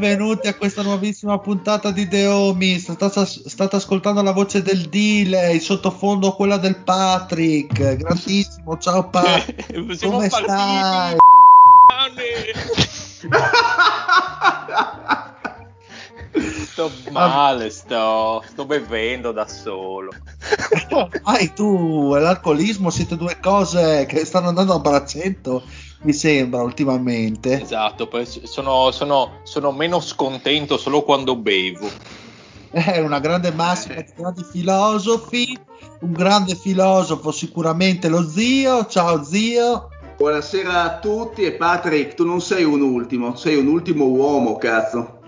Benvenuti a questa nuovissima puntata di The Omis. State, state ascoltando la voce del Dile, in sottofondo quella del Patrick. Grandissimo, ciao Patrick. Siamo Come stai? Sto male, sto, sto bevendo da solo. Hai tu e l'alcolismo siete due cose che stanno andando a braccetto, mi sembra, ultimamente. Esatto, sono, sono- sono meno scontento solo quando bevo. È una grande massima di grandi filosofi. Un grande filosofo, sicuramente lo zio. Ciao zio. Buonasera a tutti e Patrick, tu non sei un ultimo, sei un ultimo uomo, cazzo.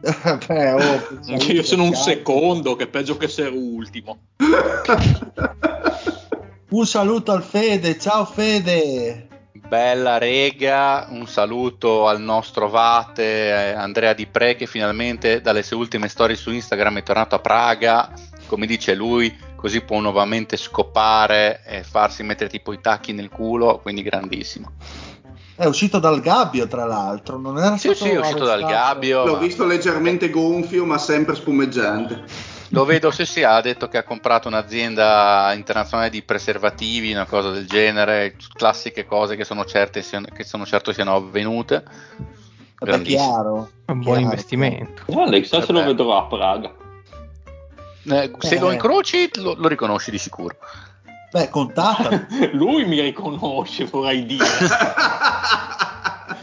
Beh, oh, io sono un secondo, che è peggio che essere ultimo. Un saluto al Fede, ciao Fede. Bella rega, un saluto al nostro Vate eh, Andrea Di Pre che finalmente dalle sue ultime storie su Instagram è tornato a Praga, come dice lui, così può nuovamente scopare e farsi mettere tipo i tacchi nel culo, quindi grandissimo. È uscito dal gabbio, tra l'altro. Non era Sì, stato sì, è uscito dal gabbio. L'ho ma- visto leggermente gonfio, ma sempre spumeggiante. Lo vedo, sì, sì, ha detto che ha comprato un'azienda internazionale di preservativi, una cosa del genere, classiche cose che sono, certe, siano- che sono certo siano avvenute. È chiaro. È un buon chiaro. investimento. Guarda, chissà se lo vedrò a Praga. Eh, se Eh. lo incroci lo, lo riconosci di sicuro. Beh, contata. Lui mi riconosce, vorrei dire.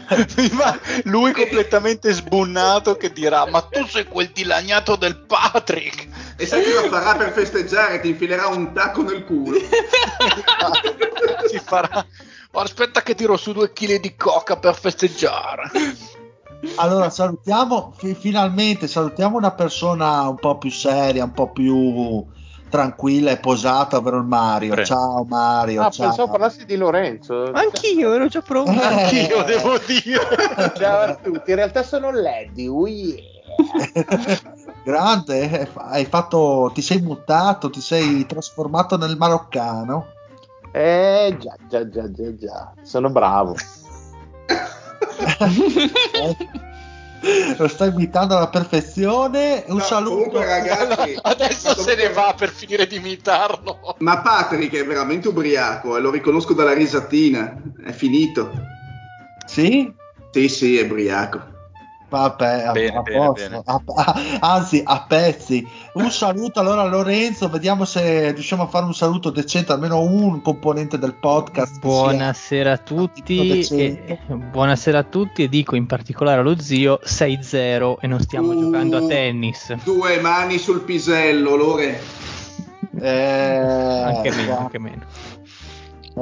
Lui completamente sbunnato che dirà ma tu sei quel dilaniato del Patrick E sai cosa farà per festeggiare? Ti infilerà un tacco nel culo. si farà "Oh, aspetta che tiro su due chili di coca per festeggiare Allora, salutiamo fi- finalmente salutiamo una persona un po' più seria, un po' più tranquilla e posata, ovvero il Mario. Pre- Ciao Mario, Ah, ciao. pensavo parlassi di Lorenzo. Anch'io ero già pronto. Eh. anch'io devo dire Ciao a tutti, in realtà sono Leddy. Oh yeah. Grande, eh, hai fatto, ti sei mutato, ti sei trasformato nel maroccano. Eh già, già, già, già, già. Sono bravo. Lo stai imitando alla perfezione. Un No, saluto. Comunque, ragazzi, adesso se ne va per finire di imitarlo Ma Patrick è veramente ubriaco e lo riconosco dalla risatina. È finito. Sì? Sì, sì, è ubriaco. Vabbè, a- Bene, a bene, posto. bene. A- a- anzi, a pezzi. Un saluto allora a Lorenzo, vediamo se riusciamo a fare un saluto decente, almeno un componente del podcast. Buonasera a tutti, decente. e, buonasera a tutti e dico in particolare allo zio 6-0 e non stiamo Uh. giocando a tennis. Due mani sul pisello, Lore. Eh, anche meno, anche meno.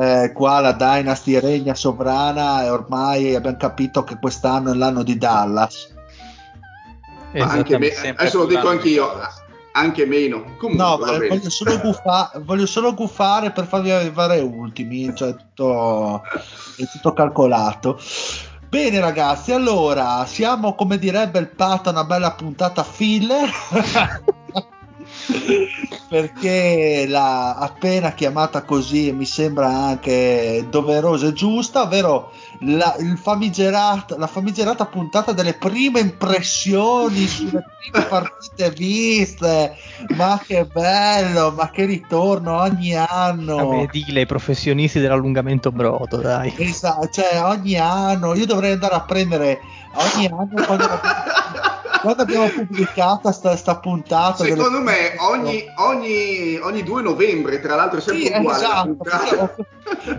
Eh, qua la Dynasty regna sovrana e ormai abbiamo capito che quest'anno è l'anno di Dallas. Ma anche me- adesso lo dico anch'io. Anche meno. Comunque, No, va ma bene. voglio solo, guffa- voglio solo guffare per farvi arrivare ultimi, cioè tutto, è tutto calcolato. Bene ragazzi, allora siamo come direbbe il Pato una bella puntata filler. perché l'ha appena chiamata così e mi sembra anche doverosa e giusta, ovvero la, famigerata, la famigerata puntata delle prime impressioni sulle prime partite viste. Ma che bello, ma che ritorno ogni anno. Vabbè, dile ai professionisti dell'allungamento brodo, dai. Esatto, cioè ogni anno io dovrei andare a prendere ogni anno quando, quando abbiamo pubblicato sta, sta puntata. Secondo delle- me ogni, ogni, ogni 2 novembre, tra l'altro è sempre Sì, uguale esatto,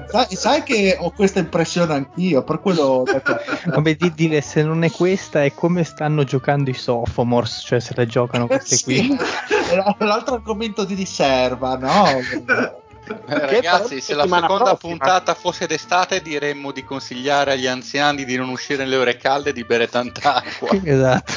sai, sai che ho questa impressione anch'io, per quello Vabbè, di- dile se non è questa è come stanno giocando i sophomores, cioè se le giocano queste Sì, qui. è l'altro argomento di riserva, no? Eh, ragazzi, se la seconda prossima. puntata fosse d'estate, diremmo di consigliare agli anziani di non uscire nelle ore calde e di bere tanta acqua. esatto.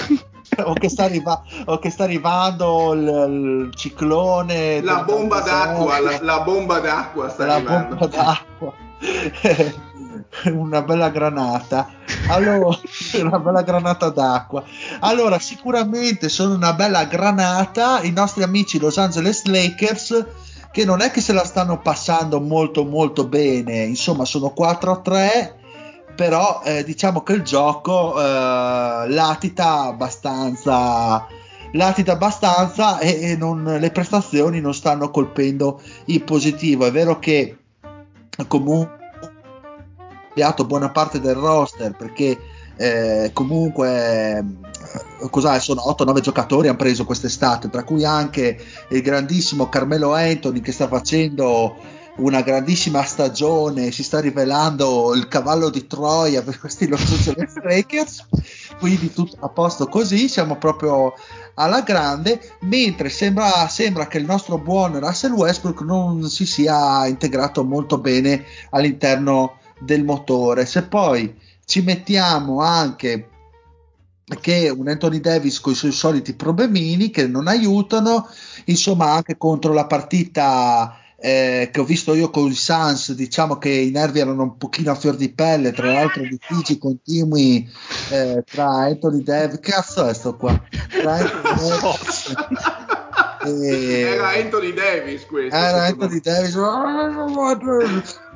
O, che sta arriva- o che sta arrivando il, il ciclone, La bomba d'acqua, la, la bomba d'acqua sta la arrivando. bomba d'acqua. una bella granata. Allora una bella granata d'acqua. Allora sicuramente sono una bella granata. I nostri amici Los Angeles Lakers che non è che se la stanno passando molto molto bene. Insomma sono 4 a 3 però eh, diciamo che il gioco eh, latita abbastanza latita abbastanza e, e non- le prestazioni non stanno colpendo in positivo. È vero che comunque ha buona parte del roster perché eh, comunque eh, cos'è, sono 8-9 giocatori hanno preso quest'estate tra cui anche il grandissimo Carmelo Anthony che sta facendo una grandissima stagione si sta rivelando il cavallo di Troia per questi Los Angeles Lakers quindi tutto a posto così siamo proprio alla grande mentre sembra, sembra che il nostro buon Russell Westbrook non si sia integrato molto bene all'interno del motore. Se poi ci mettiamo anche che un Anthony Davis con i suoi soliti problemini che non aiutano insomma anche contro la partita eh, che ho visto io con i Suns diciamo che i nervi erano un pochino a fior di pelle tra l'altro litigi continui eh, tra Anthony Davis cazzo è sto qua? Tra Anthony Davis e- Era Anthony Davis questo. era Anthony Davis.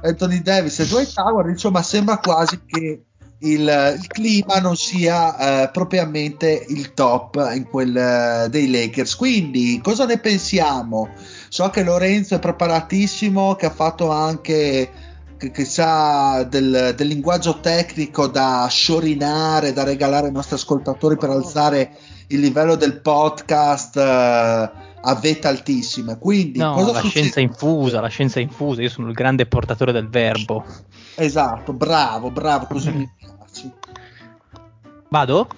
Anthony Davis e Dwight Howard insomma sembra quasi che il, il clima non sia eh, propriamente il top in quel eh, dei Lakers. Quindi cosa ne pensiamo so che Lorenzo è preparatissimo che ha fatto anche che, che sa del, del linguaggio tecnico da sciorinare da regalare ai nostri ascoltatori per alzare il livello del podcast eh, a vetta altissima quindi No, la succede? scienza infusa, la scienza infusa, io sono il grande portatore del verbo. Esatto, bravo, bravo, così mi piace. Vado?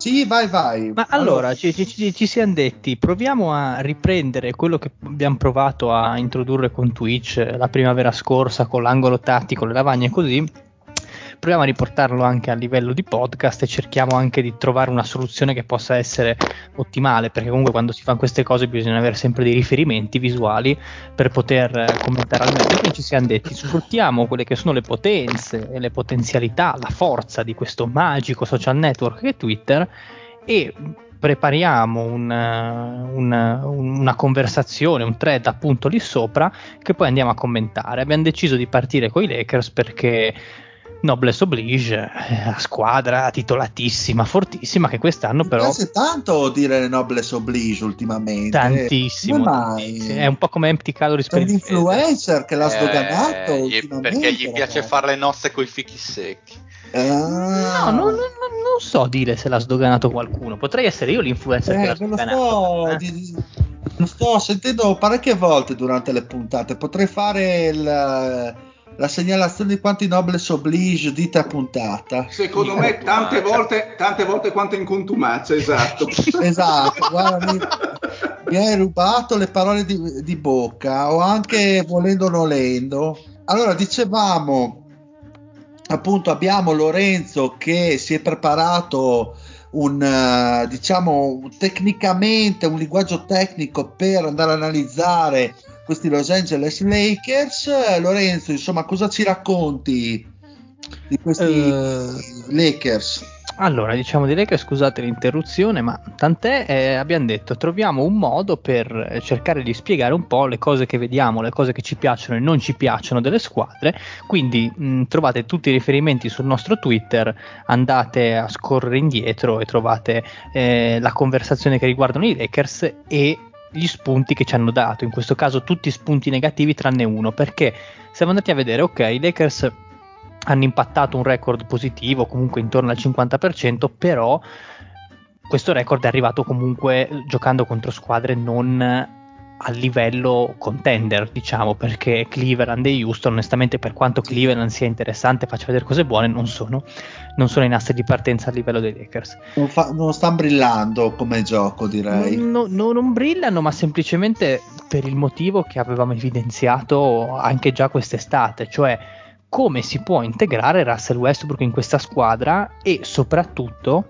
Sì, vai, vai. Ma allora ci, ci- ci- ci siamo detti, proviamo a riprendere quello che abbiamo provato a introdurre con Twitch la primavera scorsa con l'angolo tattico, le lavagne e così. Proviamo a riportarlo anche a livello di podcast e cerchiamo anche di trovare una soluzione che possa essere ottimale, perché comunque quando si fanno queste cose bisogna avere sempre dei riferimenti visuali per poter eh, commentare al meglio. Quindi ci siamo detti, sfruttiamo quelle che sono le potenze e le potenzialità, la forza di questo magico social network che è Twitter e prepariamo un, eh, un- una conversazione, un thread appunto lì sopra che poi andiamo a commentare. Abbiamo deciso di partire con i Lakers perché Noblesse Oblige, eh, la squadra titolatissima, fortissima che quest'anno Mi però piace tanto dire Noblesse Oblige ultimamente. tantissimo, Come mai? tantissimo. è un po' come Empty Calories per un il Fede. influencer che l'ha Eh, sdoganato ultimamente, perché gli piace fare le nozze coi fichi secchi. Ah. No, non, non- non so dire se l'ha sdoganato qualcuno. Potrei essere io l'influencer che Eh, l'ha me lo sdoganato. sto, eh. di- lo sto sentendo parecchie volte durante le puntate. Potrei fare il- la segnalazione di quanti Noblesse Oblige dite a puntata. Secondo me tante volte, tante volte quanto in contumacia, esatto. Esatto, guarda, mi, mi hai rubato le parole di, di bocca, o anche volendo o nolendo. Allora, dicevamo, appunto, abbiamo Lorenzo che si è preparato un, eh, diciamo, tecnicamente, un linguaggio tecnico per andare a analizzare questi Los Angeles Lakers. Eh, Lorenzo, insomma, cosa ci racconti di questi Eh, Lakers? Allora, diciamo direi che scusate l'interruzione, ma tant'è, eh, abbiamo detto, troviamo un modo per cercare di spiegare un po' le cose che vediamo, le cose che ci piacciono e non ci piacciono delle squadre, quindi mh, trovate tutti i riferimenti sul nostro Twitter, andate a scorrere indietro e trovate eh, la conversazione che riguardano i Lakers e gli spunti che ci hanno dato, in questo caso tutti spunti negativi tranne uno, perché siamo andati a vedere, ok, i Lakers hanno impattato un record positivo, comunque intorno al 50%, però questo record è arrivato comunque giocando contro squadre non a livello contender, diciamo, perché Cleveland e Houston, onestamente, per quanto Cleveland sia interessante faccia vedere cose buone, non sono, non sono in asse di partenza a livello dei Lakers. Non, fa, non stanno brillando come gioco, direi. No, no, non brillano, ma semplicemente per il motivo che avevamo evidenziato anche già quest'estate, cioè come si può integrare Russell Westbrook in questa squadra e soprattutto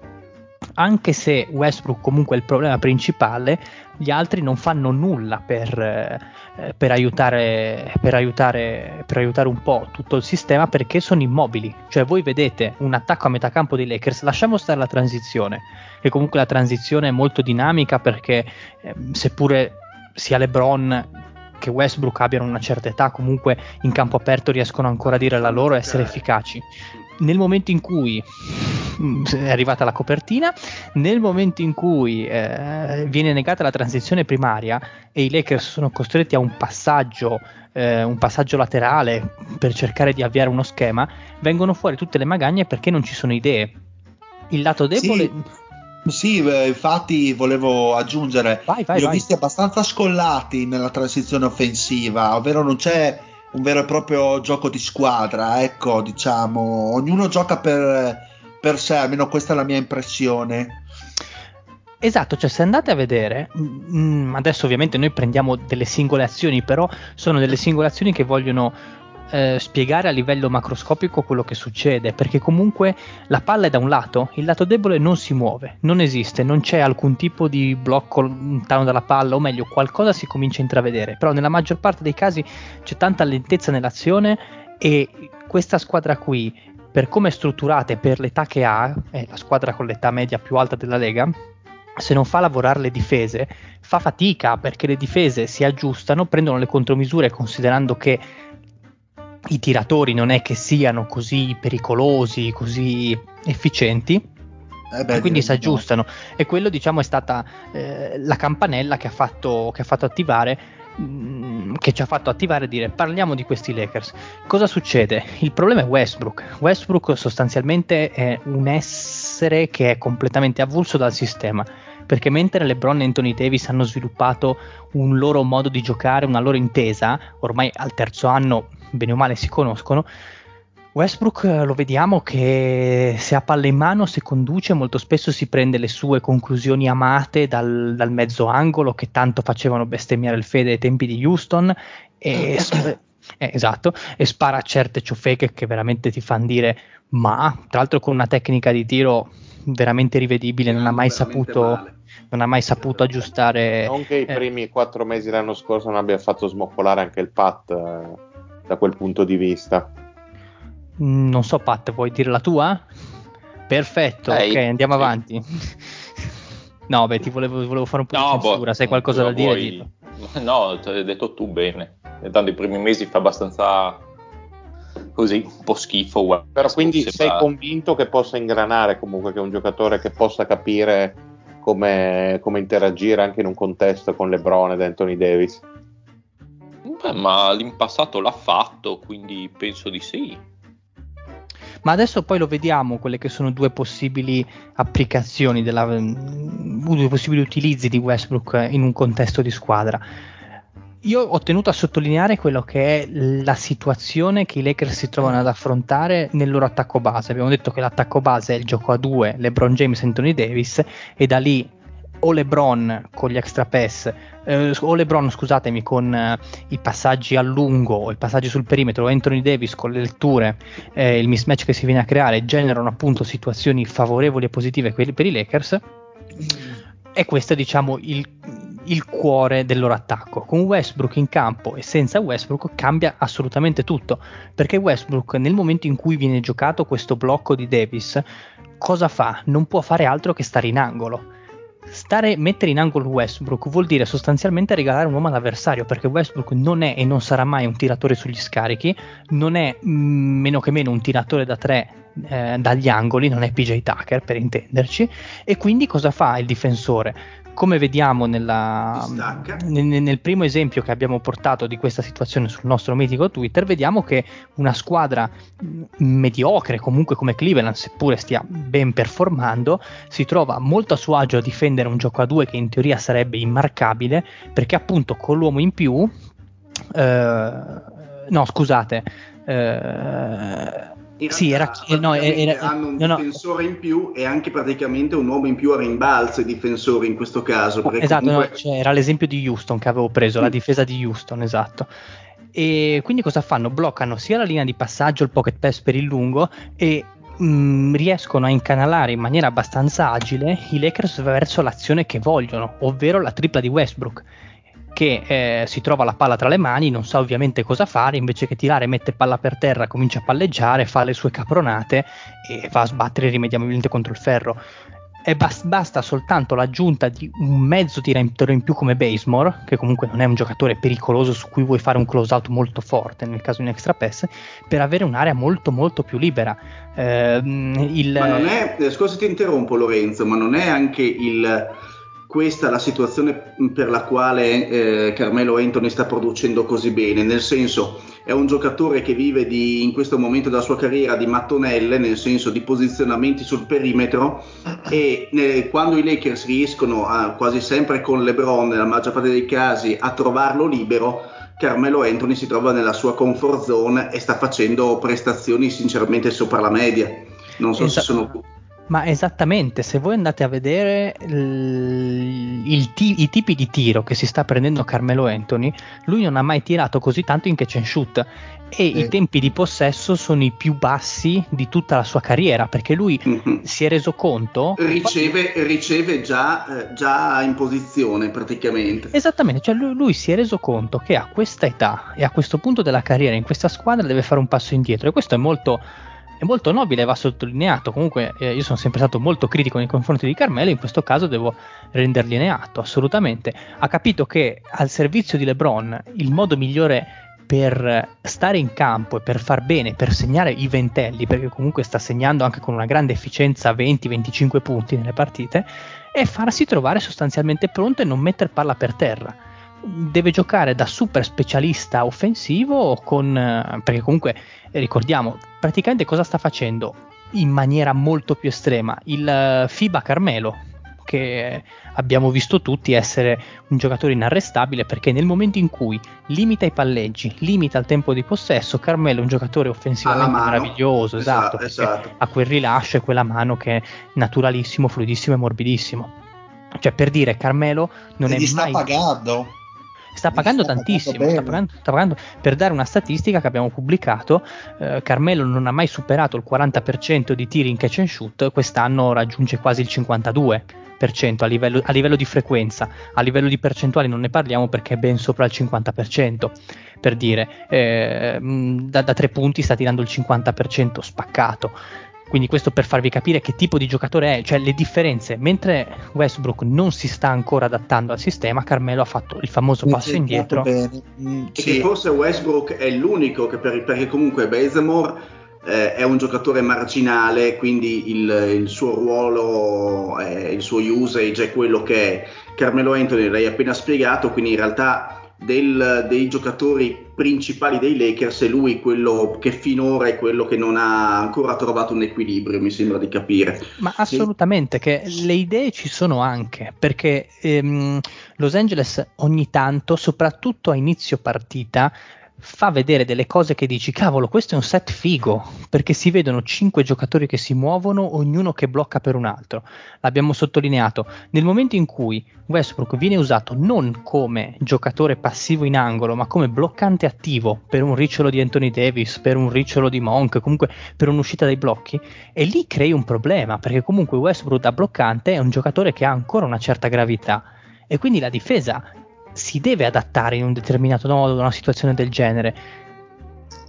anche se Westbrook comunque è il problema principale, gli altri non fanno nulla per, eh, per, aiutare, per, aiutare, per, aiutare, un po' tutto il sistema perché sono immobili. Cioè voi vedete un attacco a metà campo dei Lakers, lasciamo stare la transizione, che comunque la transizione è molto dinamica perché eh, seppure sia LeBron che Westbrook abbiano una certa età, comunque in campo aperto riescono ancora a dire la loro e essere efficaci. Nel momento in cui mm, è arrivata la copertina, nel momento in cui eh, viene negata la transizione primaria e i Lakers sono costretti a un passaggio, eh, un passaggio laterale per cercare di avviare uno schema, vengono fuori tutte le magagne perché non ci sono idee. Il lato debole. Sì sì, infatti volevo aggiungere, vai, vai, li ho vai. visti abbastanza scollati nella transizione offensiva, ovvero non c'è un vero e proprio gioco di squadra, ecco, diciamo, ognuno gioca per, per sé, almeno questa è la mia impressione. Esatto, cioè se andate a vedere, mh, mm, adesso ovviamente noi prendiamo delle singole azioni, però sono delle singole azioni che vogliono eh, spiegare a livello macroscopico quello che succede, perché comunque la palla è da un lato, il lato debole non si muove, non esiste, non c'è alcun tipo di blocco lontano dalla palla, o meglio, qualcosa si comincia a intravedere, però nella maggior parte dei casi c'è tanta lentezza nell'azione e questa squadra qui, per come è strutturata e per l'età che ha, è la squadra con l'età media più alta della Lega, se non fa lavorare le difese, fa fatica perché le difese si aggiustano, prendono le contromisure considerando che i tiratori non è che siano così pericolosi, così efficienti. Eh beh, e quindi si aggiustano e quello diciamo è stata eh, la campanella che ha fatto, che ha fatto attivare mh, che ci ha fatto attivare e dire parliamo di questi Lakers cosa succede? il problema è Westbrook Westbrook sostanzialmente è un essere che è completamente avulso dal sistema perché mentre LeBron e Anthony Davis hanno sviluppato un loro modo di giocare, una loro intesa, ormai al terzo anno bene o male si conoscono, Westbrook eh, lo vediamo che se ha palla in mano, se conduce, molto spesso si prende le sue conclusioni amate dal, dal mezzo angolo che tanto facevano bestemmiare il Fede ai tempi di Houston e, eh, esatto, e spara certe ciofeche che veramente ti fanno dire ma, tra l'altro con una tecnica di tiro veramente rivedibile, non ha mai saputo male. Non ha mai saputo aggiustare Non che i eh, primi quattro mesi l'anno scorso non abbia fatto smoppolare anche il Pat eh, da quel punto di vista. Mm, Non so, Pat, vuoi dire la tua? Perfetto, Eh, ok, andiamo sì. avanti. no, beh, ti volevo, volevo fare un po' No, di boh, censura, se hai qualcosa da dire, vuoi-. No, te l'hai detto tu bene. Tanto i primi mesi fa abbastanza così, un po' schifo. guarda. Però quindi sei convinto che possa ingranare comunque, che è un giocatore che possa capire come, come interagire anche in un contesto con LeBron ed Anthony Davis? Beh, ma in passato l'ha fatto, quindi penso di sì. Ma adesso poi lo vediamo, quelle che sono due possibili applicazioni, della, mm, due possibili utilizzi di Westbrook in un contesto di squadra. Io ho tenuto a sottolineare quello che è la situazione che i Lakers si trovano ad affrontare nel loro attacco base. Abbiamo detto che l'attacco base è il gioco a due, LeBron James e Anthony Davis, e da lì o LeBron con gli extra pass, eh, o LeBron scusatemi con eh, i passaggi a lungo o i passaggi sul perimetro, o Anthony Davis con le letture, eh, il mismatch che si viene a creare generano appunto situazioni favorevoli e positive per i Lakers. E questo è diciamo il, il cuore del loro attacco. Con Westbrook in campo e senza Westbrook cambia assolutamente tutto, perché Westbrook nel momento in cui viene giocato questo blocco di Davis cosa fa? Non può fare altro che stare in angolo. Stare, mettere in angolo Westbrook vuol dire sostanzialmente regalare un uomo all'avversario perché Westbrook non è e non sarà mai un tiratore sugli scarichi, non è mh, meno che meno un tiratore da tre eh, dagli angoli, non è PJ Tucker per intenderci, e quindi cosa fa il difensore? Come vediamo nella, nel, nel, primo esempio che abbiamo portato di questa situazione sul nostro mitico Twitter, vediamo che una squadra mediocre, comunque come Cleveland, seppure stia ben performando, si trova molto a suo agio a difendere un gioco a due che in teoria sarebbe immarcabile, perché appunto con l'uomo in più, eh, no scusate, eh, sì, era, no, era, hanno un no, difensore no. in più e anche praticamente un uomo in più a rimbalzo i difensori in questo caso. esatto, comunque... cioè, era l'esempio di Houston che avevo preso, mm. la difesa di Houston, esatto. E quindi cosa fanno? Bloccano sia la linea di passaggio, il pocket pass per il lungo e mh, mm, riescono a incanalare in maniera abbastanza agile i Lakers verso l'azione che vogliono, ovvero la tripla di Westbrook che eh, si trova la palla tra le mani, non sa ovviamente cosa fare, invece che tirare mette palla per terra, comincia a palleggiare, fa le sue capronate e va a sbattere irrimediabilmente contro il ferro. E bas- basta soltanto l'aggiunta di un mezzo tiratore in più come Basemore, che comunque non è un giocatore pericoloso su cui vuoi fare un close out molto forte nel caso di un extra pass, per avere un'area molto molto più libera. Eh, il... Ma non è, scusa ti interrompo Lorenzo, ma non è anche il questa è la situazione per la quale eh, Carmelo Anthony sta producendo così bene, nel senso è un giocatore che vive di, in questo momento della sua carriera di mattonelle, nel senso di posizionamenti sul perimetro e eh, quando i Lakers riescono a, quasi sempre con LeBron nella maggior parte dei casi a trovarlo libero, Carmelo Anthony si trova nella sua comfort zone e sta facendo prestazioni sinceramente sopra la media. Non so esatto. se sono ma esattamente, se voi andate a vedere il, il i tipi di tiro che si sta prendendo Carmelo Anthony, lui non ha mai tirato così tanto in catch and shoot e eh. i tempi di possesso sono i più bassi di tutta la sua carriera perché lui mm-hmm. si è reso conto riceve, riceve già, eh, già, in posizione praticamente esattamente cioè lui, lui, si è reso conto che a questa età e a questo punto della carriera in questa squadra deve fare un passo indietro e questo è molto è molto nobile, va sottolineato. Comunque, eh, io sono sempre stato molto critico nei confronti di Carmelo. In questo caso devo rendergliene atto, assolutamente. Ha capito che al servizio di LeBron il modo migliore per stare in campo e per far bene, per segnare i ventelli, perché comunque sta segnando anche con una grande efficienza 20-25 punti nelle partite, è farsi trovare sostanzialmente pronto e non mettere palla per terra deve giocare da super specialista offensivo con, eh, perché comunque ricordiamo praticamente cosa sta facendo in maniera molto più estrema il eh, FIBA Carmelo che abbiamo visto tutti essere un giocatore inarrestabile perché nel momento in cui limita i palleggi, limita il tempo di possesso, Carmelo è un giocatore offensivamente meraviglioso, esatto, esatto, esatto. ha quel rilascio e quella mano che è naturalissimo, fluidissimo e morbidissimo. Cioè per dire Carmelo non e è gli mai... sta pagando sta pagando sta tantissimo, sta pagando, sta pagando, per dare una statistica che abbiamo pubblicato, eh, Carmelo non ha mai superato il 40% di tiri in catch and shoot, quest'anno raggiunge quasi il 52%. A livello, a livello, di frequenza, a livello di percentuali non ne parliamo perché è ben sopra il 50%. Per dire, eh, da, da tre punti sta tirando il 50% spaccato. Quindi questo per farvi capire che tipo di giocatore è, cioè le differenze. Mentre Westbrook non si sta ancora adattando al sistema, Carmelo ha fatto il famoso passo indietro. Mm, sì. che forse Westbrook è l'unico che per, perché comunque Bazemore eh, è un giocatore marginale, quindi il, il suo ruolo, eh, il suo usage è quello che è. Carmelo Anthony l'hai appena spiegato, quindi in realtà del, dei giocatori principali dei Lakers è lui quello che finora è quello che non ha ancora trovato un equilibrio, mi sembra di capire. Ma assolutamente, che le idee ci sono anche, perché ehm, Los Angeles ogni tanto, soprattutto a inizio partita, fa vedere delle cose che dici, cavolo, questo è un set figo, perché si vedono cinque giocatori che si muovono, ognuno che blocca per un altro. L'abbiamo sottolineato. Nel momento in cui Westbrook viene usato non come giocatore passivo in angolo, ma come bloccante attivo per un ricciolo di Anthony Davis, per un ricciolo di Monk, comunque per un'uscita dai blocchi, e lì crei un problema, perché comunque Westbrook da bloccante è un giocatore che ha ancora una certa gravità. E quindi la difesa si deve adattare in un determinato modo a una situazione del genere.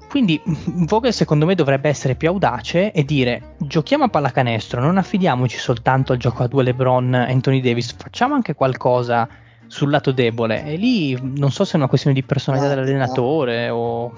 quindi Vogel secondo me dovrebbe essere più audace e dire giochiamo a pallacanestro, non affidiamoci soltanto al gioco a due LeBron Anthony Davis, facciamo anche qualcosa sul lato debole. E lì non so se è una questione di personalità dell'allenatore o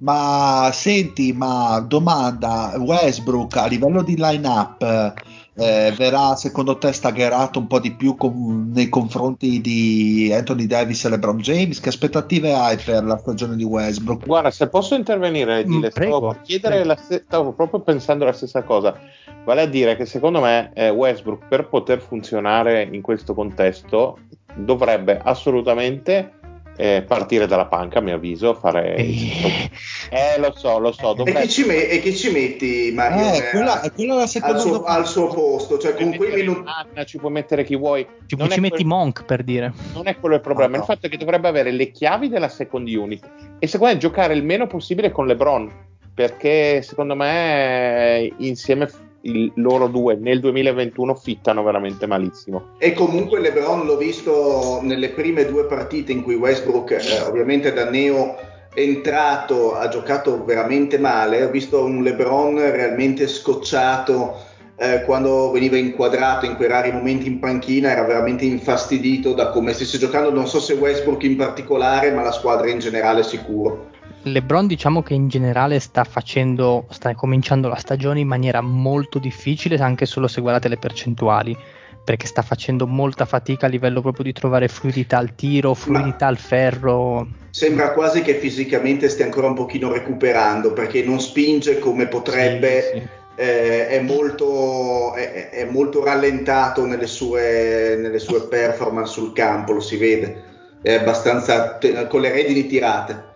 ma senti, ma domanda, Westbrook a livello di line-up eh, verrà secondo te staggerato un po' di più com- nei confronti di Anthony Davis e LeBron James? Che aspettative hai per la stagione di Westbrook? Guarda, se posso intervenire, mm, stavo, se- stavo proprio pensando la stessa cosa. Vale a dire che secondo me eh, Westbrook per poter funzionare in questo contesto dovrebbe assolutamente eh, partire dalla panca, a mio avviso, fare... Eh, eh lo so, lo so. Dovrebbe... E, chi me- e, chi ci metti, Mario? Eh, quella, quella la al, suo, al, suo, posto, cioè con quei minuti... Ci puoi mettere chi vuoi. Ci, ci metti quel... Monk, per dire. Non è quello il problema, ah, no. il fatto è che dovrebbe avere le chiavi della second unit e secondo me giocare il meno possibile con LeBron, perché secondo me insieme il, loro due nel 2021 fittano veramente malissimo. E comunque LeBron l'ho visto nelle prime due partite in cui Westbrook, eh, ovviamente da neo entrato, ha giocato veramente male. Ho visto un LeBron realmente scocciato. Eh, quando veniva inquadrato in quei rari momenti in panchina era veramente infastidito da come stesse giocando, non so se Westbrook in particolare, ma la squadra in generale sicuro. LeBron diciamo che in generale sta facendo, sta cominciando la stagione in maniera molto difficile, anche solo se guardate le percentuali, perché sta facendo molta fatica a livello proprio di trovare fluidità al tiro, fluidità Ma al ferro. Sembra quasi che fisicamente stia ancora un pochino recuperando, perché non spinge come potrebbe. Sì, sì. Eh, è, molto, è, è, molto, rallentato nelle sue, nelle sue performance sul campo, lo si vede, è abbastanza te- con le redini tirate.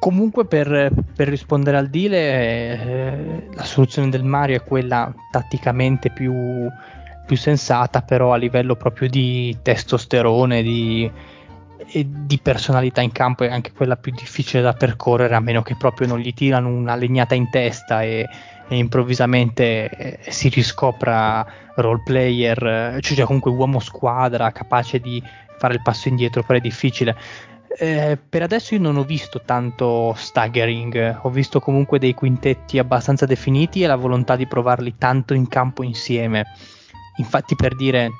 Comunque per, per, rispondere al deal eh, la soluzione del Mario è quella tatticamente più, più, sensata, però a livello proprio di testosterone, di, e di personalità in campo è anche quella più difficile da percorrere a meno che proprio non gli tirano una legnata in testa e, e improvvisamente eh, si riscopra role player, cioè comunque uomo squadra capace di fare il passo indietro, però è difficile. Eh, per adesso io non ho visto tanto staggering, ho visto comunque dei quintetti abbastanza definiti e la volontà di provarli tanto in campo insieme. Infatti, per dire,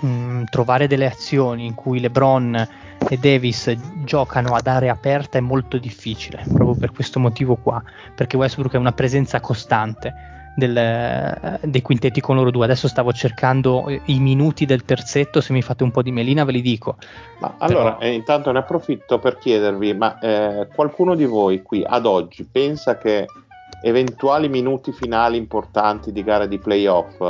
mh, mm, trovare delle azioni in cui LeBron e Davis giocano ad area aperta è molto difficile, proprio per questo motivo qua, perché Westbrook è una presenza costante del, dei quintetti con loro due. Adesso stavo cercando i minuti del terzetto, se mi fate un po' di melina ve li dico. Ma allora, eh, intanto ne approfitto per chiedervi, ma eh, qualcuno di voi qui ad oggi pensa che eventuali minuti finali importanti di gare di playoff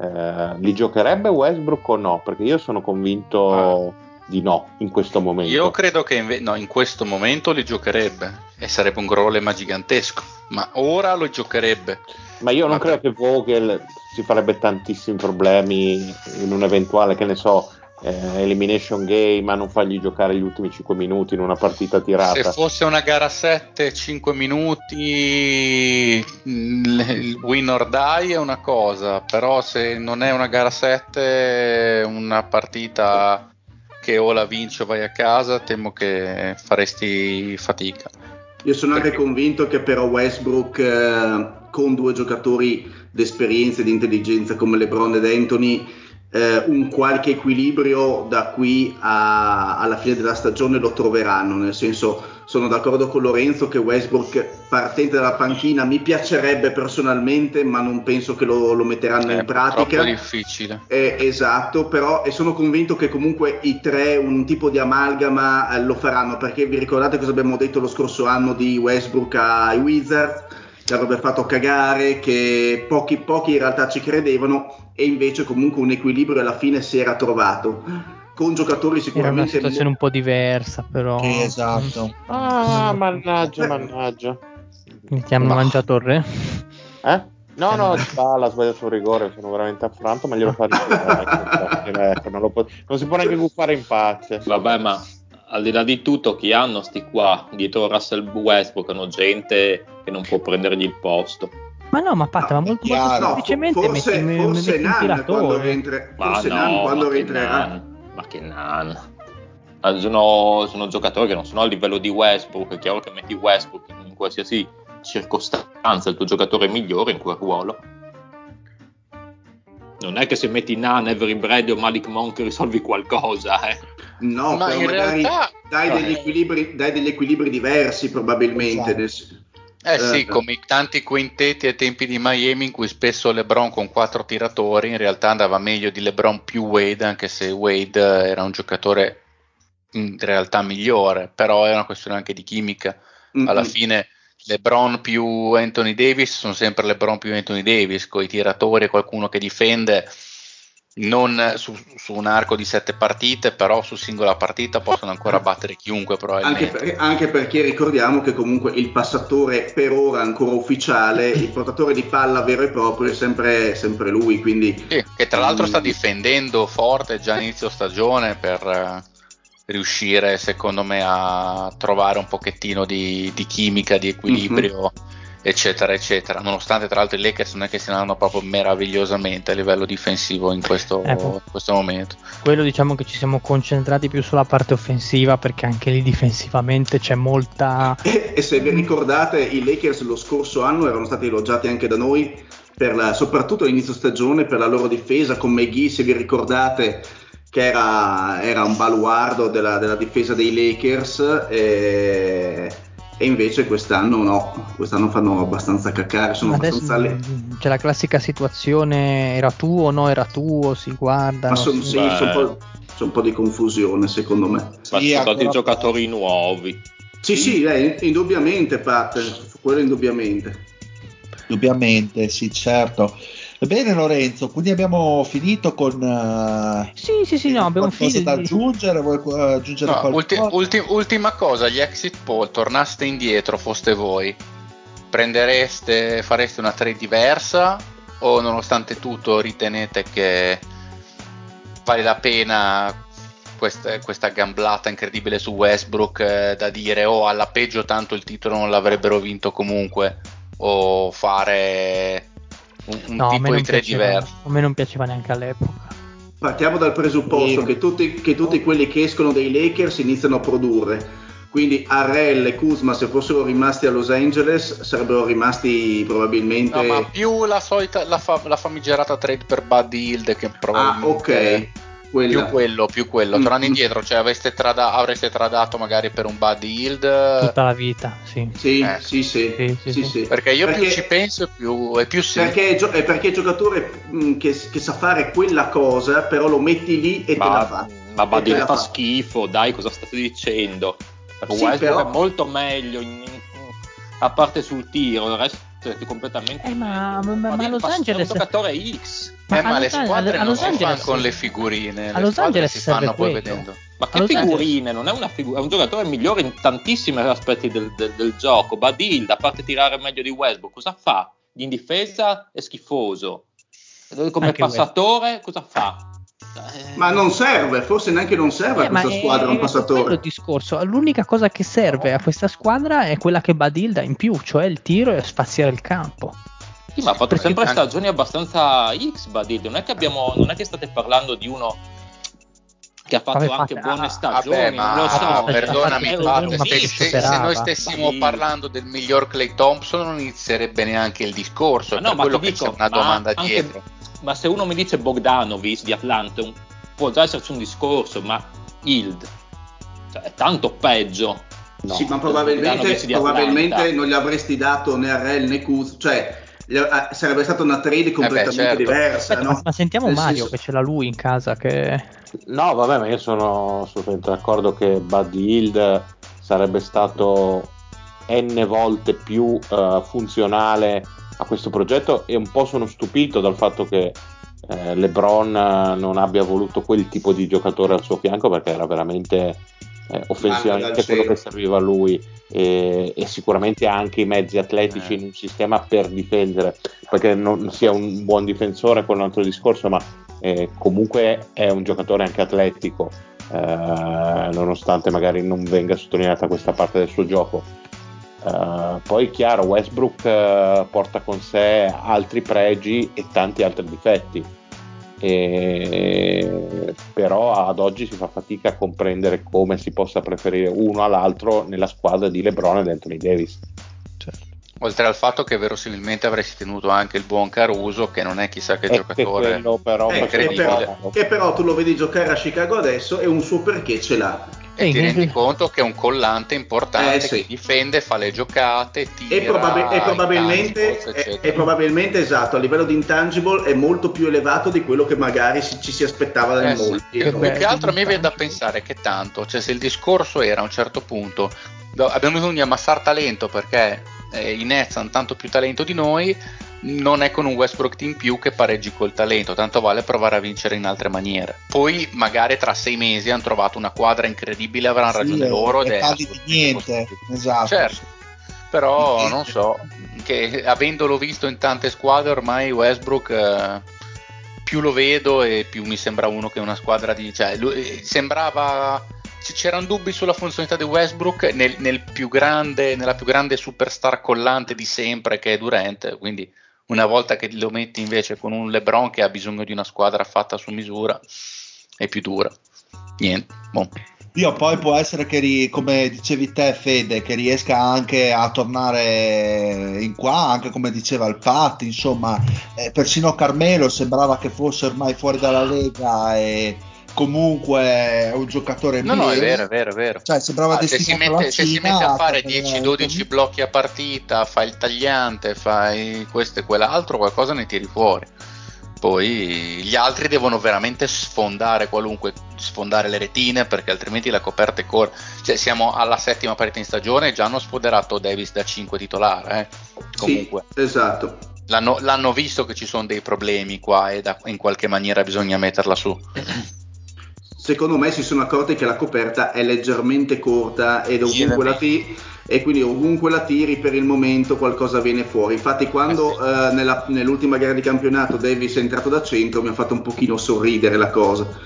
eh, li giocherebbe Westbrook o no? Perché io sono convinto... Ah di no in questo momento. Io credo che inve- no, in questo momento li giocherebbe e sarebbe un problema gigantesco, ma ora lo giocherebbe. Ma io non ma credo che Vogel si farebbe tantissimi problemi in un eventuale, che ne so, eh, elimination game a non fargli giocare gli ultimi 5 minuti in una partita tirata. Se fosse una gara 7, 5 minuti, il win or die è una cosa, però se non è una gara 7, una partita che o la vinci o vai a casa, temo che faresti fatica. Io sono anche convinto che però Westbrook eh, con due giocatori d'esperienza e di intelligenza come LeBron ed Anthony eh, un qualche equilibrio da qui a, alla fine della stagione lo troveranno, nel senso sono d'accordo con Lorenzo che Westbrook partente dalla panchina mi piacerebbe personalmente, ma non penso che lo, lo metteranno è in pratica. È difficile. Eh, esatto, però e sono convinto che comunque i tre un tipo di amalgama eh, lo faranno, perché vi ricordate cosa abbiamo detto lo scorso anno di Westbrook ai Wizards? Che avrebbe fatto cagare, che pochi, pochi in realtà ci credevano e invece comunque un equilibrio alla fine si era trovato con giocatori sicuramente. Era una situazione un po' diversa, però. Esatto. Ah, mannaggia, mannaggia. Mi ti hanno Ma... mangiato il re? Eh? No, no, Spalla ha sbagliato il rigore, sono veramente affranto, ma glielo fa risolvere. ecco, non, non, si può neanche buffare in pace. Vabbè, ma al di là di tutto, chi hanno sti qua dietro Russell Westbrook? Hanno gente che non può prendergli il posto. Ma no, ma Patta, ma molto, molto semplicemente forse, metti, forse metti Nan quando, rientre, forse no, Nan quando rientrerà. Nan ma che nan. sono, sono, giocatori che non sono a livello di Westbrook. È chiaro che metti Westbrook in qualsiasi circostanza il tuo giocatore migliore in quel ruolo. Non è che se metti Nan, Every Brady o Malik Monk risolvi qualcosa, eh. No, ma in realtà dai degli, equilibri, dai degli equilibri diversi probabilmente. Esatto. Eh sì, eh. come tanti quintetti ai tempi di Miami in cui spesso LeBron con quattro tiratori in realtà andava meglio di LeBron più Wade, anche se Wade era un giocatore in realtà migliore, però è una questione anche di chimica. Alla mm-hmm. fine LeBron più Anthony Davis sono sempre LeBron più Anthony Davis, con i tiratori e qualcuno che difende non su, su, un arco di sette partite, però su singola partita possono ancora battere chiunque probabilmente. Anche, per, anche, perché ricordiamo che comunque il passatore per ora ancora ufficiale, il portatore di palla vero e proprio è sempre, sempre lui. Quindi, sì, che tra l'altro sta difendendo forte già inizio stagione per eh, riuscire secondo me a trovare un pochettino di, di chimica, di equilibrio. Mm-hmm eccetera, eccetera. Nonostante tra l'altro i Lakers non è che si andano proprio meravigliosamente a livello difensivo in questo, ecco. in questo, momento. Quello diciamo che ci siamo concentrati più sulla parte offensiva perché anche lì difensivamente c'è molta... E, e se vi ricordate i Lakers lo scorso anno erano stati elogiati anche da noi per la, soprattutto all'inizio stagione per la loro difesa con McGee, se vi ricordate che era, era un baluardo della, della, difesa dei Lakers. E e invece quest'anno no, quest'anno fanno abbastanza cacare, sono abbastanza le... C'è la classica situazione era tuo o no era tuo, si guarda. Ma sono sì, son un, un, po' di confusione secondo me. Ma sì, sono stati giocatori nuovi. Sì, sì, eh, indubbiamente Pat, quello indubbiamente. Indubbiamente, sì, certo. Bene Lorenzo, quindi abbiamo finito con... Uh, sì, sì, sì, no, abbiamo finito. da aggiungere? Vuoi uh, aggiungere no, ulti- ulti- ultima cosa, gli exit poll, tornaste indietro, foste voi, prendereste, fareste una trade diversa o nonostante tutto ritenete che vale la pena questa, questa gamblata incredibile su Westbrook eh, da dire oh alla peggio tanto il titolo non l'avrebbero vinto comunque o fare un, un no, tipo di trade diverso. A me non piaceva neanche all'epoca. Partiamo dal presupposto che tutti, che tutti quelli che escono dai Lakers iniziano a produrre. Quindi Arrel e Kuzma se fossero rimasti a Los Angeles sarebbero rimasti probabilmente... No, ma più la solita, la, fa, la famigerata trade per Buddy Hield che probabilmente... Ah, ok quella. Più quello, più quello. Mm. Tornando indietro, cioè trada- avreste tradato magari per un Buddy Yield tutta la vita, sì. Sì, eh. sì, sì, sì, sì, sì, sì. Perché io perché, più ci penso, più è più sì. Perché, è perché il giocatore mm, che, che, sa fare quella cosa, però lo metti lì e ma, te la fa. Ma Buddy fa, fa schifo, dai, cosa state dicendo? Sì, Westbrook però... è molto meglio in, in, a parte sul tiro, il resto è completamente eh, ma, ma, ma, ma Los Angeles è un giocatore X ma, eh, ma le squadre a, non si fanno con le figurine. A Los Angeles si fanno poi vedendo. Ma che figurine? Non è una figura, è un giocatore migliore in tantissimi aspetti del, del, del gioco. Badil, da parte tirare meglio di Westbrook, cosa fa? In difesa è schifoso. Come Anche passatore, West. cosa fa? Ma non serve, forse neanche non serve eh, a questa squadra è, un passatore. Il discorso. L'unica cosa che serve a questa squadra è quella che Badilda in più, cioè il tiro e spaziare il campo. Sì, ma ha fatto sempre stagioni abbastanza X, Badid. Non è che abbiamo, non è che state parlando di uno che ha fatto vabbè, anche fate, buone stagioni. Vabbè, ma, lo so. perdonami, Pat, se, se, se, noi stessimo parlando del miglior Clay Thompson, non inizierebbe neanche il discorso. Ma no, ma quello che dico, c'è una domanda anche, dietro. Ma se uno mi dice Bogdanovic di Atlanta, può già esserci un discorso, ma Hild cioè, è tanto peggio. No, sì, ma probabilmente, probabilmente non gli avresti dato né a Rel né Kuz, cioè sarebbe stata una trade completamente eh beh, certo. diversa. Aspetta, no? ma, ma, sentiamo Nel Mario senso... che ce l'ha lui in casa. Che... No, vabbè, ma io sono assolutamente d'accordo che Buddy Hield sarebbe stato n volte più uh, funzionale a questo progetto e un po' sono stupito dal fatto che eh, LeBron non abbia voluto quel tipo di giocatore al suo fianco perché era veramente eh, offensivamente quello che serviva a lui e, e, sicuramente ha anche i mezzi atletici eh. in un sistema per difendere perché non sia un buon difensore con un altro discorso ma eh, comunque è un giocatore anche atletico eh, nonostante magari non venga sottolineata questa parte del suo gioco Uh, poi chiaro Westbrook uh, porta con sé altri pregi e tanti altri difetti e però ad oggi si fa fatica a comprendere come si possa preferire uno all'altro nella squadra di LeBron e di Anthony Davis. Certo. Oltre al fatto che verosimilmente avresti tenuto anche il buon Caruso, che non è chissà che e giocatore. Che però, eh, che, però, che però tu lo vedi giocare a Chicago adesso e un suo perché ce l'ha. E ti rendi conto che è un collante importante eh, sì. che difende, fa le giocate, tira, e, probabil- e, probabilmente, e, e, probabilmente esatto, a livello di intangible è molto più elevato di quello che magari si, ci si aspettava da eh, molti. Sì. Più che altro mi viene da pensare che tanto, cioè se il discorso era a un certo punto abbiamo bisogno di ammassare talento perché eh, i Nets hanno tanto più talento di noi, non è con un Westbrook in più che pareggi col talento, tanto vale provare a vincere in altre maniere. Poi magari tra sei mesi hanno trovato una quadra incredibile, avranno sì, ragione loro. Ed è di niente, esatto. Certo. Però non so, che avendolo visto in tante squadre ormai Westbrook eh, più lo vedo e più mi sembra uno che una squadra di... Cioè, lui, sembrava c'erano dubbi sulla funzionalità di Westbrook nel, nel più grande, nella più grande superstar collante di sempre che è Durant, quindi una volta che lo metti invece con un LeBron che ha bisogno di una squadra fatta su misura è più dura. Niente. Bon. Io poi può essere che, come dicevi te, Fede, che riesca anche a tornare in qua, anche come diceva il Pat, insomma, eh, persino Carmelo sembrava che fosse ormai fuori dalla Lega e comunque è un giocatore no, no, è vero, è vero, è vero. Cioè, sembrava ah, se, si mette, se si mette a fare 10-12 blocchi a partita, fai il tagliante, fai questo e quell'altro, qualcosa ne tiri fuori. Poi gli altri devono veramente sfondare qualunque, sfondare le retine perché altrimenti la coperta è corta. Cioè, siamo alla settima partita in stagione e già hanno sfoderato Davis da 5 titolare. Eh? Comunque. Sì, esatto. L'hanno, l'hanno, visto che ci sono dei problemi qua e da, in qualche maniera bisogna metterla su secondo me si sono accorti che la coperta è leggermente corta ed ovunque la tiri e quindi ovunque la tiri per il momento qualcosa viene fuori. Infatti quando eh, nella, nell'ultima gara di campionato Davis è entrato da centro mi ha fatto un pochino sorridere la cosa.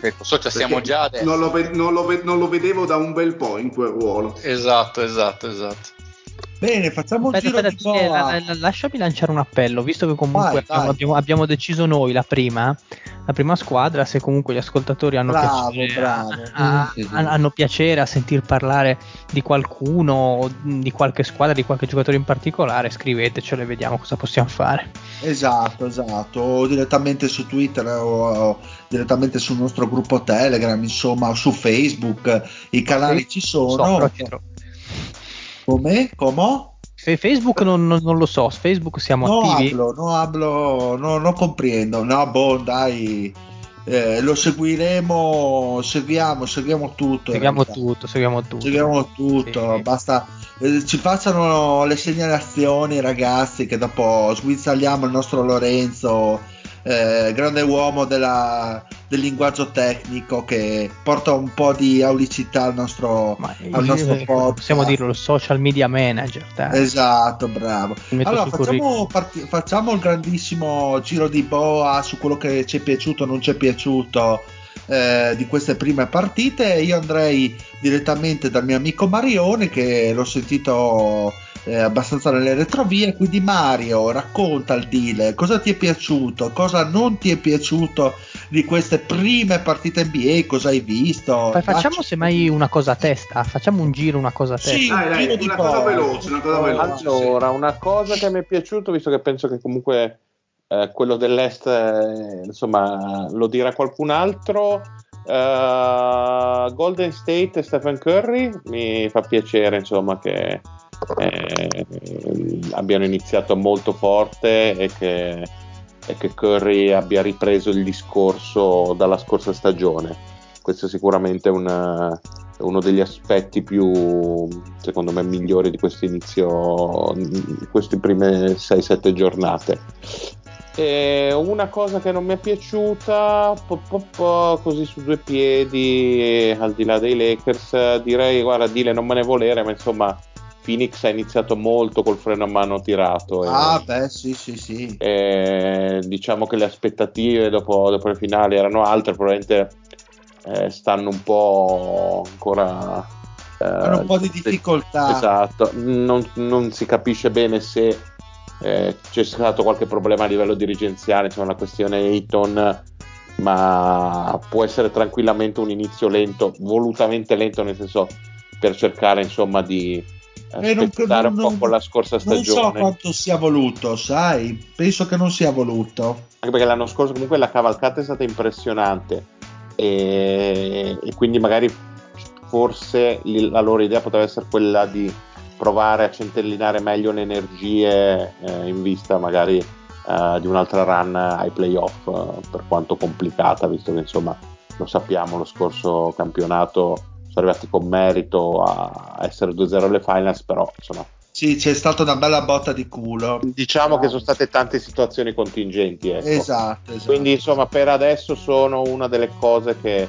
Ecco, so, cioè siamo già adesso. Non lo, non, lo, non lo vedevo da un bel po' in quel ruolo. Esatto, esatto, esatto. Bene, facciamo aspetta, un giro aspetta, di boa. lasciami lanciare un appello, visto che comunque vai, abbiamo, vai. abbiamo, deciso noi la prima, la prima squadra, se comunque gli ascoltatori hanno, bravo, piacere, bravo. A, a, hanno piacere a sentir parlare di qualcuno, di qualche squadra, di qualche giocatore in particolare, scrivetecelo e vediamo cosa possiamo fare. Esatto, esatto, o direttamente su Twitter o, o direttamente sul nostro gruppo Telegram, insomma, su Facebook, i canali sì, ci sono. So, come? Come? Facebook non, non, non, lo so, Facebook siamo no attivi. Hablo, no hablo, no, non comprendo. No, boh, dai. Eh, lo seguiremo, seguiamo, seguiamo tutto. Seguiamo tutto, seguiamo tutto. Seguiamo tutto, sì. basta. Eh, ci facciano le segnalazioni, ragazzi, che dopo sguizzaliamo il nostro Lorenzo eh, grande uomo della, del linguaggio tecnico che porta un po' di aulicità al nostro, Ma, al nostro podcast. Possiamo dirlo, il social media manager. Dai. Esatto, bravo. Allora facciamo, parti- facciamo, il grandissimo giro di boa su quello che ci è piaciuto o non ci è piaciuto. Eh, di queste prime partite io andrei direttamente dal mio amico Marione che l'ho sentito eh, abbastanza nelle retrovie. Quindi, Mario, racconta il deal cosa ti è piaciuto, cosa non ti è piaciuto di queste prime partite NBA, cosa hai visto. Poi facciamo Facci... semmai una cosa a testa, facciamo un giro, una cosa a testa. Sì, dai, dai, una, cosa veloce, una cosa veloce. Allora, sì. una cosa che mi è piaciuto, visto che penso che comunque eh, quello dell'Est, eh, insomma, lo dirà qualcun altro. Uh, Golden State e Stephen Curry mi fa piacere insomma che eh, abbiano iniziato molto forte e che, e che Curry abbia ripreso il discorso dalla scorsa stagione. Questo è sicuramente una, uno degli aspetti più, secondo me, migliori di questo inizio, di queste prime 6-7 giornate. E una cosa che non mi è piaciuta, po, po, po, così su due piedi, al di là dei Lakers, direi, guarda, Dile non me ne volere, ma insomma, Phoenix ha iniziato molto col freno a mano tirato. Ah, e, beh, sì, sì, sì. E, diciamo che le aspettative dopo, dopo, le finali erano altre, probabilmente eh, stanno un po' ancora. Eh, Hanno un po' di difficoltà. Esatto, non, non si capisce bene se eh, c'è stato qualche problema a livello dirigenziale, c'è una questione Eaton ma può essere tranquillamente un inizio lento, volutamente lento nel senso per cercare insomma di eh, non, non, un po' con la scorsa stagione. Non so quanto sia voluto, sai, penso che non sia voluto. Anche perché l'anno scorso comunque la cavalcata è stata impressionante e, e quindi magari forse la loro idea poteva essere quella di provare a centellinare meglio le energie eh, in vista magari eh, di un'altra run ai playoff, eh, per quanto complicata, visto che insomma lo sappiamo, lo scorso campionato sono arrivati con merito a essere 2-0 alle finals, però insomma sì, c'è stata una bella botta di culo. Diciamo ah. che sono state tante situazioni contingenti. Ecco. Esatto, esatto. Quindi, insomma, per adesso sono una delle cose che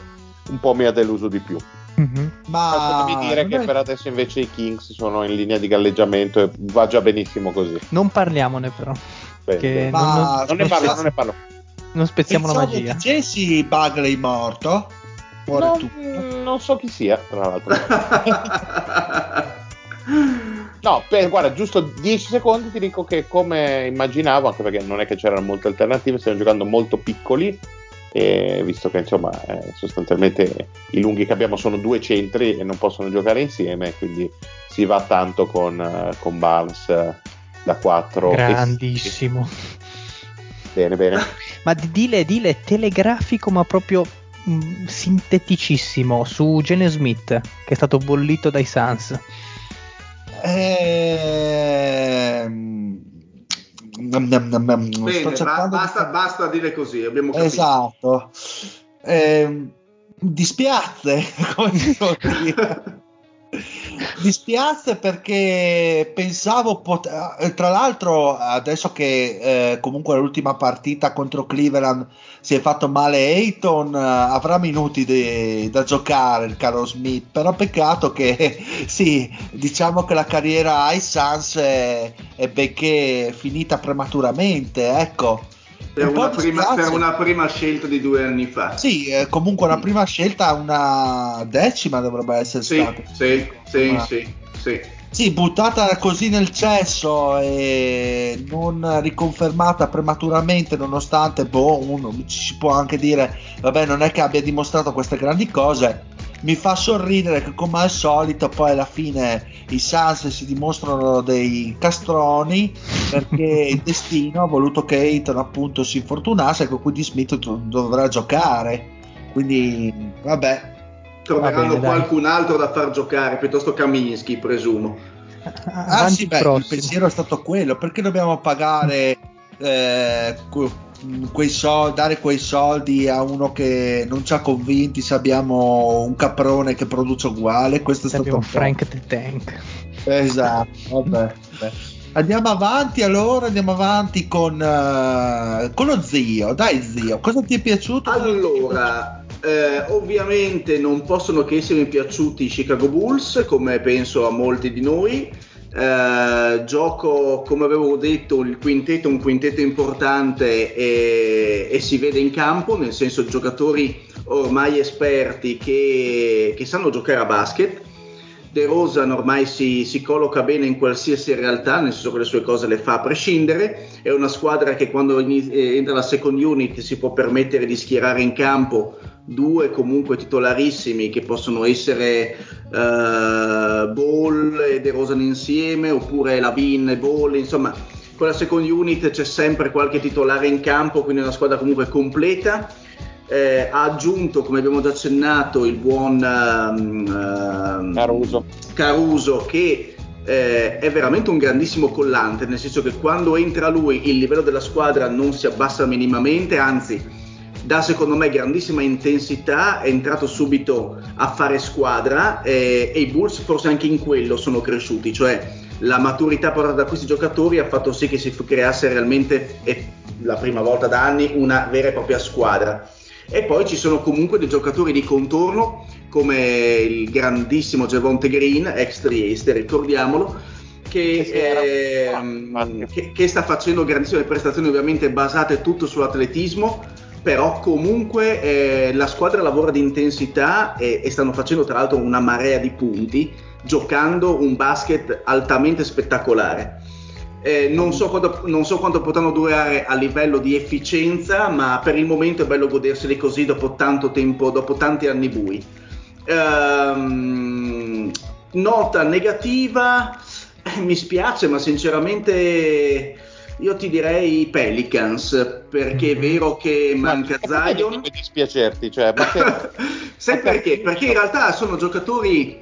un po' mi ha deluso di più. Mm-hmm. Ma fatemi dire che è... per adesso invece i Kings sono in linea di galleggiamento e va già benissimo così. Non parliamone, però. Beh, non, non, non, ne parlo, non ne parlo. Non spezziamo Pensavo la magia. Jesse Bagley morto. Non, non so chi sia, tra l'altro. No, per, guarda, giusto 10 secondi ti dico che come immaginavo, anche perché non è che c'erano molte alternative, stiamo giocando molto piccoli, e visto che insomma eh, sostanzialmente i lunghi che abbiamo sono due centri e non possono giocare insieme, quindi si va tanto con, uh, con Barnes uh, da 4. Grandissimo. bene, bene. ma dile, dile telegrafico, ma proprio mh, mm, sinteticissimo su Gene Smith, che è stato bollito dai Suns. Ehm... Bene, basta, di... basta, dire così, abbiamo capito. Esatto. Eh, dispiace, come dire. dispiace perché pensavo pot- eh, tra l'altro adesso che eh, comunque l'ultima partita contro Cleveland si è fatto male Ayton eh, avrà minuti de- da giocare il caro Smith però peccato che sì diciamo che la carriera ai Suns è, è benché finita prematuramente ecco per una, prima, per una, prima, scelta di due anni fa. Sì, eh, comunque una prima scelta, una decima dovrebbe essere sì, stata. Sì, sì, Ma... sì, sì. Sì, buttata così nel cesso e non riconfermata prematuramente, nonostante, boh, uno ci si può anche dire, vabbè, non è che abbia dimostrato queste grandi cose. Mi fa sorridere che, come al solito, poi alla fine i Suns si dimostrano dei castroni perché il destino ha voluto che Ayton appunto si infortunasse e quindi Smith dovrà giocare. Quindi, vabbè, troveranno bene, qualcun dai. altro da far giocare, piuttosto Kaminsky, presumo. Ah, ah sì, beh, il pensiero è stato quello, perché dobbiamo pagare eh, quei soldi, dare quei soldi a uno che non ci ha convinti se abbiamo un caprone che produce uguale? Questo è stato un Frank the Tank. Esatto, vabbè. vabbè. Andiamo avanti allora, andiamo avanti con, uh, con lo zio. Dai zio, cosa ti è piaciuto? Allora, eh, ovviamente non possono che essermi piaciuti i Chicago Bulls, come penso a molti di noi. Eh, gioco, come avevo detto, il quintetto è un quintetto importante e, e, si vede in campo, nel senso giocatori ormai esperti che, che sanno giocare a basket. De Rosan ormai si, si, colloca bene in qualsiasi realtà, nel senso che le sue cose le fa a prescindere. È una squadra che quando entra la second unit si può permettere di schierare in campo due comunque titolarissimi che possono essere uh, Ball e De Rosan insieme oppure Lavin e Ball, insomma con la second unit c'è sempre qualche titolare in campo, quindi è una squadra comunque completa. Eh, ha aggiunto, come abbiamo già accennato, il buon uh, Caruso. Caruso che eh, è veramente un grandissimo collante, nel senso che quando entra lui il livello della squadra non si abbassa minimamente, anzi dà secondo me grandissima intensità, è entrato subito a fare squadra e, e i Bulls forse anche in quello sono cresciuti, cioè la maturità portata da questi giocatori ha fatto sì che si creasse realmente, e la prima volta da anni, una vera e propria squadra. E poi ci sono comunque dei giocatori di contorno come il grandissimo Javonte Green, ex Trieste, ricordiamolo, che, eh, che, che, sta facendo grandissime prestazioni ovviamente basate tutto sull'atletismo però comunque eh, la squadra lavora di intensità e, e, stanno facendo tra l'altro una marea di punti giocando un basket altamente spettacolare. Eh, non, so quanto, non, so quanto, potranno durare a livello di efficienza, ma per il momento è bello goderseli così dopo tanto tempo, dopo tanti anni bui. Ehm, nota negativa, eh, mi spiace, ma sinceramente io ti direi Pelicans, perché è mhm. vero che manca ma Zion. Non dispiacerti, cioè, perché... Sai perché? Perché in realtà sono giocatori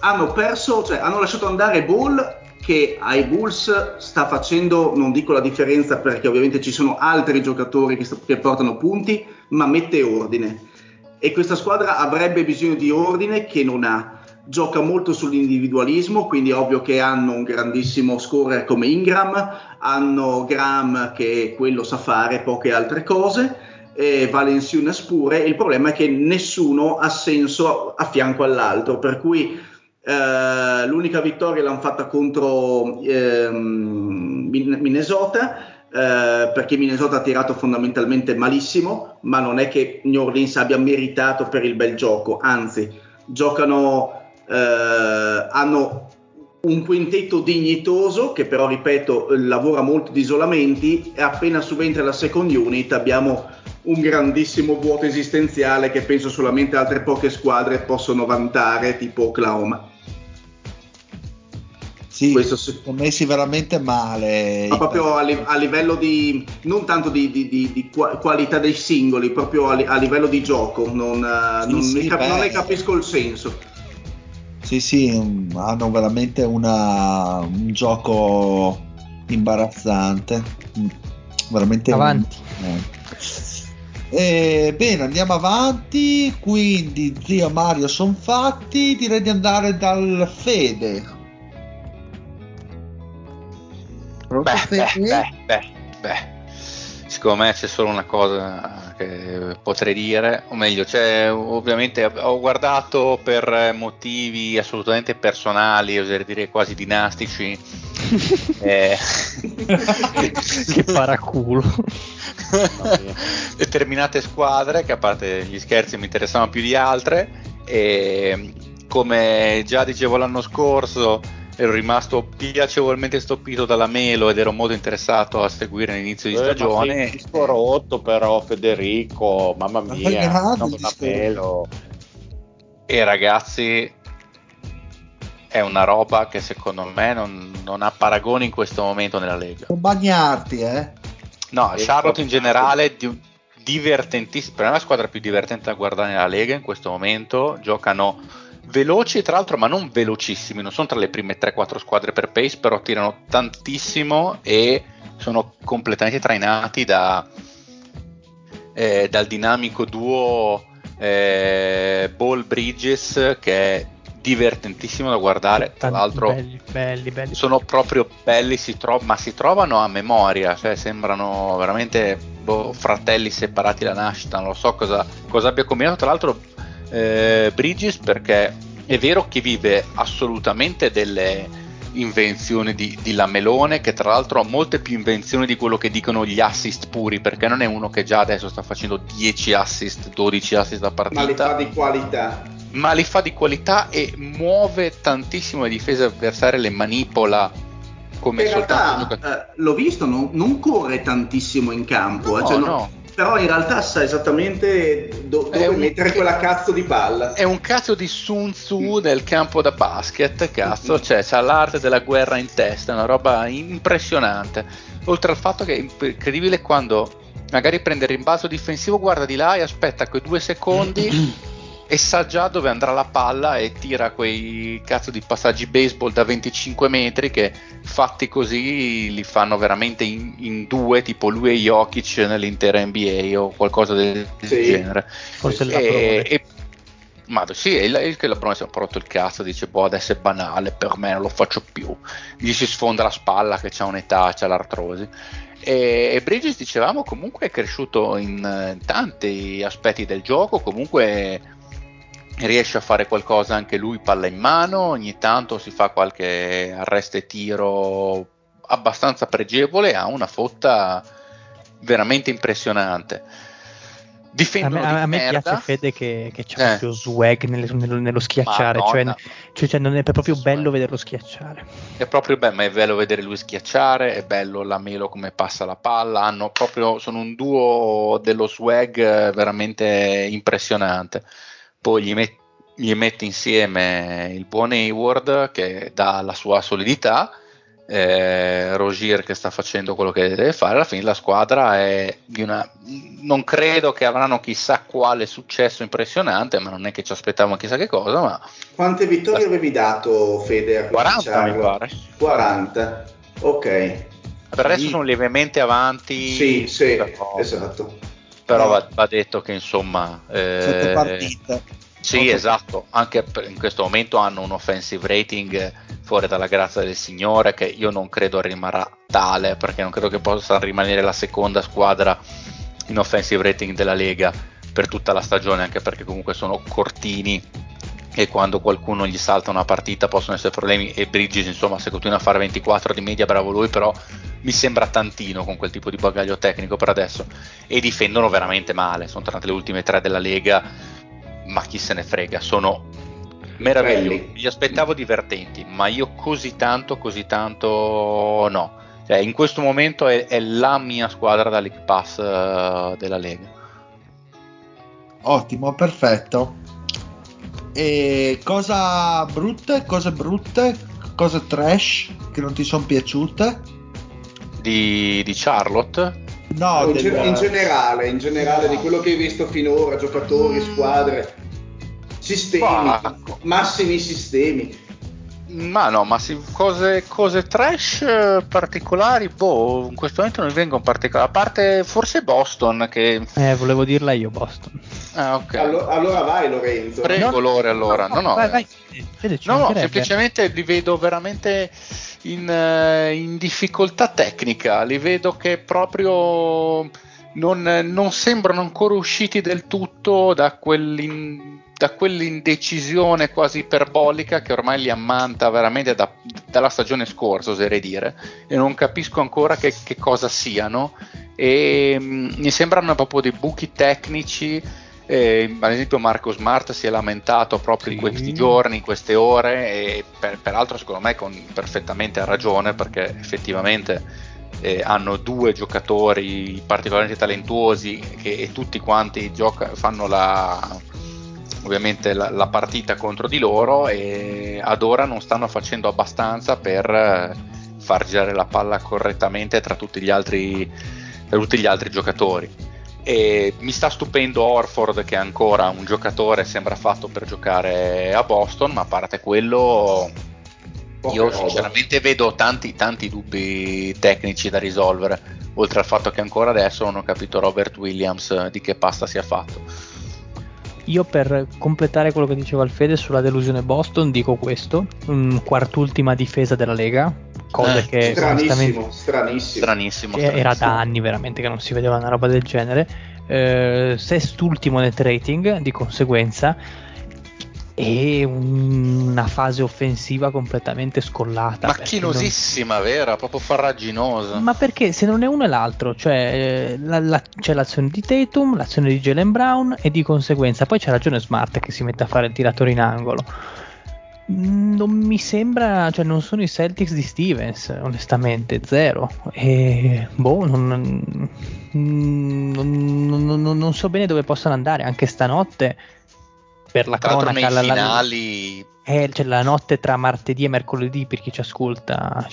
hanno perso, cioè hanno lasciato andare Ball che ai Bulls sta facendo, non dico la differenza perché ovviamente ci sono altri giocatori che, st- che portano punti, ma mette ordine. E questa squadra avrebbe bisogno di ordine che non ha. Gioca molto sull'individualismo, quindi è ovvio che hanno un grandissimo scorer come Ingram, hanno Graham che quello sa fare, poche altre cose, e Valenciunas pure. Il problema è che nessuno ha senso a fianco all'altro, per cui eh, l'unica vittoria l'hanno fatta contro ehm, Minnesota. Eh, perché Minnesota ha tirato fondamentalmente malissimo, ma non è che New Orleans abbia meritato per il bel gioco, anzi, giocano, eh, hanno un quintetto dignitoso che però, ripeto, lavora molto di isolamenti e appena subentra la second unit abbiamo un grandissimo vuoto esistenziale che penso solamente altre poche squadre possono vantare, tipo Oklahoma. Sì, Questo sono messi veramente male. Ma proprio a, li- a, livello di, non tanto di, di, di, di qualità dei singoli, proprio a, li- a livello di gioco, non, sì, non, sì, ne cap- non, ne capisco il senso. Sì, sì, hanno veramente una, un gioco imbarazzante. Veramente avanti. Eh, bene, andiamo avanti. Quindi, zio Mario, sono fatti. Direi di andare dal Fede. Pronto beh? Beh, beh, beh, Secondo me c'è solo una cosa che potrei dire, o meglio, cioè, ovviamente ho guardato per motivi assolutamente personali, oserei dire quasi dinastici. eh, che paraculo. determinate squadre che a parte gli scherzi mi interessavano più di altre e come già dicevo l'anno scorso ero rimasto piacevolmente stupito dalla Melo ed ero molto interessato a seguire l'inizio di eh, stagione. Ma disco rotto però Federico, mamma mia, no, la Melo. E ragazzi, è una roba che secondo me non, non ha paragoni in questo momento nella Lega. Non bagnarti, eh? No, e Charlotte in generale è di, divertentissima, per me è la squadra più divertente da guardare nella Lega in questo momento, giocano veloci tra l'altro ma non velocissimi, non sono tra le prime 3-4 squadre per pace, però tirano tantissimo e sono completamente trainati da, eh, dal dinamico duo eh, Ball Bridges che è divertentissimo da guardare. Tra l'altro, belli, belli, belli. sono proprio belli, si tro- ma si trovano a memoria, cioè sembrano veramente boh, fratelli separati da nascita. Non lo so cosa, cosa abbia combinato. Tra l'altro, eh, Bridges perché è vero che vive assolutamente delle invenzioni di, di, Lamelone che tra l'altro ha molte più invenzioni di quello che dicono gli assist puri perché non è uno che già adesso sta facendo 10 assist 12 assist a partita. Ma li fa di qualità. Ma li fa di qualità e muove tantissimo le difese avversarie le manipola come in soltanto realtà, eh, l'ho visto non, non, corre tantissimo in campo no, eh, cioè, no però in realtà sa esattamente do- dove un, mettere quella cazzo di palla. È un cazzo di Sun Tzu del campo da basket, cazzo, cioè c'ha l'arte della guerra in testa, una roba impressionante. Oltre al fatto che è incredibile quando magari prende il rimbalzo difensivo, guarda di là e aspetta quei due secondi e sa già dove andrà la palla e tira quei cazzo di passaggi baseball da 25 metri che fatti così li fanno veramente in, in due, tipo lui e Jokic nell'intera NBA o qualcosa del, sì. genere. Forse e, e, ma sì, è il che la promessa ha rotto il cazzo, dice boh adesso è banale, per me non lo faccio più. Gli si sfonda la spalla che c'ha un'età, c'ha l'artrosi. E, e Bridges dicevamo comunque è cresciuto in, in tanti aspetti del gioco, comunque riesce a fare qualcosa anche lui palla in mano, ogni tanto si fa qualche arresto e tiro abbastanza pregevole, ha una fotta veramente impressionante. difendono a me, a me piace Fede che, che c'ha eh. proprio swag nello, nello, nello schiacciare, cioè, cioè, cioè, non è proprio swag. bello vederlo schiacciare. È proprio bello, ma è bello vedere lui schiacciare, è bello la Melo come passa la palla, hanno proprio, sono un duo dello swag veramente impressionante. Poi gli metti gli metti insieme il buon Hayward che dà la sua solidità eh, Rogier che sta facendo quello che deve fare, alla fine la squadra è di una... non credo che avranno chissà quale successo impressionante, ma non è che ci aspettavamo chissà che cosa. Ma... Quante vittorie la... avevi dato Fede? 40 mi pare. 40, ok. Per adesso sono lievemente avanti. Sì, sì, esatto. Però va, va, detto che insomma... Eh... Sì, okay. esatto, anche in questo momento hanno un offensive rating fuori dalla grazia del Signore, che io non credo rimarrà tale, perché non credo che possa rimanere la seconda squadra in offensive rating della Lega per tutta la stagione, anche perché comunque sono cortini e quando qualcuno gli salta una partita possono essere problemi e Bridges insomma se continua a fare 24 di media bravo lui però mi sembra tantino con quel tipo di bagaglio tecnico per adesso e difendono veramente male sono tornate le ultime tre della Lega ma chi se ne frega sono meravigliosi. Li aspettavo divertenti, ma io così tanto, così tanto no. Cioè, in questo momento è, è, la mia squadra da League Pass uh, della Lega. Ottimo, perfetto. E cosa brutte, cose brutte, cose trash che non ti sono piaciute? Di, di Charlotte? No, in, del... in, generale, in generale no. di quello che hai visto finora, giocatori, squadre sistemi, Pacco. massimi sistemi. Ma no, ma sì, cose, cose, trash eh, particolari, boh, in questo momento non vengono particolari, a parte forse Boston che... Eh, volevo dirla io Boston. Ah, ok. Allora, allora vai Lorenzo. Prego no, Lore allora, no, no. no, vai, vai. Fede, no, no semplicemente li vedo veramente in, uh, in difficoltà tecnica, li vedo che proprio non, non sembrano ancora usciti del tutto da, quell'in, da, quell'indecisione quasi iperbolica che ormai li ammanta veramente da, dalla stagione scorsa, oserei dire, e non capisco ancora che, che cosa siano. E mh, mm, mi sembrano proprio dei buchi tecnici. Eh, ad esempio Marco Smart si è lamentato proprio sì. in questi giorni, in queste ore e per, peraltro secondo me con perfettamente ragione perché effettivamente eh, hanno due giocatori particolarmente talentuosi che, e tutti quanti gioca, fanno la, ovviamente la, la, partita contro di loro e ad ora non stanno facendo abbastanza per eh, far girare la palla correttamente tra tutti gli altri, tutti gli altri giocatori. E mi sta stupendo Orford che è ancora un giocatore, sembra fatto per giocare a Boston, ma a parte quello io sinceramente vedo tanti, tanti dubbi tecnici da risolvere, oltre al fatto che ancora adesso non ho capito Robert Williams eh, di che pasta sia fatto. Io per completare quello che diceva Alfede sulla delusione Boston dico questo, un quart'ultima difesa della Lega, cosa eh, che stranissimo, stranissimo. stranissimo, era da anni veramente che non si vedeva una roba del genere. Eh, sest'ultimo net rating, di conseguenza e una fase offensiva completamente scollata. Macchinosissima, non... vera, proprio farraginosa. Ma perché se non è uno è l'altro, cioè la, la, c'è l'azione di Tatum, l'azione di Jalen Brown e di conseguenza poi c'è ragione Smart che si mette a fare il tiratore in angolo. Non mi sembra, cioè non sono i Celtics di Stevens, onestamente, zero. E boh, non, non, non so bene dove possano andare, anche stanotte per la cronaca nei la, finali eh, cioè la notte tra martedì e mercoledì per chi ci ascolta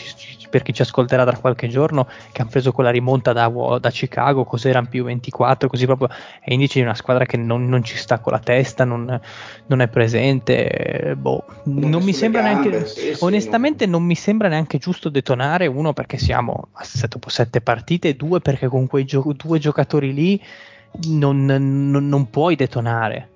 per chi ci ascolterà tra qualche giorno che hanno preso quella rimonta da, da Chicago cos'erano più 24 così proprio è indice di una squadra che non, non ci sta con la testa non, non è presente boh, non, non mi sembra gambe, neanche sì, onestamente sì, non mi sembra neanche giusto detonare uno perché siamo a dopo sette partite e due perché con quei gio- due giocatori lì non, non puoi detonare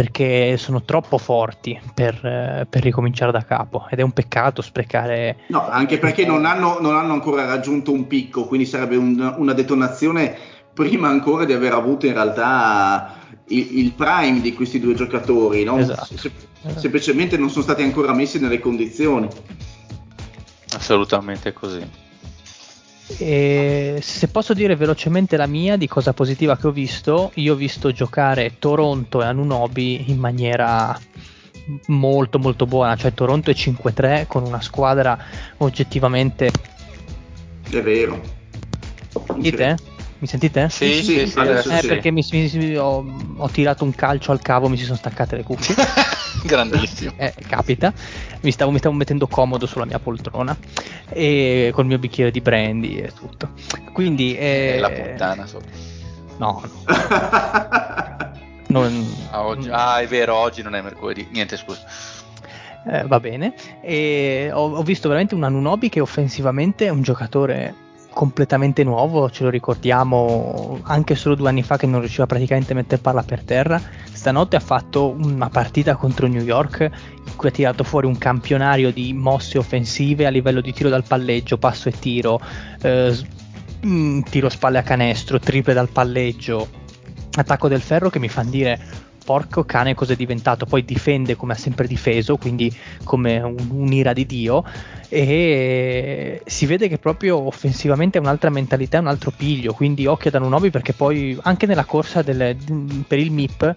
perché sono troppo forti per, eh, per, ricominciare da capo ed è un peccato sprecare. No, anche perché non hanno, non hanno ancora raggiunto un picco, quindi sarebbe un, una detonazione prima ancora di aver avuto in realtà il, il prime di questi due giocatori, no? esatto. Se, esatto. semplicemente non sono stati ancora messi nelle condizioni. Assolutamente così. E se posso dire velocemente la mia di cosa positiva che ho visto, io ho visto giocare Toronto e Anunobi in maniera molto molto buona, cioè Toronto è 5-3 con una squadra oggettivamente... È vero. Dite? Mi sentite? Sì, sì, sì. Eh, sì. perché mi, mi, ho, ho, tirato un calcio al cavo, mi si sono staccate le cuffie. Grandissimo. Eh, capita. Mi stavo, mi stavo, mettendo comodo sulla mia poltrona e col mio bicchiere di brandy e tutto. Quindi... Eh, la puttana sopra. No, no. non... ah, oggi, ah, è vero, oggi non è mercoledì. Niente, scusa. Eh, va bene. E ho, ho visto veramente un Anunobi che offensivamente è un giocatore completamente nuovo, ce lo ricordiamo anche solo due anni fa che non riusciva praticamente a mettere palla per terra. Stanotte ha fatto una partita contro New York in cui ha tirato fuori un campionario di mosse offensive a livello di tiro dal palleggio, passo e tiro, eh, mm, tiro spalle a canestro, triple dal palleggio, attacco del ferro che mi fanno dire porco cane cosa è diventato, poi difende come ha sempre difeso, quindi come un, un'ira di Dio e si vede che proprio offensivamente è un'altra mentalità, un altro piglio, quindi occhio ad Anunobi perché poi anche nella corsa del, per il MIP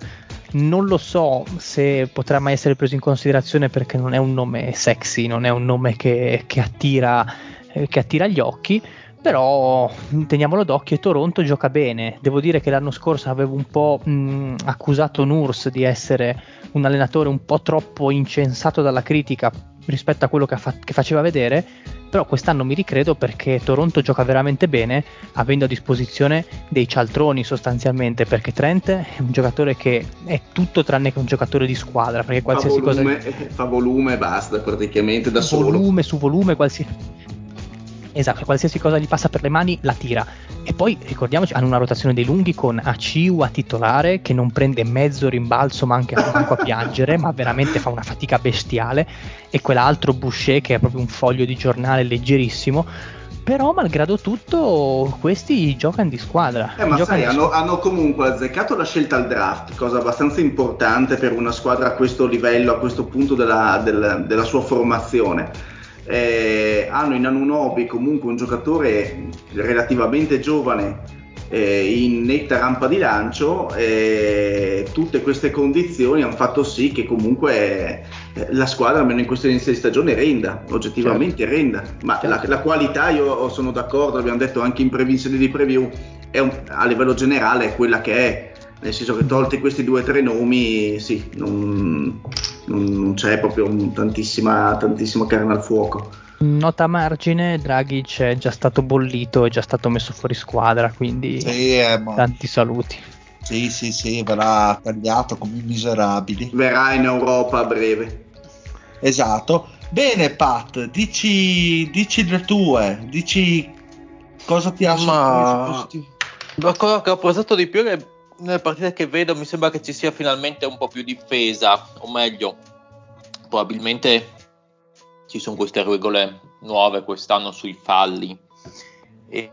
non lo so se potrà mai essere preso in considerazione perché non è un nome sexy, non è un nome che, che, attira, eh, che attira gli occhi, però teniamolo d'occhio e Toronto gioca bene. Devo dire che l'anno scorso avevo un po' mh, accusato Nurs di essere un allenatore un po' troppo incensato dalla critica rispetto a quello che, fa- che faceva vedere, però quest'anno mi ricredo perché Toronto gioca veramente bene avendo a disposizione dei cialtroni sostanzialmente perché Trent è un giocatore che è tutto tranne che un giocatore di squadra perché qualsiasi fa volume, cosa fa volume e basta praticamente da volume solo volume su volume qualsiasi Esatto, qualsiasi cosa gli passa per le mani la tira. E poi ricordiamoci, hanno una rotazione dei lunghi con Aciu a titolare che non prende mezzo rimbalzo ma anche a piangere, ma veramente fa una fatica bestiale. E quell'altro Boucher che è proprio un foglio di giornale leggerissimo. Però, malgrado tutto, questi giocano di squadra. Eh, ma sai, hanno, hanno, comunque azzeccato la scelta al draft, cosa abbastanza importante per una squadra a questo livello, a questo punto della, del, della sua formazione eh, hanno in Anunobi comunque un giocatore relativamente giovane eh, in netta rampa di lancio eh, tutte queste condizioni hanno fatto sì che comunque eh, la squadra almeno in questo inizio di stagione renda oggettivamente certo. renda ma certo. la, la, qualità io sono d'accordo abbiamo detto anche in previsione di preview un, a livello generale è quella che è nel senso che tolti questi due o tre nomi, sì, non, non c'è proprio tantissima, tantissima carne al fuoco. Nota margine, Dragic è già stato bollito, è già stato messo fuori squadra, quindi sì, eh, tanti saluti. Sì, sì, sì, verrà tagliato come i miserabili. Verrà in Europa a breve. Esatto. Bene, Pat, dici, dici le tue, dici cosa ti ha Ma... La cosa che ho apprezzato di più è che nelle partite che vedo mi sembra che ci sia finalmente un po' più difesa, o meglio, probabilmente ci sono queste regole nuove quest'anno sui falli e,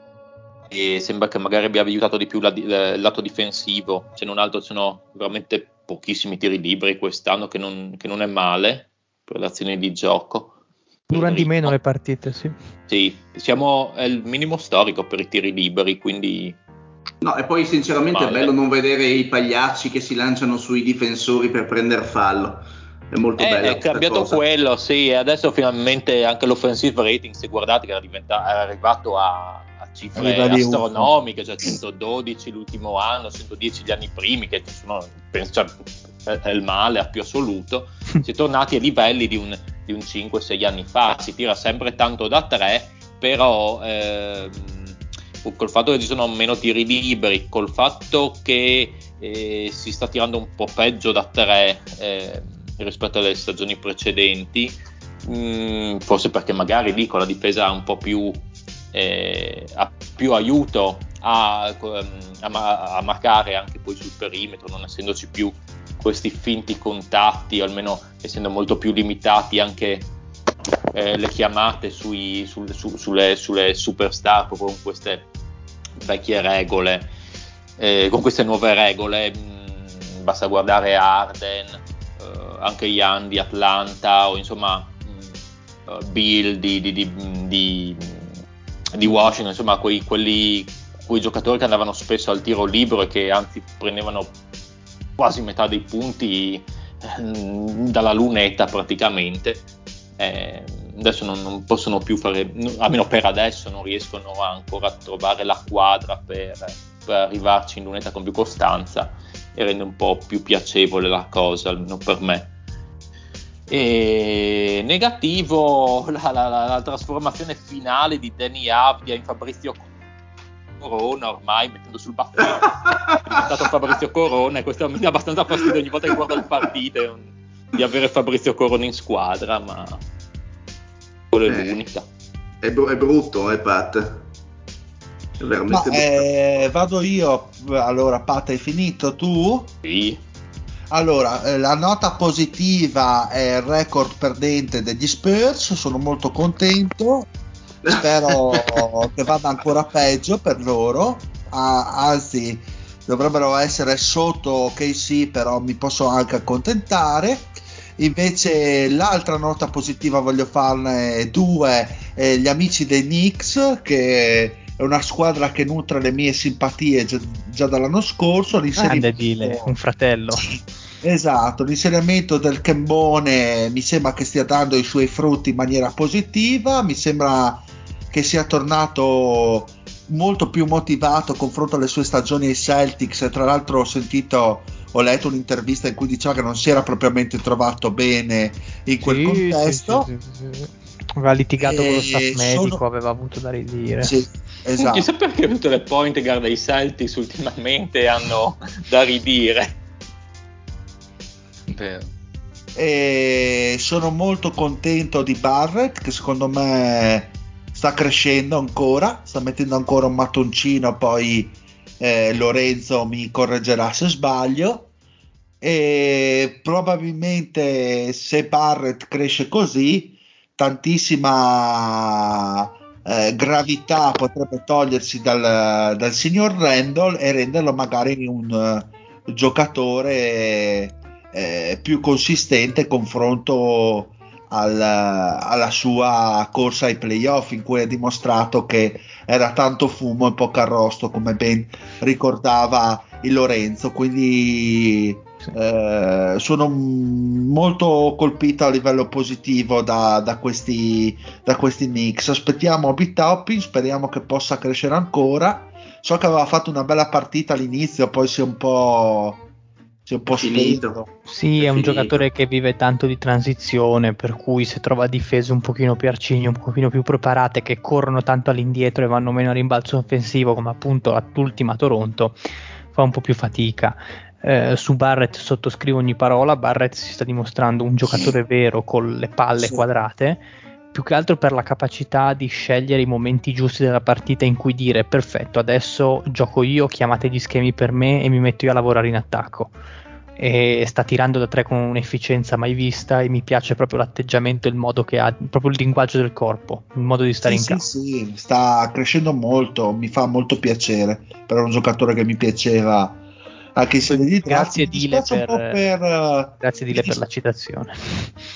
e sembra che magari abbia aiutato di più la, il lato difensivo, se non altro sono veramente pochissimi tiri liberi quest'anno che non, che non è male per le azioni di gioco. Durano di meno le partite, sì. Sì, siamo al minimo storico per i tiri liberi, quindi No, e poi sinceramente vale. è bello non vedere i pagliacci che si lanciano sui difensori per prendere fallo. È molto eh, bello. È cambiato cosa. quello, sì, e adesso finalmente anche l'offensive rating, se guardate, che era, era arrivato a, a cifre astronomiche, cioè 112 l'ultimo anno, 110 gli anni primi, che sono, penso, è il male a più assoluto. si è tornati a livelli di un, di un 5-6 anni fa, si tira sempre tanto da 3, però... Ehm, col fatto che ci sono meno tiri liberi, col fatto che eh, si sta tirando un po' peggio da tre eh, rispetto alle stagioni precedenti, mh, mm, forse perché magari lì con la difesa ha un po' più, eh, ha più aiuto a, a, a, marcare anche poi sul perimetro, non essendoci più questi finti contatti, o almeno essendo molto più limitati anche eh, le chiamate sui, sul, su, sulle, sulle, superstar con queste vecchie regole, eh, con queste nuove regole. Mh, mm, basta guardare Arden, eh, anche Ian di Atlanta o insomma mh, mm, Bill di, di, di, di Washington, insomma, quei, quelli, quei giocatori che andavano spesso al tiro libero e che anzi prendevano quasi metà dei punti eh, dalla lunetta praticamente. Eh, adesso non, non, possono più fare, almeno per adesso non riescono ancora a trovare la quadra per, per arrivarci in lunetta con più costanza e rende un po' più piacevole la cosa, almeno per me. E negativo la, la, la, trasformazione finale di Danny Avdia in Fabrizio Corona ormai mettendo sul baffetto è diventato Fabrizio Corona e questo mi dà abbastanza fastidio ogni volta che guardo le partite di avere Fabrizio Corona in squadra ma quello è eh, l'unica. È, br- è brutto eh Pat. È veramente Ma, eh, vado io. Allora Pat hai finito? Tu? sì. Allora, eh, la nota positiva è il record perdente degli Spurs, sono molto contento, spero che vada ancora peggio per loro, ah, anzi dovrebbero essere sotto KC, però mi posso anche accontentare. Invece l'altra nota positiva voglio farne due, eh, gli amici dei Knicks, che è una squadra che nutre le mie simpatie già, già dall'anno scorso. Grande Dile, un fratello. Esatto, l'inserimento del Kembone mi sembra che stia dando i suoi frutti in maniera positiva, mi sembra che sia tornato molto più motivato confronto alle sue stagioni ai Celtics tra l'altro ho sentito ho letto un'intervista in cui diceva che non si era propriamente trovato bene in quel sì, contesto sì, sì, aveva litigato e con lo staff medico sono... aveva avuto da ridire sì, esatto. chissà perché tutte le point guard dei Celtics ultimamente hanno da ridire Vero. E sono molto contento di Barrett che secondo me sta crescendo ancora, sta mettendo ancora un mattoncino, poi eh, Lorenzo mi correggerà se sbaglio. E probabilmente se Barrett cresce così, tantissima eh, gravità potrebbe togliersi dal, dal signor Randall e renderlo magari un uh, giocatore eh, più consistente confronto al, alla sua corsa ai playoff in cui ha dimostrato che era tanto fumo e poco arrosto come ben ricordava il Lorenzo. Quindi eh, sono molto colpito a livello positivo da, da questi da questi mix. Aspettiamo Bitopping speriamo che possa crescere ancora. So che aveva fatto una bella partita all'inizio poi si è un po' si è un po' finito. Sì, è, è un giocatore che vive tanto di transizione, per cui se trova difese un pochino più arcigne, un pochino più preparate, che corrono tanto all'indietro e vanno meno a rimbalzo offensivo, come appunto l'ultima Toronto, fa un po' più fatica. Eh, su Barrett sottoscrivo ogni parola, Barrett si sta dimostrando un giocatore vero con le palle sì. quadrate più che altro per la capacità di scegliere i momenti giusti della partita in cui dire perfetto, adesso gioco io, chiamate gli schemi per me e mi metto io a lavorare in attacco e sta tirando da tre con un'efficienza mai vista e mi piace proprio l'atteggiamento, il modo che ha, proprio il linguaggio del corpo, il modo di stare sì, in campo. Sì, sì, sta crescendo molto, mi fa molto piacere per un giocatore che mi piaceva anche se di grazie Dile per, per, grazie Dile per la citazione.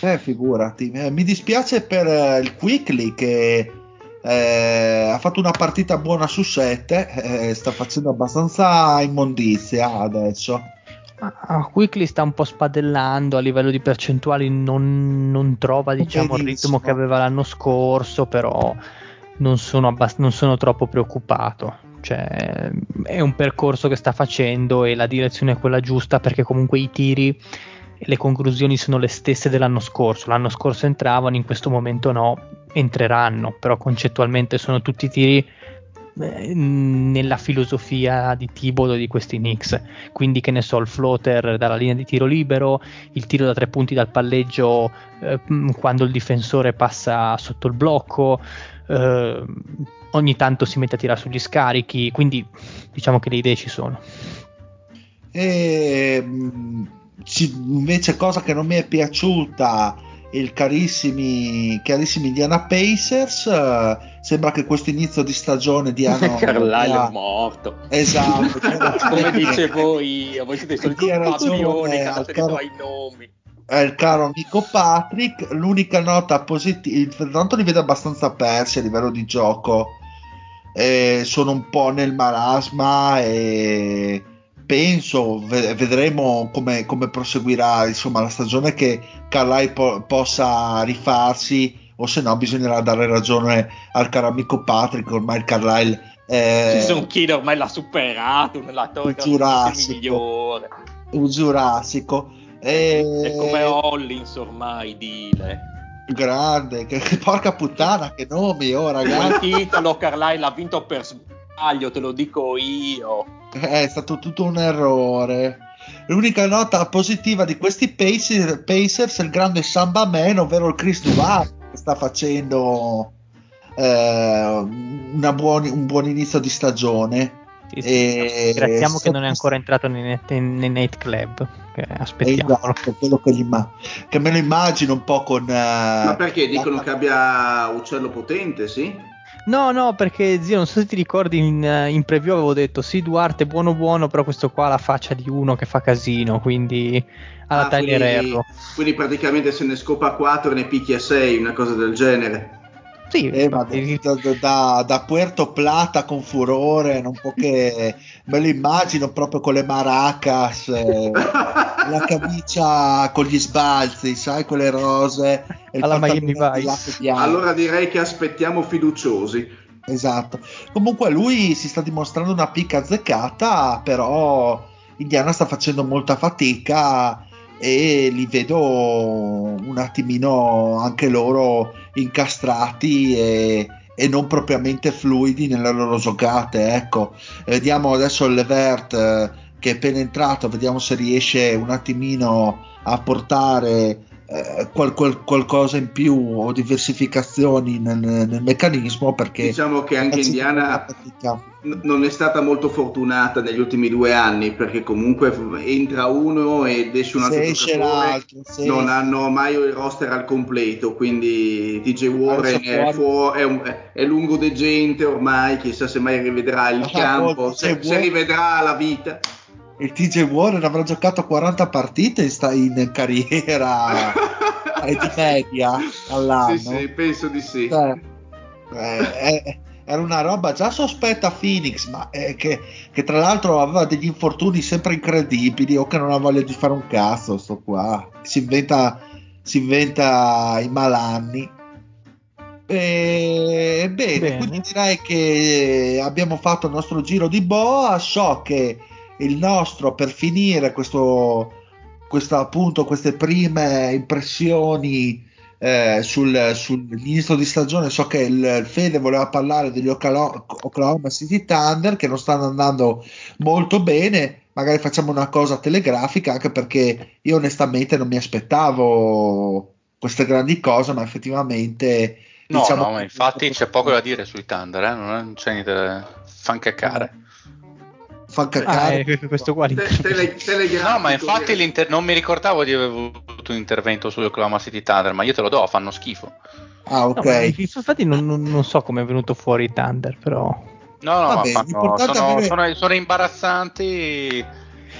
Eh figurati eh, mi dispiace per uh, il Quickly che eh, ha fatto una partita buona su 7 eh, sta facendo abbastanza immondizia adesso Ah, Quickly sta un po' spadellando a livello di percentuali, non, non trova diciamo, il ritmo che aveva l'anno scorso, però non sono, abbast- non sono troppo preoccupato. Cioè, è un percorso che sta facendo e la direzione è quella giusta perché comunque i tiri e le conclusioni sono le stesse dell'anno scorso. L'anno scorso entravano, in questo momento no, entreranno, però concettualmente sono tutti tiri nella filosofia di Thibodeau di questi Knicks. Quindi, che ne so, il floater dalla linea di tiro libero, il tiro da tre punti dal palleggio eh, quando il difensore passa sotto il blocco. Eh, ogni tanto si mette a tirare sugli scarichi, quindi diciamo che le idee ci sono. E, invece, cosa che non mi è piaciuta il carissimi, carissimi Indiana Pacers. Uh, sembra che questo inizio di stagione diano. Carlisle è morto. Esatto. Come dice voi, voi siete i soliti che andate caro, ai nomi. È il caro amico Patrick. L'unica nota positiva, tanto li vedo abbastanza persi a livello di gioco. eh, sono un po' nel marasma e penso vedremo come, come proseguirà insomma, la stagione che Carlisle po- possa rifarsi o se no bisognerà dare ragione al caro amico Patrick ormai il Carlisle eh, Jason Kidd ormai l'ha superato nella torre migliore. Un giurassico e... è come Hollins ormai dile grande che, porca puttana che nomi oh ragazzi. Il titolo Carlisle ha vinto per sbaglio te lo dico io è stato tutto un errore l'unica nota positiva di questi Pacers, Pacers è il grande Samba Man ovvero il Chris Duval che sta facendo eh, buon, un buon inizio di stagione. Sì, sì, e, Ringraziamo che non è ancora entrato nei, nei Night Club. Aspettiamo. Esatto, quello che, gli, che, me lo immagino un po' con. Uh, Ma perché dicono la... che abbia uccello potente, sì? No, no, perché zio, non so se ti ricordi in, in, preview avevo detto sì, Duarte buono buono, però questo qua ha la faccia di uno che fa casino, quindi alla ah, Tyler quindi, quindi praticamente se ne scopa 4 e ne picchia 6, una cosa del genere. Sì, eh, ma da, da, da, Puerto Plata con furore, non può che me lo immagino proprio con le maracas, eh, la camicia con gli sbalzi, sai, con le rose. Alla Miami Vice. Allora direi che aspettiamo fiduciosi. Esatto. Comunque lui si sta dimostrando una picca azzeccata, però Indiana sta facendo molta fatica e li vedo un attimino anche loro incastrati e, e non propriamente fluidi nelle loro giocate. Ecco, vediamo adesso il Levert eh, che è appena entrato, vediamo se riesce un attimino a portare eh, qual, qual, qualcosa in più o diversificazioni nel, nel meccanismo perché diciamo che anche Indiana n- non è stata molto fortunata negli ultimi due anni perché comunque entra uno ed esce un altro giocatore non hanno mai il roster al completo quindi TJ Warren è, fu- è, un, è, lungo degente ormai chissà se mai rivedrà il ah, campo se, se rivedrà la vita il TJ Warren avrà giocato 40 partite in, sta- in carriera di media all'anno. Sì, sì, penso di sì. Cioè, eh, era una roba già sospetta Phoenix, ma eh, che, che, tra l'altro aveva degli infortuni sempre incredibili o che non ha voglia di fare un cazzo, sto qua. Si inventa, si inventa i malanni. E, bene, bene, quindi direi che abbiamo fatto il nostro giro di boa. So che il nostro per finire questo, questo appunto queste prime impressioni eh, sul, sull'inizio di stagione so che il, il Fede voleva parlare degli Oklahoma City Thunder che non stanno andando molto bene magari facciamo una cosa telegrafica anche perché io onestamente non mi aspettavo queste grandi cose ma effettivamente no diciamo no infatti c'è poco da dire sui Thunder eh? non c'è niente da fan cacare fa cacare. Ah, questo qua te, tele, No, ma infatti non mi ricordavo di aver avuto un intervento su Oklahoma City Thunder, ma io te lo do, fanno schifo. Ah, ok. No, infatti non, non, non, so come è venuto fuori Thunder, però... No, no, Vabbè, ma fanno, sono, avere... sono, sono, imbarazzanti.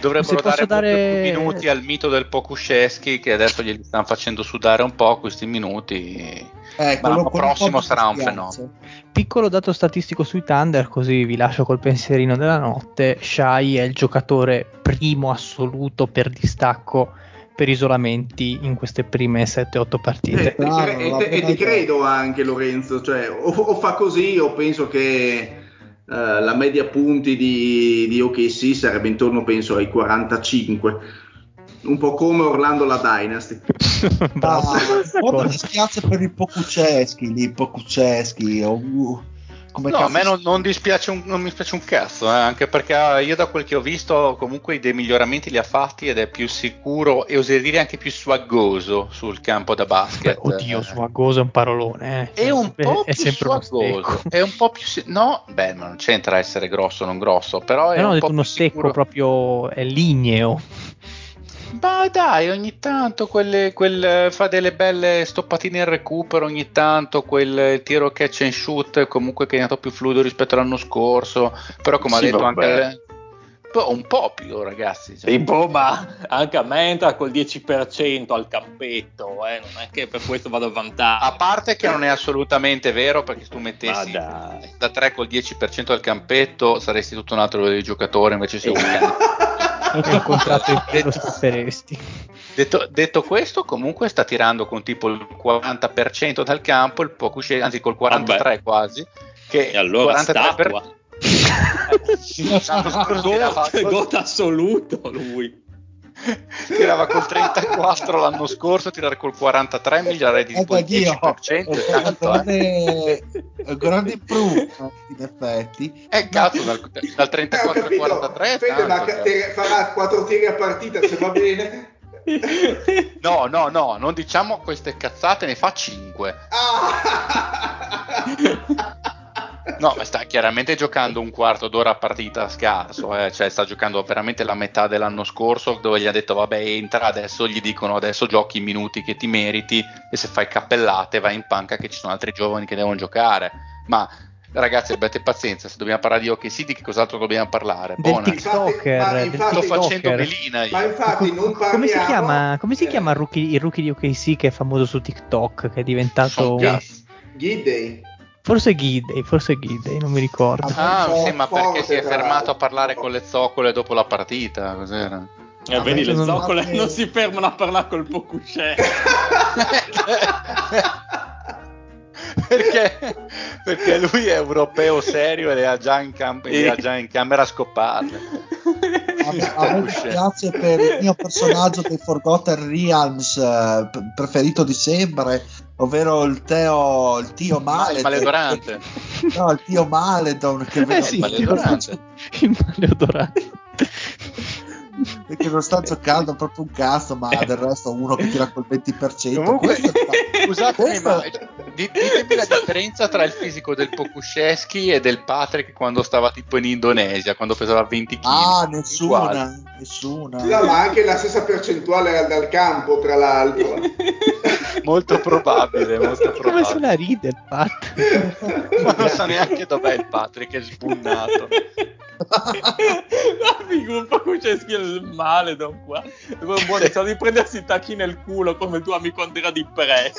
Dovrebbero dare, dare... più minuti al mito del Pokusceschi, che adesso glieli stanno facendo sudare un po' questi minuti. Eh, ma l'anno prossimo sarà un fenomeno. Piccolo dato statistico sui Thunder, così vi lascio col pensierino della notte. Shai è il giocatore primo assoluto per distacco per isolamenti in queste prime 7-8 partite. Eh, e, e, e, ti credo anche Lorenzo, cioè, o, o fa così o penso che uh, la media punti di, di OKC sarebbe intorno penso ai 45 un po' come Orlando la Dynasty. Bravo. Ah, mi dispiace per i Pocuceschi, lì Pocuceschi. Oh, uh, no, a me non, non, dispiace un, non mi dispiace un cazzo, eh, anche perché ah, io da quel che ho visto comunque dei miglioramenti li ha fatti ed è più sicuro e oserei dire anche più swaggoso sul campo da basket. Beh, oddio, swaggoso è un parolone. Eh. È un po' è, più swaggoso, è un po' più... No, beh, ma non c'entra essere grosso o non grosso, però è no, un po' detto uno secco proprio, è ligneo. Ma dai, ogni tanto quelle, quel, fa delle belle stoppatine in recupero, ogni tanto quel tiro catch and shoot comunque che è andato più fluido rispetto all'anno scorso, però come sì, ha detto vabbè. anche po', un po' più, ragazzi. Cioè. Tipo, ma anche a me entra col 10% al campetto, eh? non è che per questo vado a vantare. A parte che non è assolutamente vero, perché se tu mettessi da 3 col 10% al campetto saresti tutto un altro giocatore, invece sei un il contratto in pieno stapperesti. Detto, detto, questo, comunque sta tirando con tipo il 40% dal campo, il poco anzi col 43% Vabbè. quasi. Che e allora 43%, per... gol assoluto lui tirava col 34 l'anno scorso tirare col 43 migliorare di tipo il 10% grande, grande improvement in effetti. Eh cazzo dal, dal 34 al 43 Fede, ma che, farà 4 tiri a partita se va bene? No, no, no, non diciamo queste cazzate, ne fa 5. Ah! No, ma sta chiaramente giocando un quarto d'ora a partita scarso, eh? cioè sta giocando veramente la metà dell'anno scorso dove gli ha detto vabbè entra, adesso gli dicono adesso giochi i minuti che ti meriti e se fai cappellate vai in panca che ci sono altri giovani che devono giocare. Ma ragazzi abbiate pazienza, se dobbiamo parlare di hockey sì, di che cos'altro dobbiamo parlare? Del Buona. TikToker, infatti, sto facendo melina io. Ma infatti non parliamo... Come si chiama, come si chiama il, rookie, il rookie di OKC che è famoso su TikTok, che è diventato... Gidey. Forse Gidey, forse Gidey, non mi ricordo. Ah, sì, ma perché si è fermato a parlare con le zoccole dopo la partita, cos'era? Eh, ah, vedi, le zoccole non, non si fermano a parlare col Pocucè. perché, perché lui è europeo serio e ha già in, cam- e... già in camera a scopparle. A, me dispiace per il mio personaggio dei Forgotten Realms eh, preferito di sempre, ovvero il Teo, il tio Maledon. Il maledorante. No, il tio Maledon. Che eh sì, il maledorante. Il maledorante perché non sta giocando proprio un cazzo, ma del resto uno che tira col 20%. Comunque, scusatemi, ma ditemi la differenza tra il fisico del Pokushesky e del Patrick quando stava tipo in Indonesia, quando pesava 20 kg. Ah, nessuna, nessuna. No, ma anche la stessa percentuale dal campo, tra l'altro. molto probabile, molto probabile. Come se la ride il Patrick? ma non sa neanche dov'è il Patrick, è sbunnato. la figura è il male da qua. Buono sì. di prendersi i tacchi nel culo come tuo amico Andrea di Pre.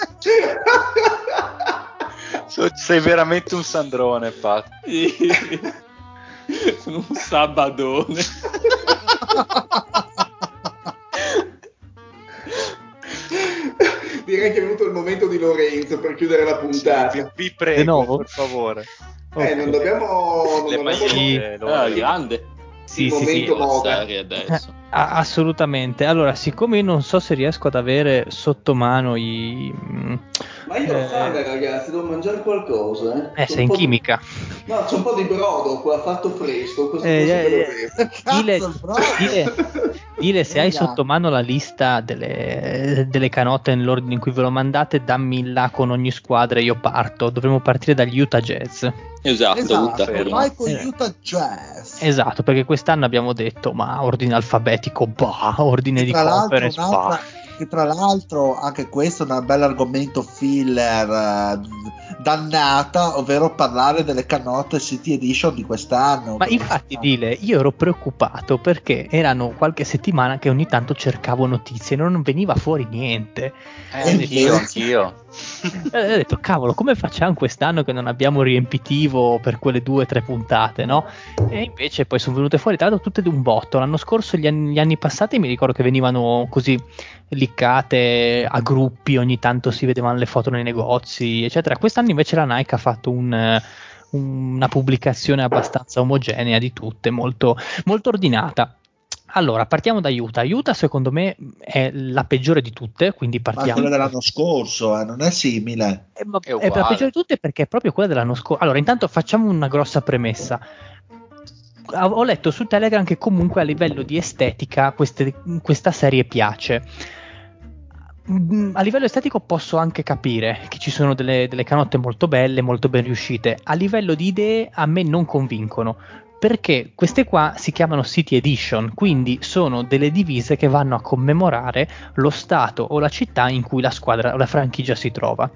sei veramente un sandrone, Pat. Sì. Sono un sabadone. Direi che è venuto il momento di Lorenzo per chiudere la puntata. Sì, vi, vi prego, per favore. Eh, okay. non dobbiamo... Non dobbiamo... Sì, ah, grande sì, sì, sì, adesso. assolutamente. Allora, siccome io non so se riesco ad avere sotto mano i. Ma io eh, ho fame, ragazzi, devo mangiare qualcosa. Eh, eh sei in chimica. Di... No, c'è un po' di brodo qua, fatto fresco. Così eh, eh, eh, dile, dile, dile, se hai sotto mano la lista delle, delle canotte nell'ordine in cui ve lo mandate, dammi là con ogni squadra e io parto. Dovremmo partire dagli Utah Jazz. Esatto, esatto vai con. Utah Jazz. Esatto, perché quest'anno abbiamo detto, ma ordine alfabetico, bah, ordine di conference, bah che tra l'altro anche questo è un bel argomento filler eh, dannata, ovvero parlare delle canotte City Edition di quest'anno. Ma infatti, Dile, io ero preoccupato perché erano qualche settimana che ogni tanto cercavo notizie e non veniva fuori niente. Eh, anch'io, anch'io. e ho detto, cavolo, come facciamo quest'anno che non abbiamo riempitivo per quelle due o tre puntate, no? E invece poi sono venute fuori, tra l'altro, tutte d'un botto. L'anno scorso, gli anni, gli anni passati, mi ricordo che venivano così liccate a gruppi, ogni tanto si vedevano le foto nei negozi, eccetera. Quest'anno invece la Nike ha fatto un, una pubblicazione abbastanza omogenea di tutte, molto, molto ordinata. Allora, partiamo da Utah. Utah, secondo me, è la peggiore di tutte, quindi partiamo. Ma quella dell'anno scorso, eh, non è simile. È, è, è la peggiore di tutte perché è proprio quella dell'anno scorso. Allora, intanto facciamo una grossa premessa ho letto su Telegram che comunque a livello di estetica queste, questa serie piace. Mm, a livello estetico posso anche capire che ci sono delle, delle, canotte molto belle, molto ben riuscite. A livello di idee a me non convincono. Perché queste qua si chiamano City Edition, quindi sono delle divise che vanno a commemorare lo stato o la città in cui la squadra o la franchigia si trova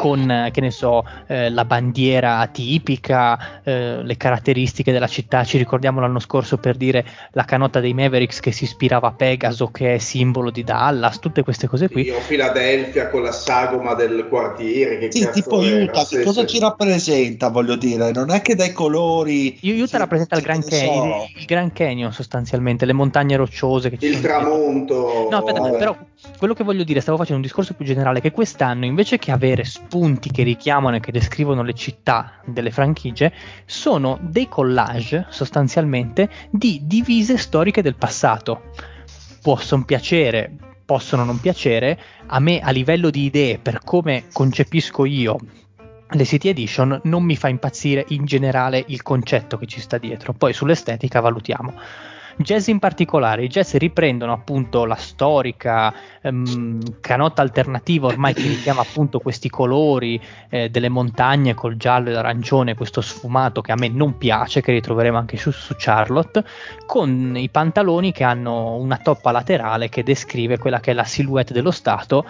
con, che ne so, eh, la bandiera tipica, eh, le caratteristiche della città. Ci ricordiamo l'anno scorso per dire la canotta dei Mavericks che si ispirava a Pegaso, che è simbolo di Dallas, tutte queste cose qui. Io Filadelfia con la sagoma del quartiere. Che sì, tipo Utah, che cosa ci rappresenta, voglio dire? Non è che dai colori... Utah sì, rappresenta il Grand, Canyon, so. il Grand Canyon sostanzialmente, le montagne rocciose. il tramonto. No, aspetta, però quello che voglio dire, stavo facendo un discorso più generale, che quest'anno invece che avere spunti che richiamano e che descrivono le città delle franchigie, sono dei collage sostanzialmente di divise storiche del passato. Possono piacere, possono non piacere, a me a livello di idee, per come concepisco io le City Edition, non mi fa impazzire in generale il concetto che ci sta dietro. Poi sull'estetica valutiamo jazz in particolare. I jazz riprendono appunto la storica ehm, canotta alternativa ormai che richiama appunto questi colori eh, delle montagne col giallo e l'arancione, questo sfumato che a me non piace, che ritroveremo anche su, su Charlotte, con i pantaloni che hanno una toppa laterale che descrive quella che è la silhouette dello Stato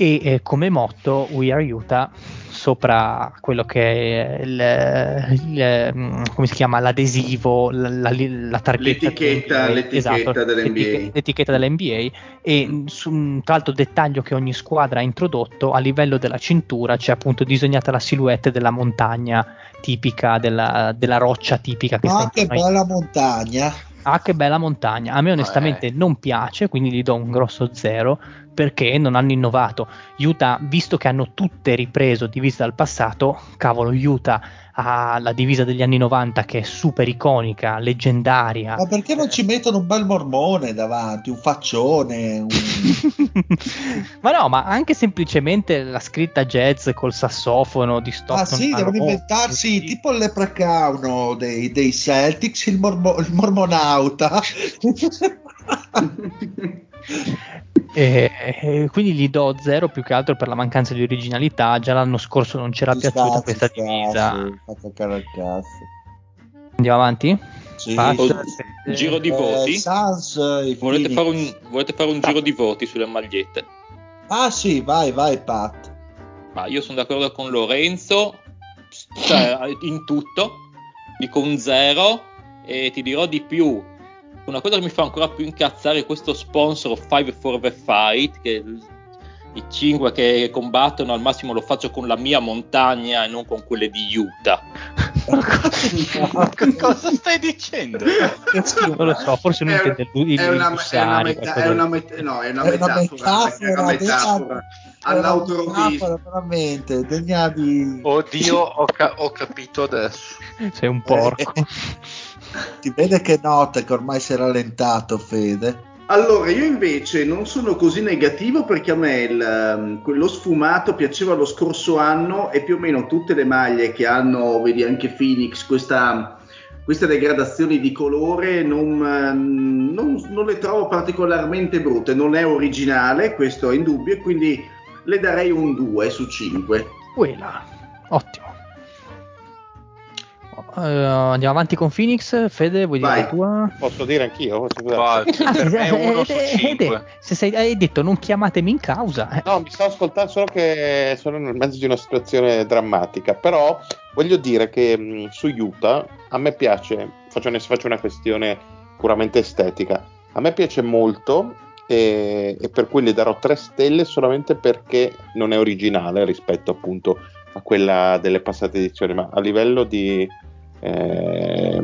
e eh, come motto We Are Utah sopra quello che è il, il, mm, come si chiama l'adesivo la, la, la targhetta l'etichetta, dell'NBA, l'etichetta esatto, dell'NBA l'etichetta dell'NBA e su, tra l'altro dettaglio che ogni squadra ha introdotto a livello della cintura c'è appunto disegnata la silhouette della montagna tipica della, della roccia tipica che ah che bella montagna. Ah che bella montagna. A me onestamente eh. non piace quindi gli do un grosso zero perché non hanno innovato. Utah, visto che hanno tutte ripreso divise dal passato, cavolo, Utah ha la divisa degli anni 90 che è super iconica, leggendaria. Ma perché non ci mettono un bel mormone davanti, un faccione? Un... ma no, ma anche semplicemente la scritta jazz col sassofono di Stockton. Ah sì, devono inventarsi sì. tipo il leprecaun dei, dei Celtics, il, mormo, il mormonauta. E, e, quindi gli do zero più che altro per la mancanza di originalità. Già l'anno scorso non c'era ci piaciuta sta, questa sta, divisa. Andiamo avanti? Sì, Pass, giro di voti. Eh, Sans, volete, fare un, volete, fare un, giro di voti sulle magliette? Ah sì, vai, vai Pat. Ma io sono d'accordo con Lorenzo, cioè, in tutto, dico un zero e ti dirò di più una cosa che mi fa ancora più incazzare è questo sponsor 5 for the Fight, che i 5 che combattono al massimo lo faccio con la mia montagna e non con quelle di Utah. cosa stai dicendo? non lo so, forse non intende lui. È una, metafora, è una metafora all'autorotismo. Veramente, degna di... Oddio, ho, ca- ho capito adesso. Sei un porco. Ti vede che note che ormai si è rallentato, Fede. Allora, io invece non sono così negativo perché a me il, quello sfumato piaceva lo scorso anno e più o meno tutte le maglie che hanno, vedi anche Phoenix, questa, queste degradazioni di colore non, non, non, le trovo particolarmente brutte, non è originale, questo è indubbio, e quindi le darei un 2 su 5. Quella, ottimo. Uh, andiamo avanti con Phoenix. Fede, vuoi Vai. dire la tua? Posso dire anch'io? Ah, uno. Se sei, hai detto non chiamatemi in causa. Eh. No, mi sto ascoltando solo che sono nel mezzo di una situazione drammatica. Però voglio dire che mh, su Utah a me piace, faccio, ne faccio una questione puramente estetica. A me piace molto e, e per cui le darò tre stelle solamente perché non è originale rispetto appunto a quella delle passate edizioni, ma a livello di eh,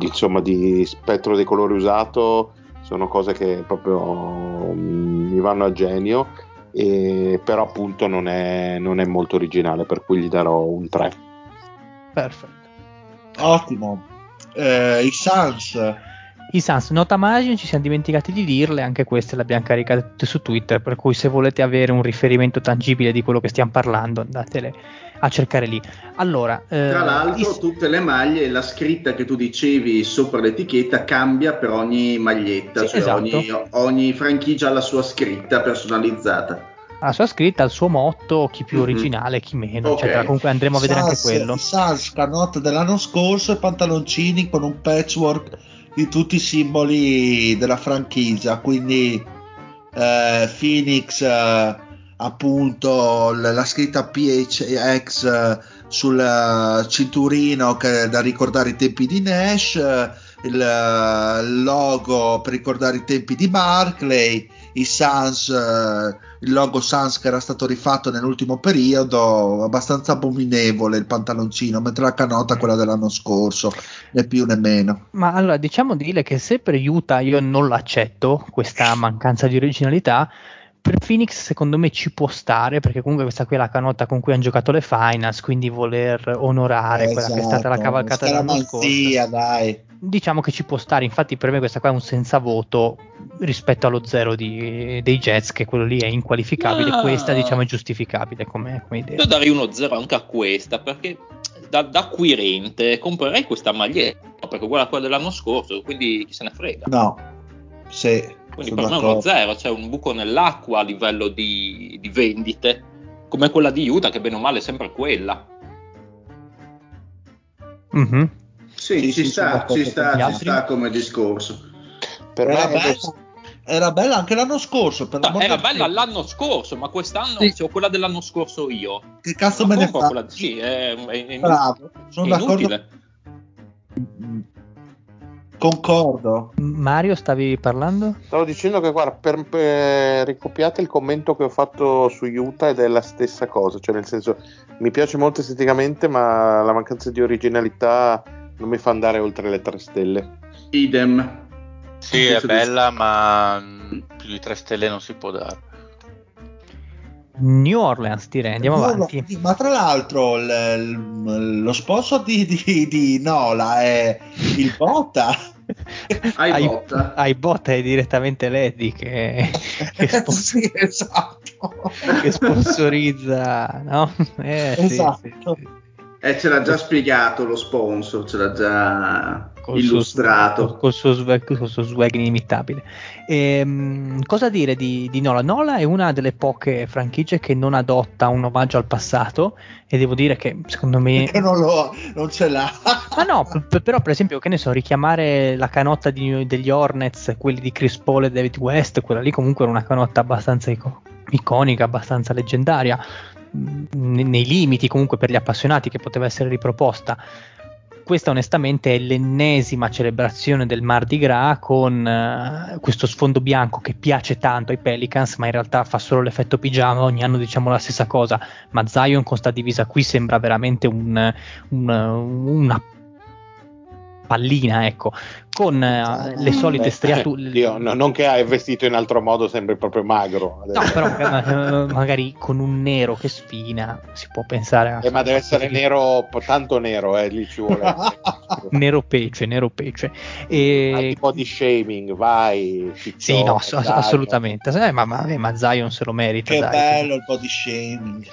insomma di spettro dei colori usato sono cose che proprio mm, mi vanno a genio e, però appunto non è, non è molto originale per cui gli darò un 3 perfetto. Ottimo. Eh, i Sans i Sans Nota Margin ci siamo dimenticati di dirle, anche queste le abbiamo caricate tutte su Twitter, per cui se volete avere un riferimento tangibile di quello che stiamo parlando andatele a cercare lì. Allora, eh, Tra l'altro is- tutte le maglie, la scritta che tu dicevi sopra l'etichetta cambia per ogni maglietta, sì, cioè esatto. ogni, ogni franchigia ha la sua scritta personalizzata la sua scritta, il suo motto, chi più mhm. originale, chi meno, okay. eccetera. Comunque andremo a vedere Sans, anche quello. Sans, canotta dell'anno scorso e pantaloncini con un patchwork di tutti i simboli della franchigia, quindi eh, Phoenix eh, appunto la scritta PHX eh, sul eh, cinturino che, da ricordare i tempi di Nash, eh, il logo per ricordare i tempi di Barclay, i Sans, il logo Sans che era stato rifatto nell'ultimo periodo, abbastanza abominevole il pantaloncino, mentre la canota quella dell'anno scorso, né più né meno. Ma allora diciamo di dire che se per Utah io non l'accetto, questa mancanza di originalità, per Phoenix secondo me ci può stare perché comunque questa qui è la canota con cui hanno giocato le finals quindi voler onorare esatto, quella che è stata la esatto, cavalcata dell'anno scorso dai. Diciamo che ci può stare infatti per me questa qua è un senza voto rispetto allo zero di, dei Jets che quello lì è inqualificabile ah. questa diciamo è giustificabile come, come idea io darei uno zero anche a questa perché da, da acquirente comprerei questa maglietta perché quella quella dell'anno scorso quindi chi se ne frega no sì quindi per me è uno zero, c'è un buco nell'acqua a livello di, di vendite, come quella di Utah, che bene o male è sempre quella. Mm-hmm. Sì, ci, sta, ci, sta, ci sta come discorso. Per era, bella, era bella anche l'anno scorso. No, era bella l'anno scorso, ma quest'anno sì. ho quella dell'anno scorso io. Che cazzo ma me ne fa? Quella, sì, è, è, è, Bravo, sono d'accordo. Concordo. Mario, stavi parlando? Stavo dicendo che, guarda, per, per, ricopiate il commento che ho fatto su Utah ed è la stessa cosa, cioè nel senso, mi piace molto esteticamente, ma la mancanza di originalità non mi fa andare oltre le tre stelle. Idem. Sì, è bella, ma più di tre stelle non si può dare. New Orleans direi andiamo no, avanti ma tra l'altro l, l, lo sponsor di, di, di, Nola è il Botta hai Botta hai Botta è direttamente Lady che, che, sponsor- sì, esatto. che sponsorizza no? Eh, esatto sì, sì. Eh, ce l'ha già spiegato lo sponsor, ce l'ha già col illustrato. Suo, col, suo swag, col suo swag inimitabile. E, um, cosa dire di, di, Nola? Nola è una delle poche franchigie che non adotta un omaggio al passato e devo dire che secondo me... Perché non, lo, non ce l'ha. Ma no, p- però per esempio, che ne so, richiamare la canotta di, degli Hornets, quelli di Chris Paul e David West, quella lì comunque era una canotta abbastanza ico- iconica, abbastanza leggendaria nei limiti comunque per gli appassionati che poteva essere riproposta. Questa onestamente è l'ennesima celebrazione del Mardi Gras con uh, questo sfondo bianco che piace tanto ai Pelicans, ma in realtà fa solo l'effetto pigiama, ogni anno diciamo la stessa cosa, ma Zion con sta divisa qui sembra veramente un, un, una pallina, ecco, con uh, le solite striature. Dio, no, non che hai vestito in altro modo, sembri proprio magro. Adesso. No, però magari con un nero che sfina si può pensare a. Eh, ma deve essere nero, tanto nero, eh, lì ci vuole. nero pece, nero pece. E... body shaming, vai. Sì, no, ass- assolutamente. Eh, ma, ma, ma, Zion se lo merita. Che dai, bello il body shaming.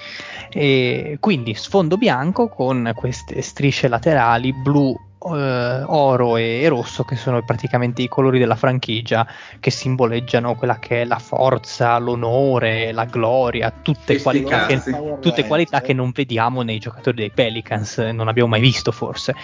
E quindi sfondo bianco con queste strisce laterali blu eh, oro e, rosso che sono praticamente i colori della franchigia che simboleggiano quella che è la forza, l'onore, la gloria, tutte, qualità che, tutte qualità che non vediamo nei giocatori dei Pelicans, non abbiamo mai visto forse.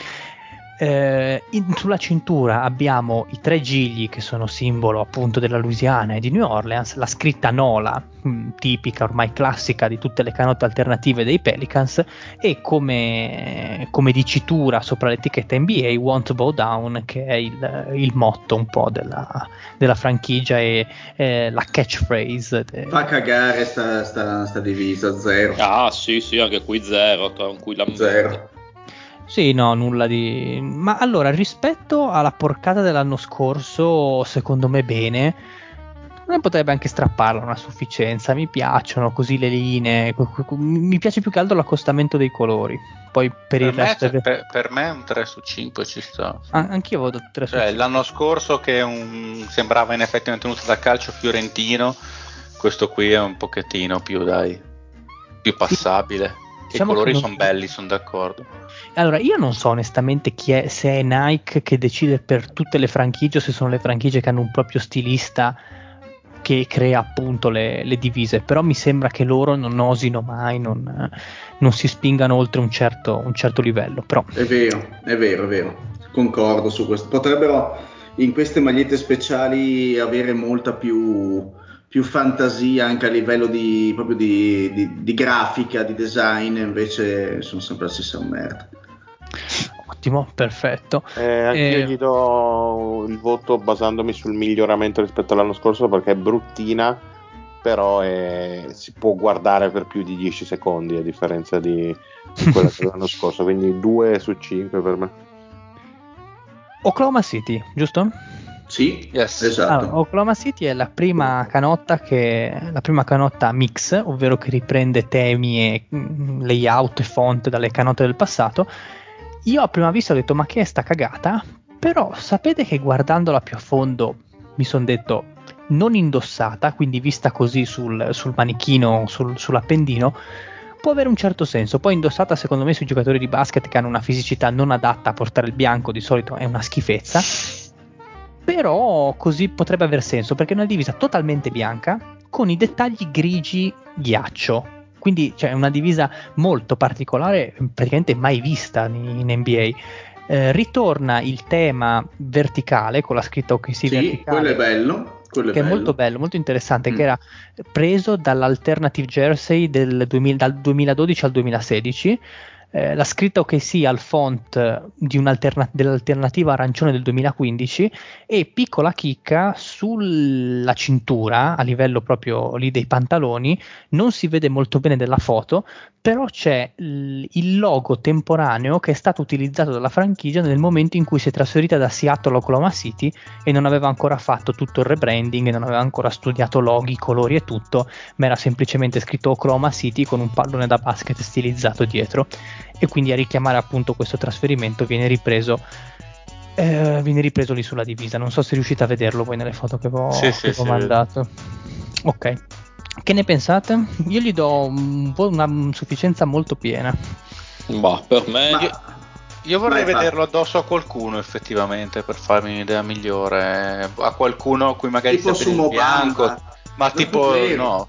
Eh, in, sulla cintura abbiamo i tre gigli che sono simbolo appunto della Louisiana e di New Orleans, la scritta Nola, mh, mm, tipica ormai classica di tutte le canotte alternative dei Pelicans, e come, come dicitura sopra l'etichetta NBA Won't Bow Down, che è il, il motto un po' della, della franchigia e eh, la catchphrase. De... Fa cagare sta, sta, sta divisa, zero. Ah sì sì, anche qui zero, tranquillamente. Zero. Sì, no, nulla di... Ma allora, rispetto alla porcata dell'anno scorso, secondo me bene, ne potrebbe anche strapparla una sufficienza, mi piacciono così le linee, mi piace più che altro l'accostamento dei colori. Poi per, per il resto... È... Per, per, me è un 3 su 5 ci sta. Ah, anch'io vado 3 su cioè, 5. L'anno scorso che un... sembrava in effetti una tenuta da calcio fiorentino, questo qui è un pochettino più, dai, più passabile. Sì. Diciamo I colori non... sono belli, sono d'accordo. Allora, io non so onestamente chi è, se è Nike che decide per tutte le franchigie o se sono le franchigie che hanno un proprio stilista che crea appunto le, le divise, però mi sembra che loro non osino mai, non, non si spingano oltre un certo, un certo livello. Però... È vero, è vero, è vero, concordo su questo. Potrebbero in queste magliette speciali avere molta più più fantasia anche a livello di, proprio di, di, di grafica, di design, invece sono sempre la stessa merda. Ottimo, perfetto. Eh, anche io eh, gli do il voto basandomi sul miglioramento rispetto all'anno scorso perché è bruttina, però è, si può guardare per più di 10 secondi a differenza di, di quella dell'anno scorso, quindi 2 su 5 per me. Oklahoma City, giusto? Sì, yes. esatto. Allora, Oklahoma City è la prima canotta che la prima canotta mix, ovvero che riprende temi e mm, layout e font dalle canotte del passato. Io a prima vista ho detto "Ma che è sta cagata?" Però sapete che guardandola più a fondo mi sono detto non indossata, quindi vista così sul, sul manichino, sul, sull'appendino, può avere un certo senso. Poi indossata, secondo me, sui giocatori di basket che hanno una fisicità non adatta a portare il bianco, di solito è una schifezza. Però così potrebbe aver senso perché è una divisa totalmente bianca con i dettagli grigi ghiaccio. Quindi cioè, è una divisa molto particolare, praticamente mai vista in, in NBA. Eh, ritorna il tema verticale con la scritta OKC sì, verticale. quello è bello. Quello che è, è molto bello, molto interessante, mm. che era preso dall'Alternative Jersey del 2000, dal 2012 al 2016 eh, la scritta OKC al font dell'alternativa arancione del 2015 e piccola chicca sulla cintura a livello proprio lì dei pantaloni non si vede molto bene della foto però c'è il logo temporaneo che è stato utilizzato dalla franchigia nel momento in cui si è trasferita da Seattle a Oklahoma City e non aveva ancora fatto tutto il rebranding, non aveva ancora studiato loghi, colori e tutto, ma era semplicemente scritto Oklahoma City con un pallone da basket stilizzato dietro e quindi a richiamare appunto questo trasferimento viene ripreso eh, viene ripreso lì sulla divisa. Non so se riuscite a vederlo voi nelle foto che ho, sì, che sì, ho sì, mandato. Ok. Che ne pensate? Io gli do un una sufficienza molto piena. Bah, per me. Ma... Io, io vorrei Vai, vederlo addosso a qualcuno effettivamente per farmi un'idea migliore. A qualcuno a cui magari tipo il bianco. Ma non tipo, no.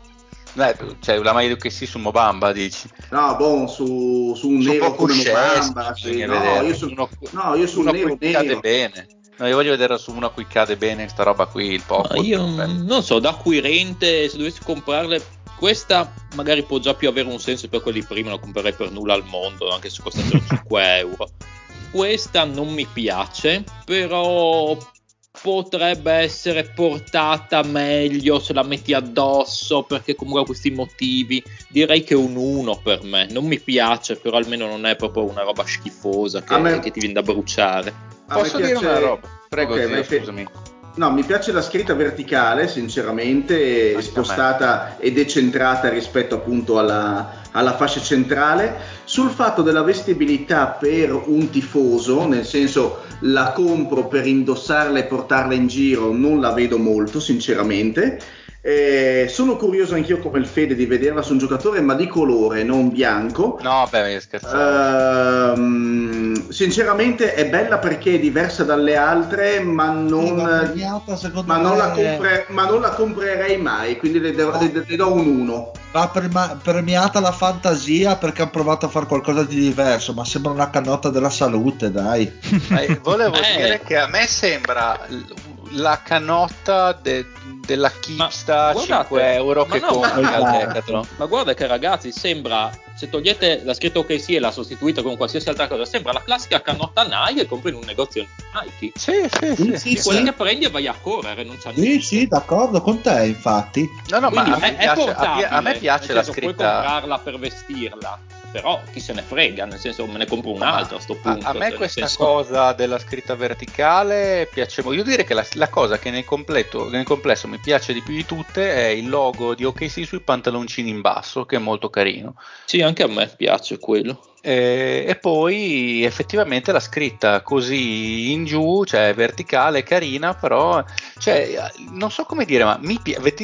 Eh, cioè, la meglio che sì su Mobamba, dici? No, boh, su, su un su nero come Mobamba. Sì. No, io su, uno, no, io su uno nero, nero. bene. No, io voglio vedere su uno a cui cade bene sta roba qui, il poco. io non so, da acquirente, se dovessi comprarle, questa magari può già più avere un senso per quelli prima, non comprerei per nulla al mondo, anche se costa 5 euro. Questa non mi piace, però potrebbe essere portata meglio se la metti addosso perché comunque ha questi motivi direi che un 1 per me non mi piace però almeno non è proprio una roba schifosa che, me... che ti viene da bruciare Posso dire piace... una roba? Prego, okay, zio, scusami. No, mi piace la scritta verticale, sinceramente, spostata e decentrata rispetto appunto alla, alla, fascia centrale. Sul fatto della vestibilità per un tifoso, nel senso la compro per indossarla e portarla in giro, non la vedo molto, sinceramente. Eh, sono curioso anch'io come il Fede di vederla su un giocatore, ma di colore, non bianco. No, beh, scherzavo. Uh, sinceramente è bella perché è diversa dalle altre, ma non, sì, ma, non la, compre, ma non, la comprerei mai, quindi le, do, le, le do un 1. Va premiata la fantasia perché hanno provato a fare qualcosa di diverso, ma sembra una canotta della salute, dai. Eh, volevo eh. dire che a me sembra la canotta de, della Kipsta 5 euro che no, compri al Decathlon. Ma guarda che ragazzi, sembra se togliete la scritta OKC e la sostituite con qualsiasi altra cosa, sembra la classica canotta Nike che compri in un negozio Nike. Sì, sì, sì. sì, sì quella che prendi e vai a correre, non c'è Sì, sì, d'accordo con te, infatti. No, no, Quindi ma a me, piace, a me piace la scritta. Puoi comprarla per vestirla però chi se ne frega, nel senso me ne compro un'altra a sto punto. A, a me cioè, questa senso... cosa della scritta verticale piace molto. Io direi che la, la cosa che nel, completo, nel, complesso mi piace di più di tutte è il logo di OKC sui pantaloncini in basso, che è molto carino. Sì, anche a me piace quello. E, e, poi effettivamente la scritta così in giù, cioè verticale, carina, però cioè, non so come dire, ma mi,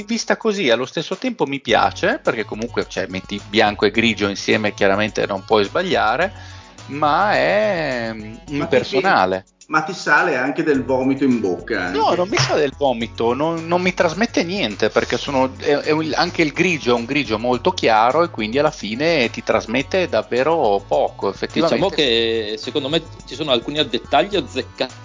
vista così allo stesso tempo mi piace, perché comunque cioè, metti bianco e grigio insieme, chiaramente non puoi sbagliare, ma è impersonale. Ma ti sale anche del vomito in bocca. Anche. No, non mi sale del vomito, non, non mi trasmette niente perché sono, è, è, anche il grigio è un grigio molto chiaro e quindi alla fine ti trasmette davvero poco. Effettivamente. Diciamo che secondo me ci sono alcuni dettagli azzeccati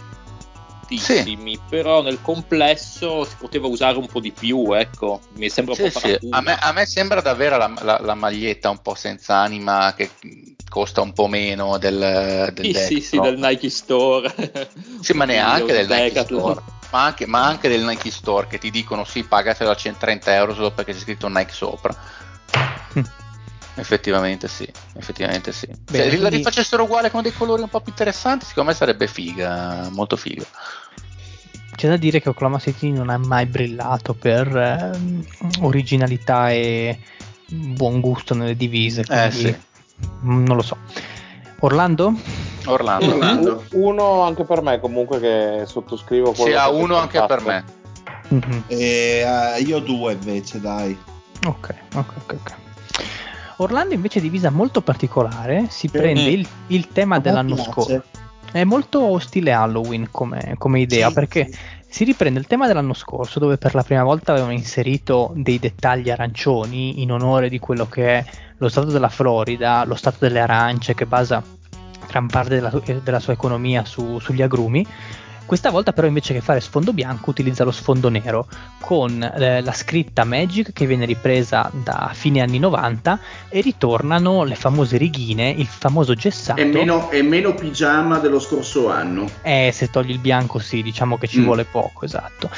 tantissimi, sì. però nel complesso si poteva usare un po' di più, ecco, mi sembra sì, un po' sì. a, me, a me, sembra davvero la, la, la, maglietta un po' senza anima che costa un po' meno del, del sì, sì, sì, del Nike Store. sì, ma neanche del Nike Store. Ma anche, ma anche, del Nike Store che ti dicono sì, pagatelo a 130 euro solo perché c'è scritto Nike sopra. Effettivamente sì, effettivamente sì. Bene, Se quindi... la rifacessero uguale con dei colori un po' più interessanti, secondo me sarebbe figa, molto figa. C'è da dire che Oklahoma City non ha mai brillato per eh, originalità e buon gusto nelle divise. Eh sì. Non lo so. Orlando? Orlando. Orlando. Uno anche per me comunque che sottoscrivo quello. Sì, ha uno anche fatto. per me. Mm-hmm. E, uh, io due invece, dai. Ok, ok, ok. ok. Orlando invece è divisa molto particolare, si prende il, il tema dell'anno scorso. È molto stile Halloween come, come idea sì, perché sì. si riprende il tema dell'anno scorso dove per la prima volta avevano inserito dei dettagli arancioni in onore di quello che è lo stato della Florida, lo stato delle arance che basa gran parte della, della sua economia su, sugli agrumi questa volta però invece che fare sfondo bianco utilizza lo sfondo nero con eh, la scritta Magic che viene ripresa da fine anni 90 e ritornano le famose righine, il famoso gessato. È meno, è meno pigiama dello scorso anno. Eh, se togli il bianco sì, diciamo che ci mm. vuole poco, esatto.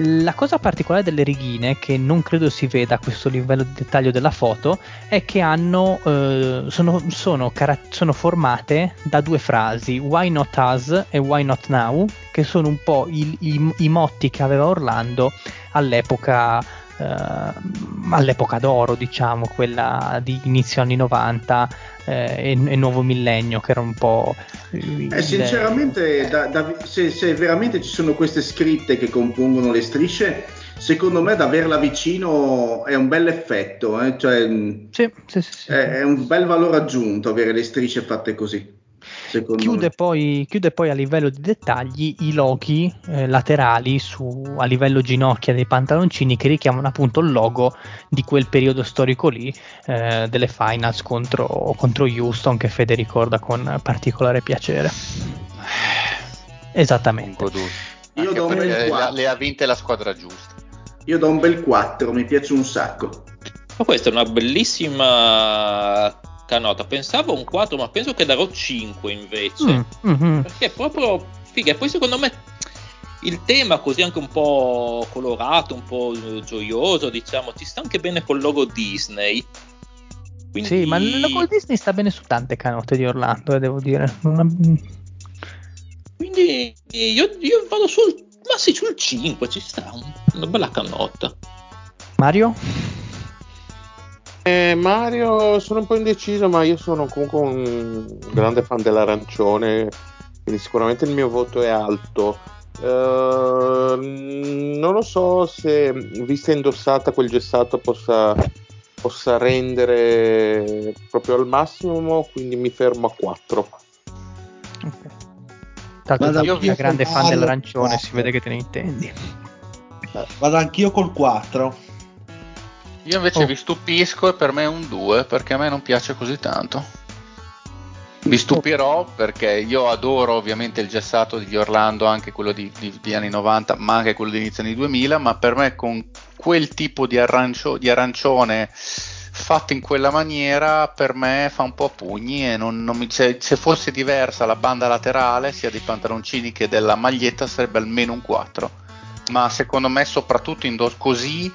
La cosa particolare delle righine, che non credo si veda a questo livello di dettaglio della foto, è che hanno, eh, sono, sono, carat- sono, formate da due frasi, why not us? e why not now, che sono un po' i, i, i motti che aveva Orlando all'epoca, all'epoca d'oro, diciamo, quella di inizio anni 90 eh, e, e, nuovo millennio, che era un po'... Eh, sinceramente, da, da, se, se, veramente ci sono queste scritte che compongono le strisce, secondo me da averla vicino è un bel effetto, eh? cioè, sì, sì, sì, è, è un bel valore aggiunto avere le strisce fatte così. Chiude poi, chiude poi, a livello di dettagli i loghi eh, laterali su, a livello ginocchia dei pantaloncini che richiamano appunto il logo di quel periodo storico lì eh, delle finals contro, contro Houston che Fede ricorda con particolare piacere. Esattamente. Io do un bel 4. Le ha vinte la squadra giusta. Io do un bel 4, mi piace un sacco. Ma questa è una bellissima Canota. Pensavo un 4, ma penso che darò 5 invece. Mm, mm-hmm. Perché è proprio figa. E poi secondo me il tema così anche un po' colorato, un po' gioioso, diciamo, ci sta anche bene col logo Disney. Quindi... Sì, ma il logo Disney sta bene su tante canote di Orlando, eh, devo dire. Una... Quindi io, io, vado sul, ma sì, sul 5, ci sta, una bella canota. Mario? Eh, Mario sono un po' indeciso, ma io sono comunque un grande fan dell'arancione, quindi sicuramente il mio voto è alto. Uh, non lo so se vista indossata quel gessato possa, possa rendere proprio al massimo, quindi mi fermo a 4. Okay. Tanto io sono grande fan dell'arancione, si vede che te ne intendi. Vado anch'io col 4. Io invece oh. vi stupisco e per me è un 2 perché a me non piace così tanto. Vi stupirò perché io adoro ovviamente il gessato di Orlando, anche quello di, di, di anni 90, ma anche quello di inizio anni 2000, ma per me con quel tipo di, arancio, di arancione fatto in quella maniera per me fa un po' a pugni e non, non mi, se, se, fosse diversa la banda laterale sia dei pantaloncini che della maglietta sarebbe almeno un 4 ma secondo me soprattutto in così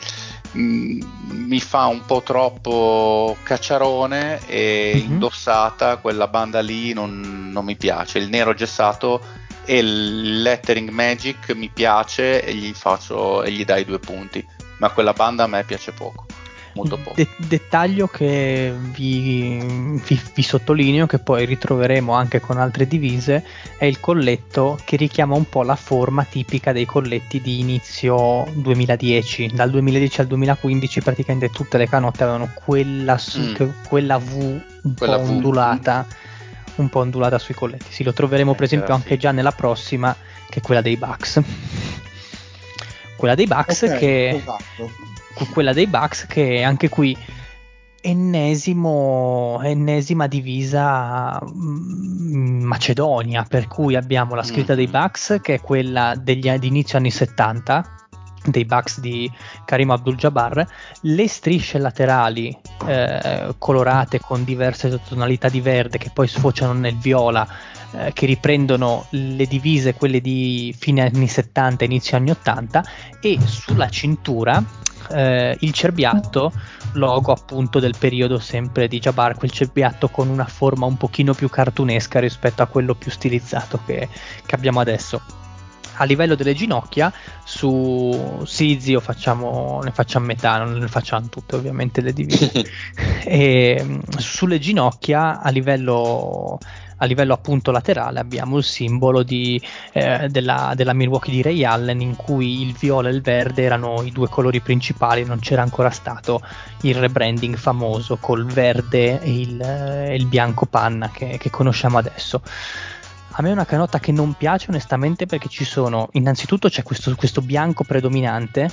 mi fa un po' troppo cacciarone e mm-hmm. indossata quella banda lì non, non, mi piace. Il nero gessato e il lettering magic mi piace e gli faccio e gli dai due punti. Ma quella banda a me piace poco molto poco. De- dettaglio che vi, vi, vi, sottolineo, che poi ritroveremo anche con altre divise, è il colletto che richiama un po' la forma tipica dei colletti di inizio 2010. Dal 2010 al 2015 praticamente tutte le canotte avevano quella, mm. quella V un quella po' v. ondulata. Un po' ondulata sui colletti. Sì, lo troveremo eh, per esempio anche già nella prossima, che è quella dei Bucks. Quella dei Bucks okay, che esatto quella dei Bucks che anche qui ennesimo, ennesima divisa mm, Macedonia, per cui abbiamo la scritta mm. dei Bucks che è quella degli, di inizio anni 70 dei Bucks di Karim Abdul-Jabbar, le strisce laterali eh, colorate con diverse tonalità di verde che poi sfociano nel viola, eh, che riprendono le divise, quelle di fine anni 70 inizio anni 80, e sulla cintura eh, il cerbiatto, logo appunto del periodo sempre di Jabbar, quel cerbiatto con una forma un pochino più cartunesca rispetto a quello più stilizzato che, che abbiamo adesso a livello delle ginocchia su sì zio facciamo, ne facciamo metà non ne facciamo tutte ovviamente le divise e sulle ginocchia a livello a livello appunto laterale abbiamo il simbolo di, eh, della, della, Milwaukee di Ray Allen in cui il viola e il verde erano i due colori principali, non c'era ancora stato il rebranding famoso col verde e il, eh, il bianco panna che, che conosciamo adesso. A me è una canotta che non piace onestamente perché ci sono, innanzitutto c'è questo, questo bianco predominante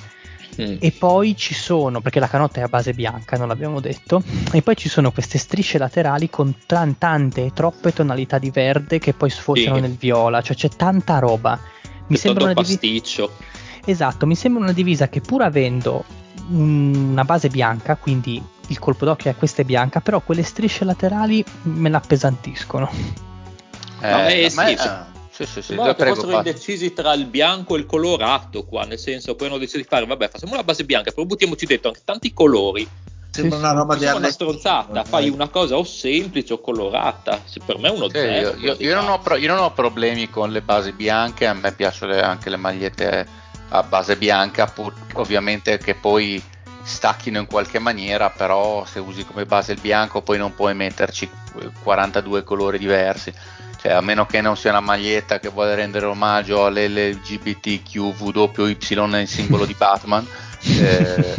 mm. e poi ci sono, perché la canotta è a base bianca, non l'abbiamo detto, e poi ci sono queste strisce laterali con t- tante e troppe tonalità di verde che poi sfociano sì. nel viola, cioè c'è tanta roba. Mi è sembra una pasticcio. Div- esatto, mi sembra una divisa che pur avendo una base bianca, quindi il colpo d'occhio è questa è bianca, però quelle strisce laterali me la appesantiscono. Eh, eh, sì, eh, sì, sì, sì, no, prego, fossero indecisi tra il bianco e il colorato qua, nel senso poi hanno deciso di fare, vabbè, facciamo la base bianca, però buttiamoci dentro anche tanti colori. Sembra una roba di una stronzata, fai una cosa o semplice o colorata. Se per me è uno zero. Io, io, io, non ho pro- io, non ho problemi con le basi bianche, a me piacciono le, anche le magliette a base bianca, pur ovviamente che poi stacchino in qualche maniera, però se usi come base il bianco poi non puoi metterci 42 colori diversi cioè, a meno che non sia una maglietta che vuole rendere omaggio all'LGBTQWY il simbolo di Batman, eh,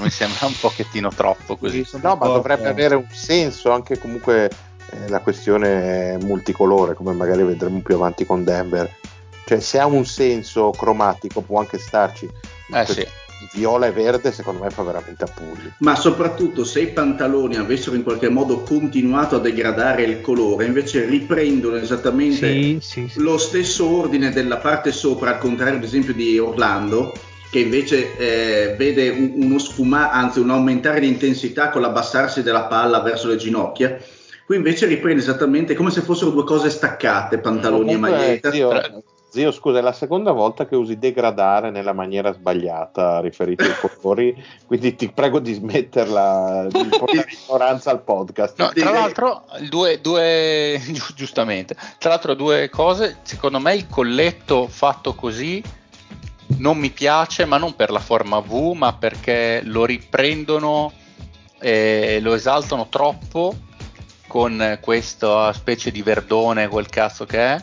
mi sembra un pochettino troppo così. No, ma dovrebbe avere un senso anche comunque eh, la questione multicolore, come magari vedremo più avanti con Denver. Cioè, se ha un senso cromatico, può anche starci. Eh sì viola e verde secondo me fa veramente a pulli. Ma soprattutto se i pantaloni avessero in qualche modo continuato a degradare il colore, invece riprendono esattamente sì, sì, sì. lo stesso ordine della parte sopra, al contrario ad esempio di Orlando, che invece eh, vede un, uno sfumare, anzi un aumentare di intensità con l'abbassarsi della palla verso le ginocchia. Qui invece riprende esattamente come se fossero due cose staccate, pantaloni Comunque, e maglietta. Zio, Zio, scusa, è la seconda volta che usi degradare nella maniera sbagliata riferito ai colori, quindi ti prego di smetterla, di portare ignoranza al podcast. No, tra l'altro, due, due, giustamente, tra l'altro due cose, secondo me il colletto fatto così non mi piace, ma non per la forma V, ma perché lo riprendono e lo esaltano troppo con questa specie di verdone, quel cazzo che è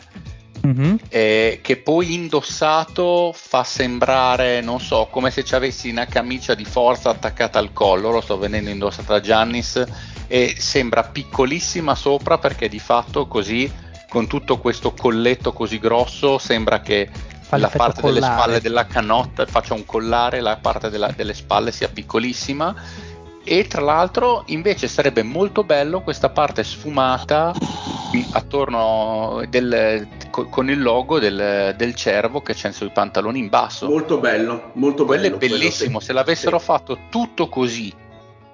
mm-hmm. eh, che poi indossato fa sembrare, non so, come se ci avessi una camicia di forza attaccata al collo, lo sto vedendo indossata da Giannis, e sembra piccolissima sopra perché di fatto così, con tutto questo colletto così grosso, sembra che la parte collare. delle spalle della canotta faccia un collare, la parte della, delle spalle sia piccolissima e tra l'altro invece sarebbe molto bello questa parte sfumata attorno del, con il logo del, del, cervo che c'è sui pantaloni in basso molto bello molto quello bello è bellissimo quello, sì. se l'avessero sì. fatto tutto così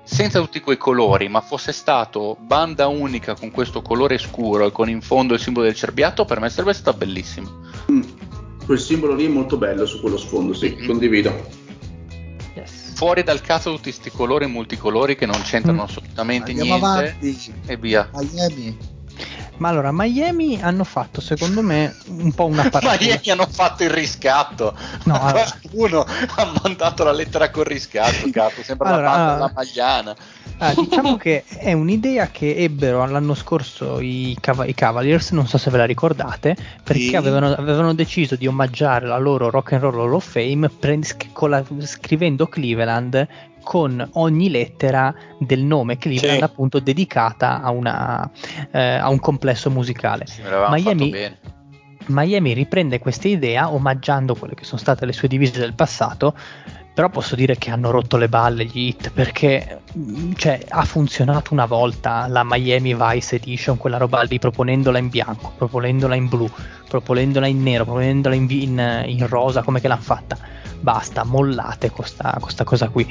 senza tutti quei colori ma fosse stato banda unica con questo colore scuro e con in fondo il simbolo del cerbiato per me sarebbe stato bellissimo mm. quel simbolo lì è molto bello su quello sfondo sì mm-hmm. condivido fuori dal cazzo tutti questi colori multicolori che non c'entrano mm. assolutamente Andiamo niente avanti. e via. Miami. Ma allora, Miami hanno fatto, secondo me, un po' una partita. Miami hanno fatto il riscatto. No, allora... Qualcuno ha mandato la lettera col riscatto, cazzo, sembra allora, la, allora... la magliana. Ah, diciamo che è un'idea che ebbero l'anno scorso i, Cav- i, Cavaliers, non so se ve la ricordate, perché sì. avevano, avevano, deciso di omaggiare la loro Rock and Roll Hall of Fame prend- la, scrivendo Cleveland con ogni lettera del nome Cleveland sì. appunto dedicata a, una, eh, a, un complesso musicale. Sì, Miami, Miami riprende questa idea omaggiando quelle che sono state le sue divise del passato però posso dire che hanno rotto le balle gli hit perché mm, cioè, ha funzionato una volta la Miami Vice Edition, quella roba lì, proponendola in bianco, proponendola in blu, proponendola in nero, proponendola in, in, in rosa, come che l'hanno fatta. Basta, mollate questa, questa cosa qui.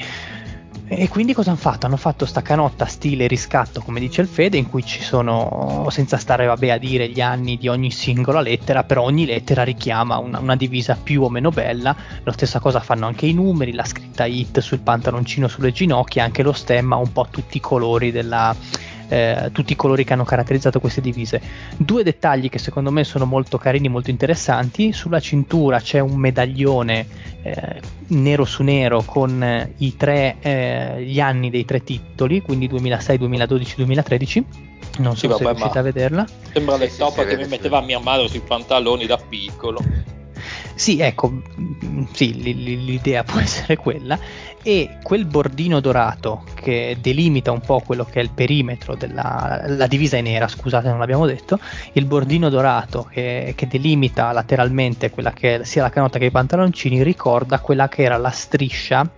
E quindi cosa hanno fatto? Hanno fatto sta canotta stile riscatto, come dice il Fede, in cui ci sono, senza stare vabbè, a dire gli anni di ogni singola lettera, però ogni lettera richiama una, una, divisa più o meno bella. La stessa cosa fanno anche i numeri, la scritta hit sul pantaloncino sulle ginocchia, anche lo stemma, un po' tutti i colori della, eh, tutti i colori che hanno caratterizzato queste divise. Due dettagli che secondo me sono molto carini, molto interessanti. Sulla cintura c'è un medaglione eh, nero su nero con eh, i tre, eh, gli anni dei tre titoli, quindi 2006, 2012, 2013. Non so sì, se vabbè, riuscite a vederla. Sembra le sì, top sì, che mi metteva mia madre sui pantaloni da piccolo. Sì, ecco, mm, sì, l'idea può essere quella. E quel bordino dorato che delimita un po' quello che è il perimetro della la divisa è nera, scusate, non l'abbiamo detto. Il bordino dorato che, che delimita lateralmente quella che è sia la canotta che i pantaloncini ricorda quella che era la striscia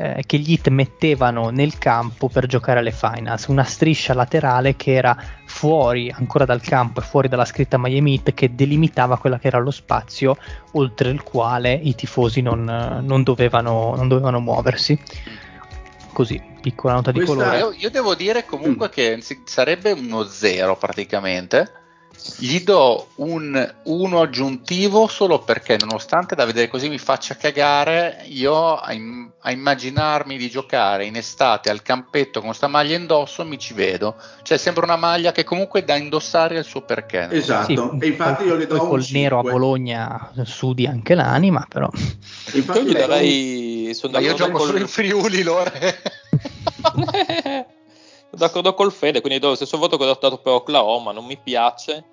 eh, che gli hit mettevano nel campo per giocare alle finals, una striscia laterale che era fuori ancora dal campo e fuori dalla scritta Miami Heat che delimitava quella che era lo spazio oltre il quale i tifosi non, non, dovevano, non dovevano, muoversi. Così, piccola nota di Questa colore. Io, io, devo dire comunque mm. che sarebbe uno zero praticamente gli do un 1 aggiuntivo solo perché nonostante da vedere così mi faccia cagare, io a, im- a, immaginarmi di giocare in estate al campetto con sta maglia indosso mi ci vedo. Cioè sembra una maglia che comunque da indossare il suo perché. Esatto, sì, e infatti io le do col nero a Bologna sudi anche l'anima, però. Infatti io darei... Ma io gioco col... solo in Friuli, Lore. d'accordo col Fede, quindi do lo stesso voto che ho dato per Oklahoma, non mi piace,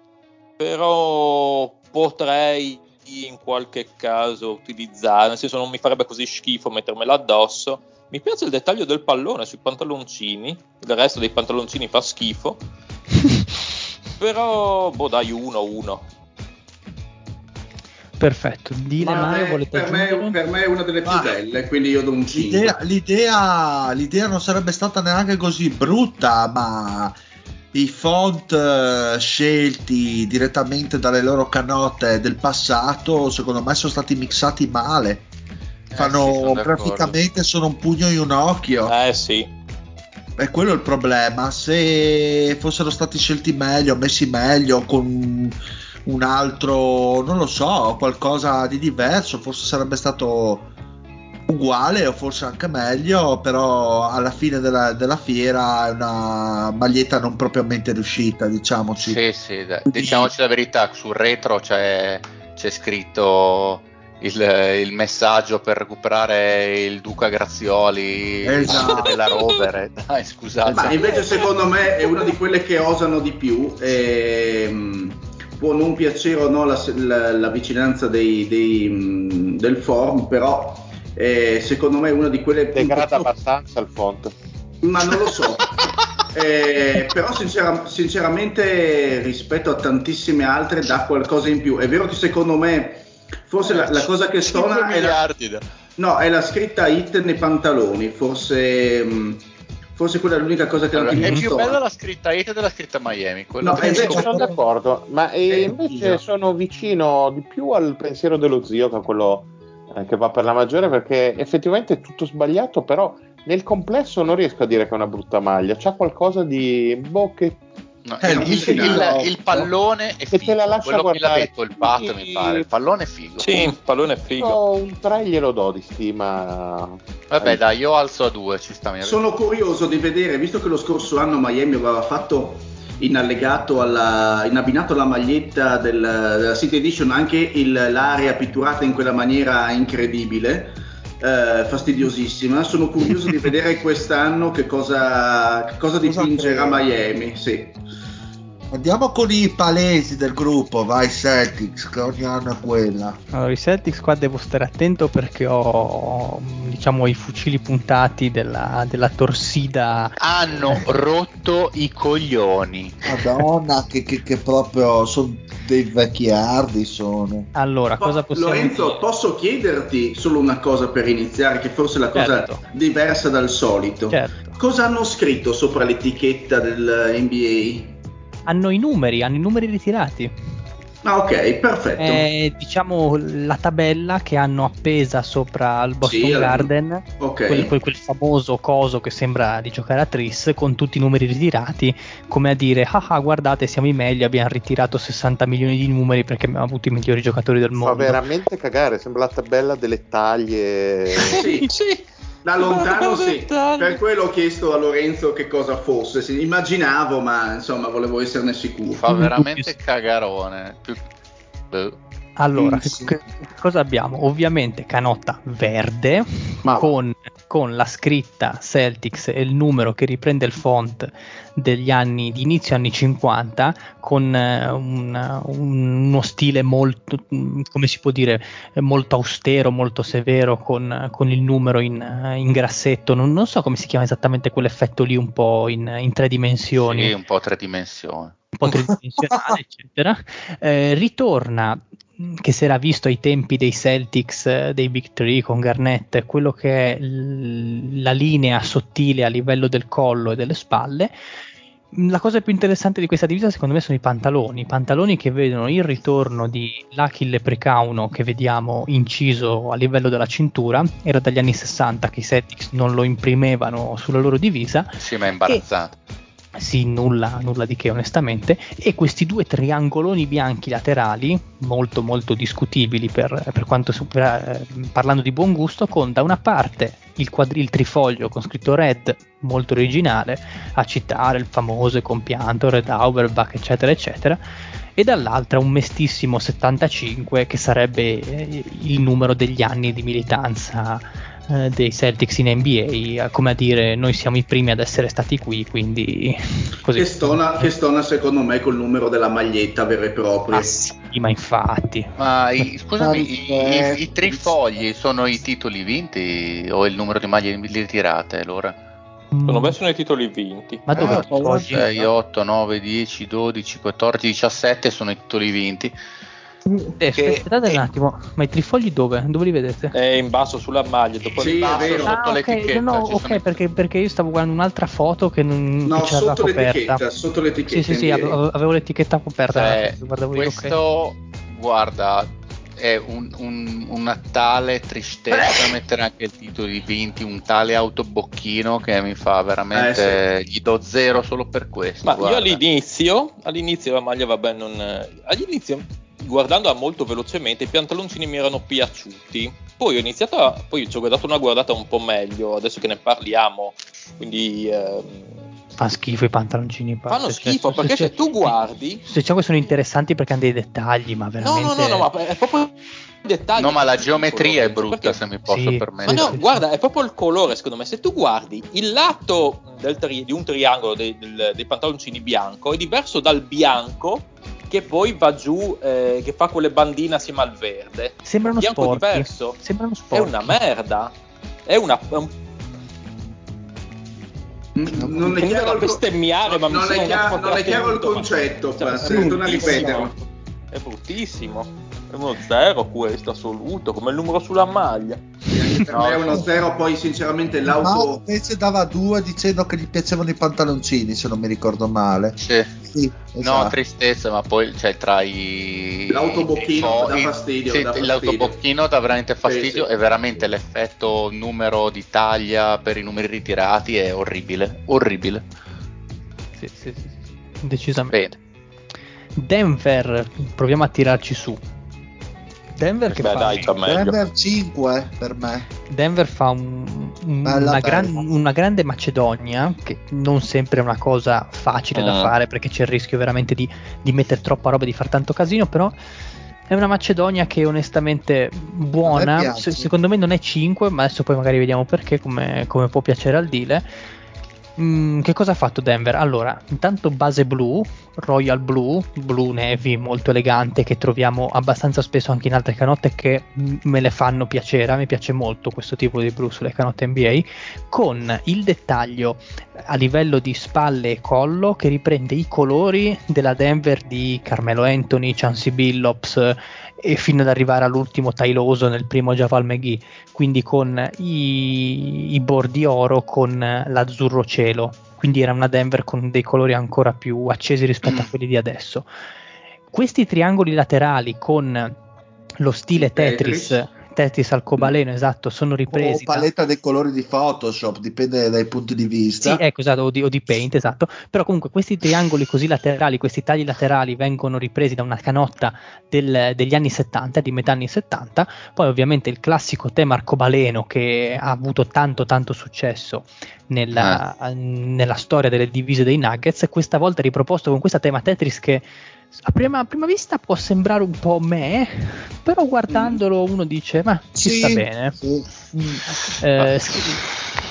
però potrei in qualche caso utilizzare, nel senso non mi farebbe così schifo mettermela addosso. Mi piace il dettaglio del pallone sui pantaloncini, il resto dei pantaloncini fa schifo. però, boh, dai, 1-1. Perfetto, Dile Mario volete per me, per me, è una delle più ah, belle, quindi io do un 5. L'idea, l'idea, l'idea, non sarebbe stata neanche così brutta, ma i font uh, scelti direttamente dalle loro canotte del passato, secondo me sono stati mixati male. Eh, Fanno sì, praticamente sono un pugno in un occhio. Eh sì. È quello il problema. Se fossero stati scelti meglio, messi meglio, con un altro, non lo so, qualcosa di diverso, forse sarebbe stato uguale o forse anche meglio, però alla fine della, della fiera è una maglietta non propriamente riuscita, diciamoci. Sì, sì, dai. diciamoci la verità, sul retro c'è, c'è scritto il, il, messaggio per recuperare il Duca Grazioli esatto. della Rover. Dai, scusate. Ma invece secondo me è una di quelle che osano di più. E, ehm, può non piacere o no la, la, la vicinanza dei, dei, mh, del form, però eh, secondo me è una di quelle... Degrada abbastanza il font. Ma non lo so. eh, però sincera, sinceramente rispetto a tantissime altre dà qualcosa in più. È vero che secondo me forse la, la, cosa che stona è la, no, è la scritta hit nei pantaloni, forse... Mh, Forse quella è l'unica cosa che allora, non ti È più bella la scritta Hate della scritta Miami. No, invece sono d'accordo, ma invece sono vicino di più al pensiero dello zio che a quello eh, che va per la maggiore perché effettivamente è tutto sbagliato, però nel complesso non riesco a dire che è una brutta maglia. C'ha qualcosa di boh che No, eh, il, il, il, il, pallone è figo. Te la lascia Quello guardare. che detto il Pat mi pare. Il pallone è figo. Sì, il pallone è figo. Io un 3 glielo do di stima. Vabbè, dai, io alzo a 2. Ci sta Sono curioso di vedere, visto che lo scorso anno Miami aveva fatto in allegato alla, in abbinato alla maglietta del, della City Edition anche il, l'area pitturata in quella maniera incredibile. Eh, fastidiosissima. Sono curioso di vedere quest'anno che cosa, che cosa dipingerà Miami. Sì. Andiamo con i palesi del gruppo, vai Celtics, che ogni anno è quella. Allora, i Celtics qua devo stare attento perché ho, diciamo, i fucili puntati della, della torsida. Hanno rotto i coglioni. Madonna, che, che, che proprio sono dei vecchiardi sono. Allora, cosa possiamo Lorenzo, dire? posso chiederti solo una cosa per iniziare, che forse è la cosa Certo. diversa dal solito. Certo. Cosa hanno scritto sopra l'etichetta del NBA? Hanno i numeri, hanno i numeri ritirati. Ah, ok, perfetto. È diciamo la tabella che hanno appesa sopra il Boston Sì, Garden, ok. quel, quel- quel famoso coso che sembra di giocare a Tris con tutti i numeri ritirati, come a dire: ah, ah, guardate, siamo i meglio, abbiamo ritirato 60 milioni di numeri perché abbiamo avuto i migliori giocatori del Fa mondo. veramente cagare, sembra la tabella delle taglie. Sì. sì. Da lontano sì, per quello ho chiesto a Lorenzo che cosa fosse, Sì, immaginavo ma insomma volevo esserne sicuro. Fa veramente cagarone. Boh. Allora, Sì, sì. che- che cosa abbiamo? Ovviamente canotta verde Ma- con, con la scritta Celtics e il numero che riprende il font degli anni di inizio anni 50 con eh, un- un- uno stile molto, come si può dire, molto austero, molto severo con, con il numero in, in grassetto. Non, non so come si chiama esattamente quell'effetto lì un po' in, in tre dimensioni Sì, un po' tre dimensioni. un po' tridimensionale, eccetera. Eh, ritorna che si era visto ai tempi dei Celtics, eh, dei Big Three con Garnett, quello che è l- la linea sottile a livello del collo e delle spalle. La cosa più interessante di questa divisa secondo me sono i pantaloni, i pantaloni che vedono il ritorno di l'Achille Precauno che vediamo inciso a livello della cintura, era dagli anni 60 che i Celtics non lo imprimevano sulla loro divisa, Sì, ma è imbarazzante. Sì, nulla, nulla di che onestamente, e questi due triangoloni bianchi laterali, molto molto discutibili per, per quanto per, eh, parlando di buon gusto, con da una parte il, quadri- il trifoglio con scritto Red, molto originale, a citare il famoso e compianto Red Auerbach, eccetera, eccetera, e dall'altra un mestissimo 75 che sarebbe eh, il numero degli anni di militanza eh, dei Celtics in NBA, come a dire noi siamo i primi ad essere stati qui, quindi così. Che stona, che stona secondo me col numero della maglietta vera e propria. Ah, sì, ma infatti. Ma i- scusami, i, i- i trifogli sono i titoli vinti o il numero di maglie ritirate allora? Secondo me sono i titoli vinti. Ma dove Eh, fogli? 6, 8, 9, 10, 12, 14, 17 sono i titoli vinti. Eh, che- aspettate un attimo, ma i trifogli dove? Dove li vedete? È in basso sulla maglia. Dopo Sì, il è basso, vero. sotto Ah, l'etichetta no, ci ok, perché, perché io stavo guardando un'altra foto che non No, che c'era la sotto coperta. l'etichetta, sotto l'etichetta. Sì, sì, sì, avevo, l'etichetta coperta. Cioè, guardavo io, ok. questo, guarda, è un- un- una tale tristezza mettere anche il titolo di vinti, un tale autobocchino che mi fa veramente. Gli do zero solo per questo. Ma io guarda. all'inizio, all'inizio la maglia vabbè non... All'inizio, guardandola molto velocemente, i pantaloncini mi erano piaciuti. Poi ho iniziato a... Poi ci ho dato una guardata un po' meglio, adesso che ne parliamo. Quindi... ehm, Fa schifo i pantaloncini. fanno Cioè, schifo, se- perché se- se tu guardi... Se diciamo che sono interessanti perché hanno dei dettagli, ma No, veramente. no, no, no, ma è proprio il dettaglio. No, ma la geometria è Perché- brutta, se mi posso Sì. Ma permettere. no, sì, guarda, è proprio il colore, secondo me. Se tu guardi il lato del tri- di un triangolo dei, del- dei pantaloncini bianco è diverso dal bianco che poi va giù, eh, che fa quelle bandine assieme al verde. Sembrano bianco sporchi. diverso. Sembrano È sporchi. una merda. È una. È un, Mm, Non è chiaro da il, bestemmiare, ma mi non sono è chiaro- non è chiaro il ma- concetto, Cioè, è se torna a ripeterlo. È bruttissimo. Uno zero questo, assoluto, come il numero sulla maglia. Per me è uno zero, poi sinceramente Ma l'auto... invece dava due dicendo che gli piacevano i pantaloncini, se non mi ricordo male. Sì. Sì, No, esatto. tristezza, ma poi cioè, tra i. L'autobocchino dà i- fastidio, sì, dà fastidio. l'autobocchino dà veramente fastidio sì. e veramente l'effetto numero di taglia per i numeri ritirati è orribile. Orribile. Sì, sì, sì, sì. Decisamente. Bene. Denver, proviamo a tirarci su. Denver che Beh, fa, dai. Denver 5 per me. Denver fa un- un- Bella, una, gran- una grande Macedonia, che non sempre è una cosa facile da Mm. fare perché c'è il rischio veramente di, di mettere troppa roba e di far tanto casino, però è una Macedonia che onestamente me buona. Se- secondo me non è 5, ma adesso poi magari vediamo perché, come, come può piacere al Dile. Mm, che cosa ha fatto Denver? Allora, intanto base blu, Royal Blue, Blue Navy molto elegante che troviamo abbastanza spesso anche in altre canotte che me le fanno piacere, a me piace molto questo tipo di blu sulle canotte NBA, con il dettaglio a livello di spalle e collo che riprende i colori della Denver di Carmelo Anthony, Chansey Billops e fino ad arrivare all'ultimo tailoso nel primo Javal McGee, quindi con i, i bordi oro con l'azzurro cielo, quindi era una Denver con dei colori ancora più accesi rispetto a quelli di adesso. Questi triangoli laterali con lo stile Tetris. Tetris al cobaleno, esatto, sono ripresi. O paletta da... dei colori di Photoshop, dipende dai punti di vista. Sì, ecco, esatto, o di, o di, Paint, esatto. Però comunque questi triangoli così laterali, questi tagli laterali vengono ripresi da una canotta del, degli anni 70, di metà anni 70. Poi ovviamente il classico tema arcobaleno che ha avuto tanto tanto successo nella, eh. nella storia delle divise dei Nuggets, questa volta riproposto con questa tema Tetris che a prima, a prima, vista può sembrare un po' me, però guardandolo mm. uno dice, ma ci sì, sta bene. Sì. Mm. Eh,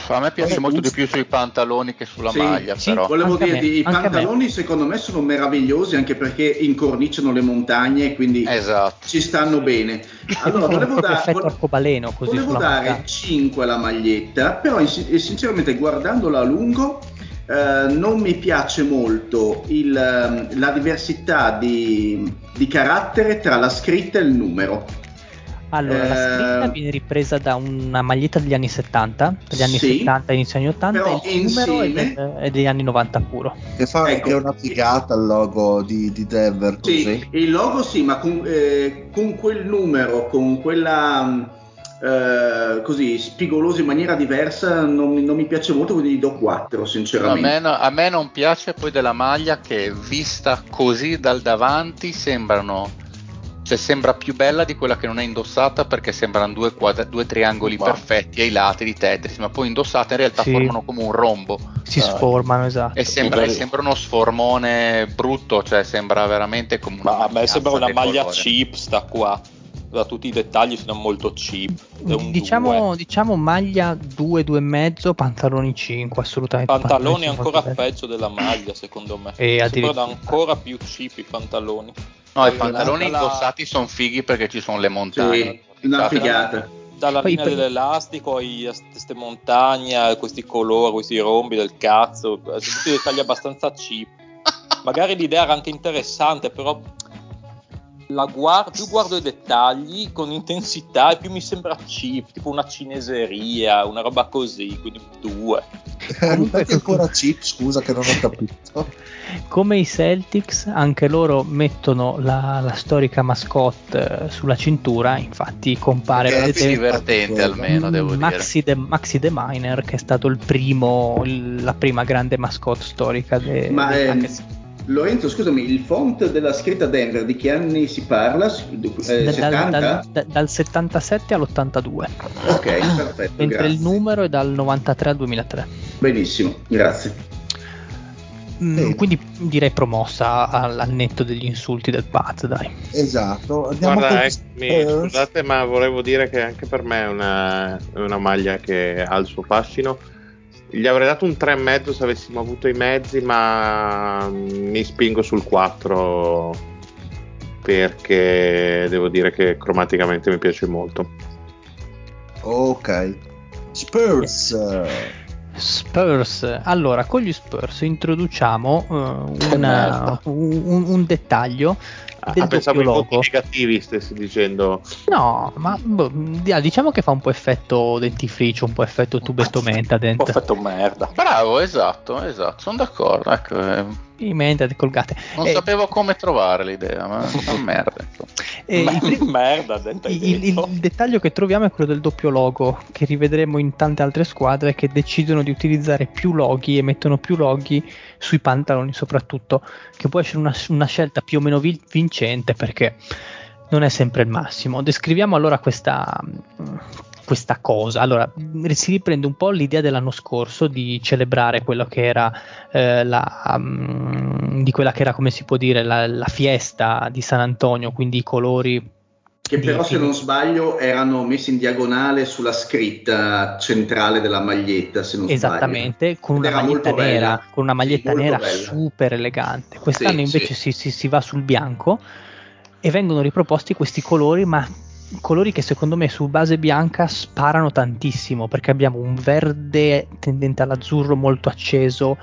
a me piace molto di più sui pantaloni che sulla sì, maglia. Sì, però. Volevo dire, i pantaloni secondo me sono meravigliosi anche perché incorniciano le montagne, quindi esatto. ci stanno bene. Allora, volevo, da, volevo, volevo dare 5 alla maglietta, però sinceramente guardandola a lungo eh, non mi piace molto il, ehm, la diversità di, di, carattere tra la scritta e il numero. Allora, eh, la scritta viene ripresa da una maglietta degli anni 70, degli anni sì, 70, inizio anni 80, e il insieme, numero è, è, degli anni 90 puro. Che fa ecco, è una figata il logo di, di Denver. Così. Sì, il logo sì, ma con, eh, con quel numero, con quella eh, così spigoloso in maniera diversa non, non, mi piace molto quindi gli do 4 sinceramente a me, a me non piace poi della maglia che vista così dal davanti sembrano cioè sembra più bella di quella che non è indossata perché sembrano due, quadri, due triangoli wow. perfetti ai lati di Tetris, ma poi indossate in realtà sì. formano come un rombo. Si uh, sformano, esatto. E sembra, e sembra, uno sformone brutto, cioè sembra veramente come una. Ma a me sembra una maglia colore. cheap sta qua da tutti i dettagli sono molto cheap. Diciamo, diciamo, maglia 2, 2,5, pantaloni 5, assolutamente. Pantaloni ancora peggio della maglia, secondo me. E addirittura... ancora più cheap i pantaloni. No, i pantaloni dalla... indossati sono fighi perché ci sono le montagne. Sì, una figata. Dalla Poi linea per... dell'elastico a queste montagne, questi colori, questi rombi del cazzo, tutti dettagli abbastanza cheap. Magari l'idea era anche interessante, però guardo, più guardo i dettagli con intensità e più mi sembra cheap, tipo una cineseria, una roba così, quindi due. Comunque è ancora cheap, scusa che non ho capito. Come i Celtics, anche loro mettono la, la storica mascotte eh, sulla cintura, infatti compare... È vedete, divertente almeno, devo Maxi dire. De, Maxi The Miner, che è stato il primo, il, la prima grande mascotte storica. De, Ma de, è... Lorenzo, scusami, il font della scritta Denver di che anni si parla? Eh, dal, dal, dal, dal, 77 all'82. Ok, perfetto. Mentre grazie. il numero è dal 93 al 2003. Benissimo, grazie. Mm, quindi direi promossa al, al, netto degli insulti del Paz, dai. Esatto. Andiamo Guarda, eccomi, scusate, ma volevo dire che anche per me è una, è una maglia che ha il suo fascino gli avrei dato un 3,5 se avessimo avuto i mezzi, ma mi spingo sul 4 perché devo dire che cromaticamente mi piace molto. Ok. Spurs. Spurs. Allora, con gli Spurs introduciamo uh, una, un, un, dettaglio Ah, pensavo i voti negativi stessi dicendo. No, ma boh, diciamo che fa un po' effetto dentifricio, un po' effetto tubetto menta dentro. Un po' effetto merda. Bravo, esatto, esatto, sono d'accordo. Ecco, eh. I menta colgate. Non eh, sapevo come trovare l'idea, ma è merda. Eh, il, merda il, il, il, dettaglio che troviamo è quello del doppio logo, che rivedremo in tante altre squadre che decidono di utilizzare più loghi e mettono più loghi sui pantaloni soprattutto, che può essere una, una scelta più o meno vincente perché non è sempre il massimo. Descriviamo allora questa, questa cosa. Allora, si riprende un po' l'idea dell'anno scorso di celebrare quello che era eh, la, um, di quella che era, come si può dire, la, la, fiesta di San Antonio, quindi i colori che però se non sbaglio erano messi in diagonale sulla scritta centrale della maglietta se non esattamente con una, nera, con una maglietta sì, nera super elegante quest'anno sì, invece sì. Si, si, si va sul bianco e vengono riproposti questi colori ma colori che secondo me su base bianca sparano tantissimo perché abbiamo un verde tendente all'azzurro molto acceso,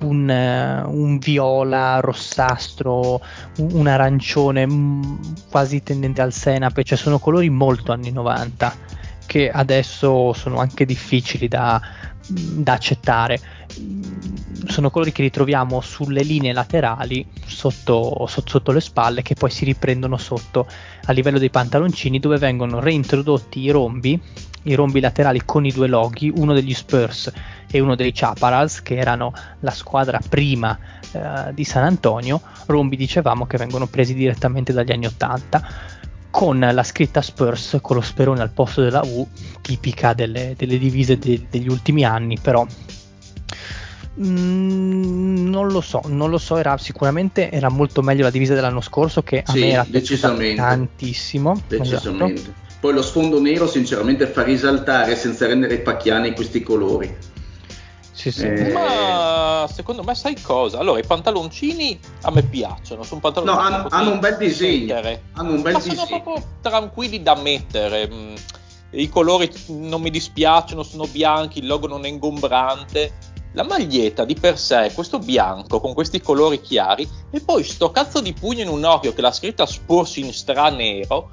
un, uh, un viola rossastro, un, un arancione um, quasi tendente al senape, cioè sono colori molto anni 90 che adesso sono anche difficili da, da accettare. Sono colori che ritroviamo sulle linee laterali sotto, sotto, sotto, le spalle che poi si riprendono sotto a livello dei pantaloncini dove vengono reintrodotti i rombi, i rombi laterali con i due loghi, uno degli Spurs e uno dei Chaparrals che erano la squadra prima eh, di San Antonio, rombi dicevamo che vengono presi direttamente dagli anni 80 con la scritta Spurs con lo sperone al posto della U, tipica delle, delle divise de, degli ultimi anni, però mm, non lo so, non lo so, era sicuramente era molto meglio la divisa dell'anno scorso che a sì, me era tantissimo. Decisamente. Esatto. Poi lo sfondo nero sinceramente fa risaltare senza rendere pacchiani questi colori. Sì, sì. Eh... Ma secondo me sai cosa? Allora, i pantaloncini a me piacciono, sono pantaloncini no, hanno, hanno un bel disegno. Hanno un bel ma disegno. sono proprio tranquilli da mettere. Mm, I colori non mi dispiacciono, sono bianchi, il logo non è ingombrante. La maglietta di per sé, questo bianco con questi colori chiari, e poi sto cazzo di pugno in un occhio che la scritta Spurs in stra nero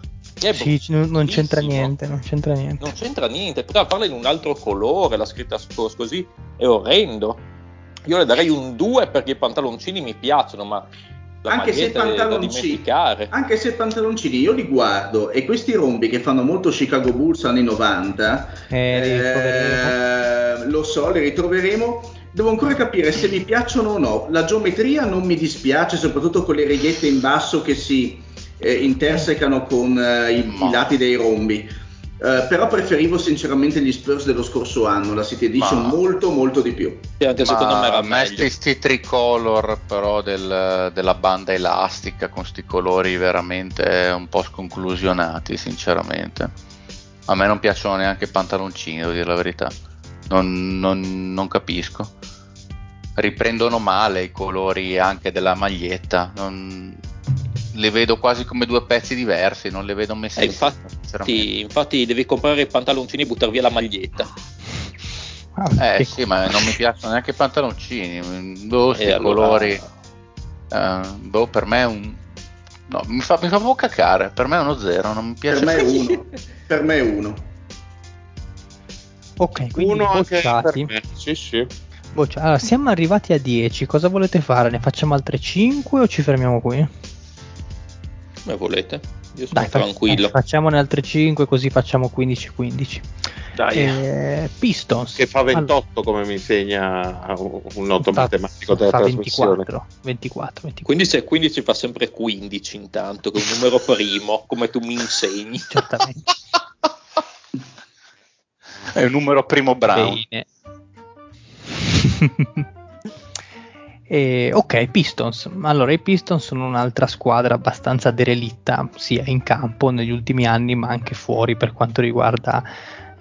sì, non c'entra niente, non c'entra niente. Non c'entra niente, poteva farla in un altro colore, la scritta Spurs così, è orrendo. Io le darei un 2 perché i pantaloncini mi piacciono, ma anche se, pantaloncini, anche se pantaloncini io li guardo e questi rombi che fanno molto Chicago Bulls anni 90 eh, eh, lo so, li ritroveremo devo ancora capire se mi piacciono o no la geometria non mi dispiace soprattutto con le righette in basso che si eh, intersecano con eh, i, i, lati dei rombi. Uh, però preferivo sinceramente gli Spurs dello scorso anno, la City Edition ma... molto molto di più. E anche secondo me era meglio. Questi tricolor però del, della banda elastica con questi colori veramente un po' sconclusionati sinceramente. A me non piacciono neanche i pantaloncini, devo dire la verità. Non, non, non capisco. Riprendono male i colori anche della maglietta. Non, le vedo quasi come due pezzi diversi, non le vedo messe eh, infatti, infatti devi comprare i pantaloncini e buttare via la maglietta. Ah, eh sì, ma non mi piacciono neanche i pantaloncini, boh, sti allora... colori. Uh, boh, per me è un. No, mi fa, mi fa proprio cacare, per me è uno zero, non mi piace. Per me è uno. per me è uno. Ok, quindi uno me. Sì, sì. Allora, siamo arrivati a 10, cosa volete fare? Ne facciamo altre 5 o ci fermiamo qui? come volete. Io sono Dai, tranquillo. facciamone altre 5 così facciamo 15-15. Dai. Eh, Pistons. Che fa 28 allora. come mi insegna un noto fa, matematico della fa 24, 24, 24. Quindi se 15 fa sempre 15 intanto, che è un numero primo, come tu mi insegni. Certamente. è un numero primo Brown. E, ok, Pistons. Allora, i Pistons sono un'altra squadra abbastanza derelitta, sia in campo negli ultimi anni, ma anche fuori per quanto riguarda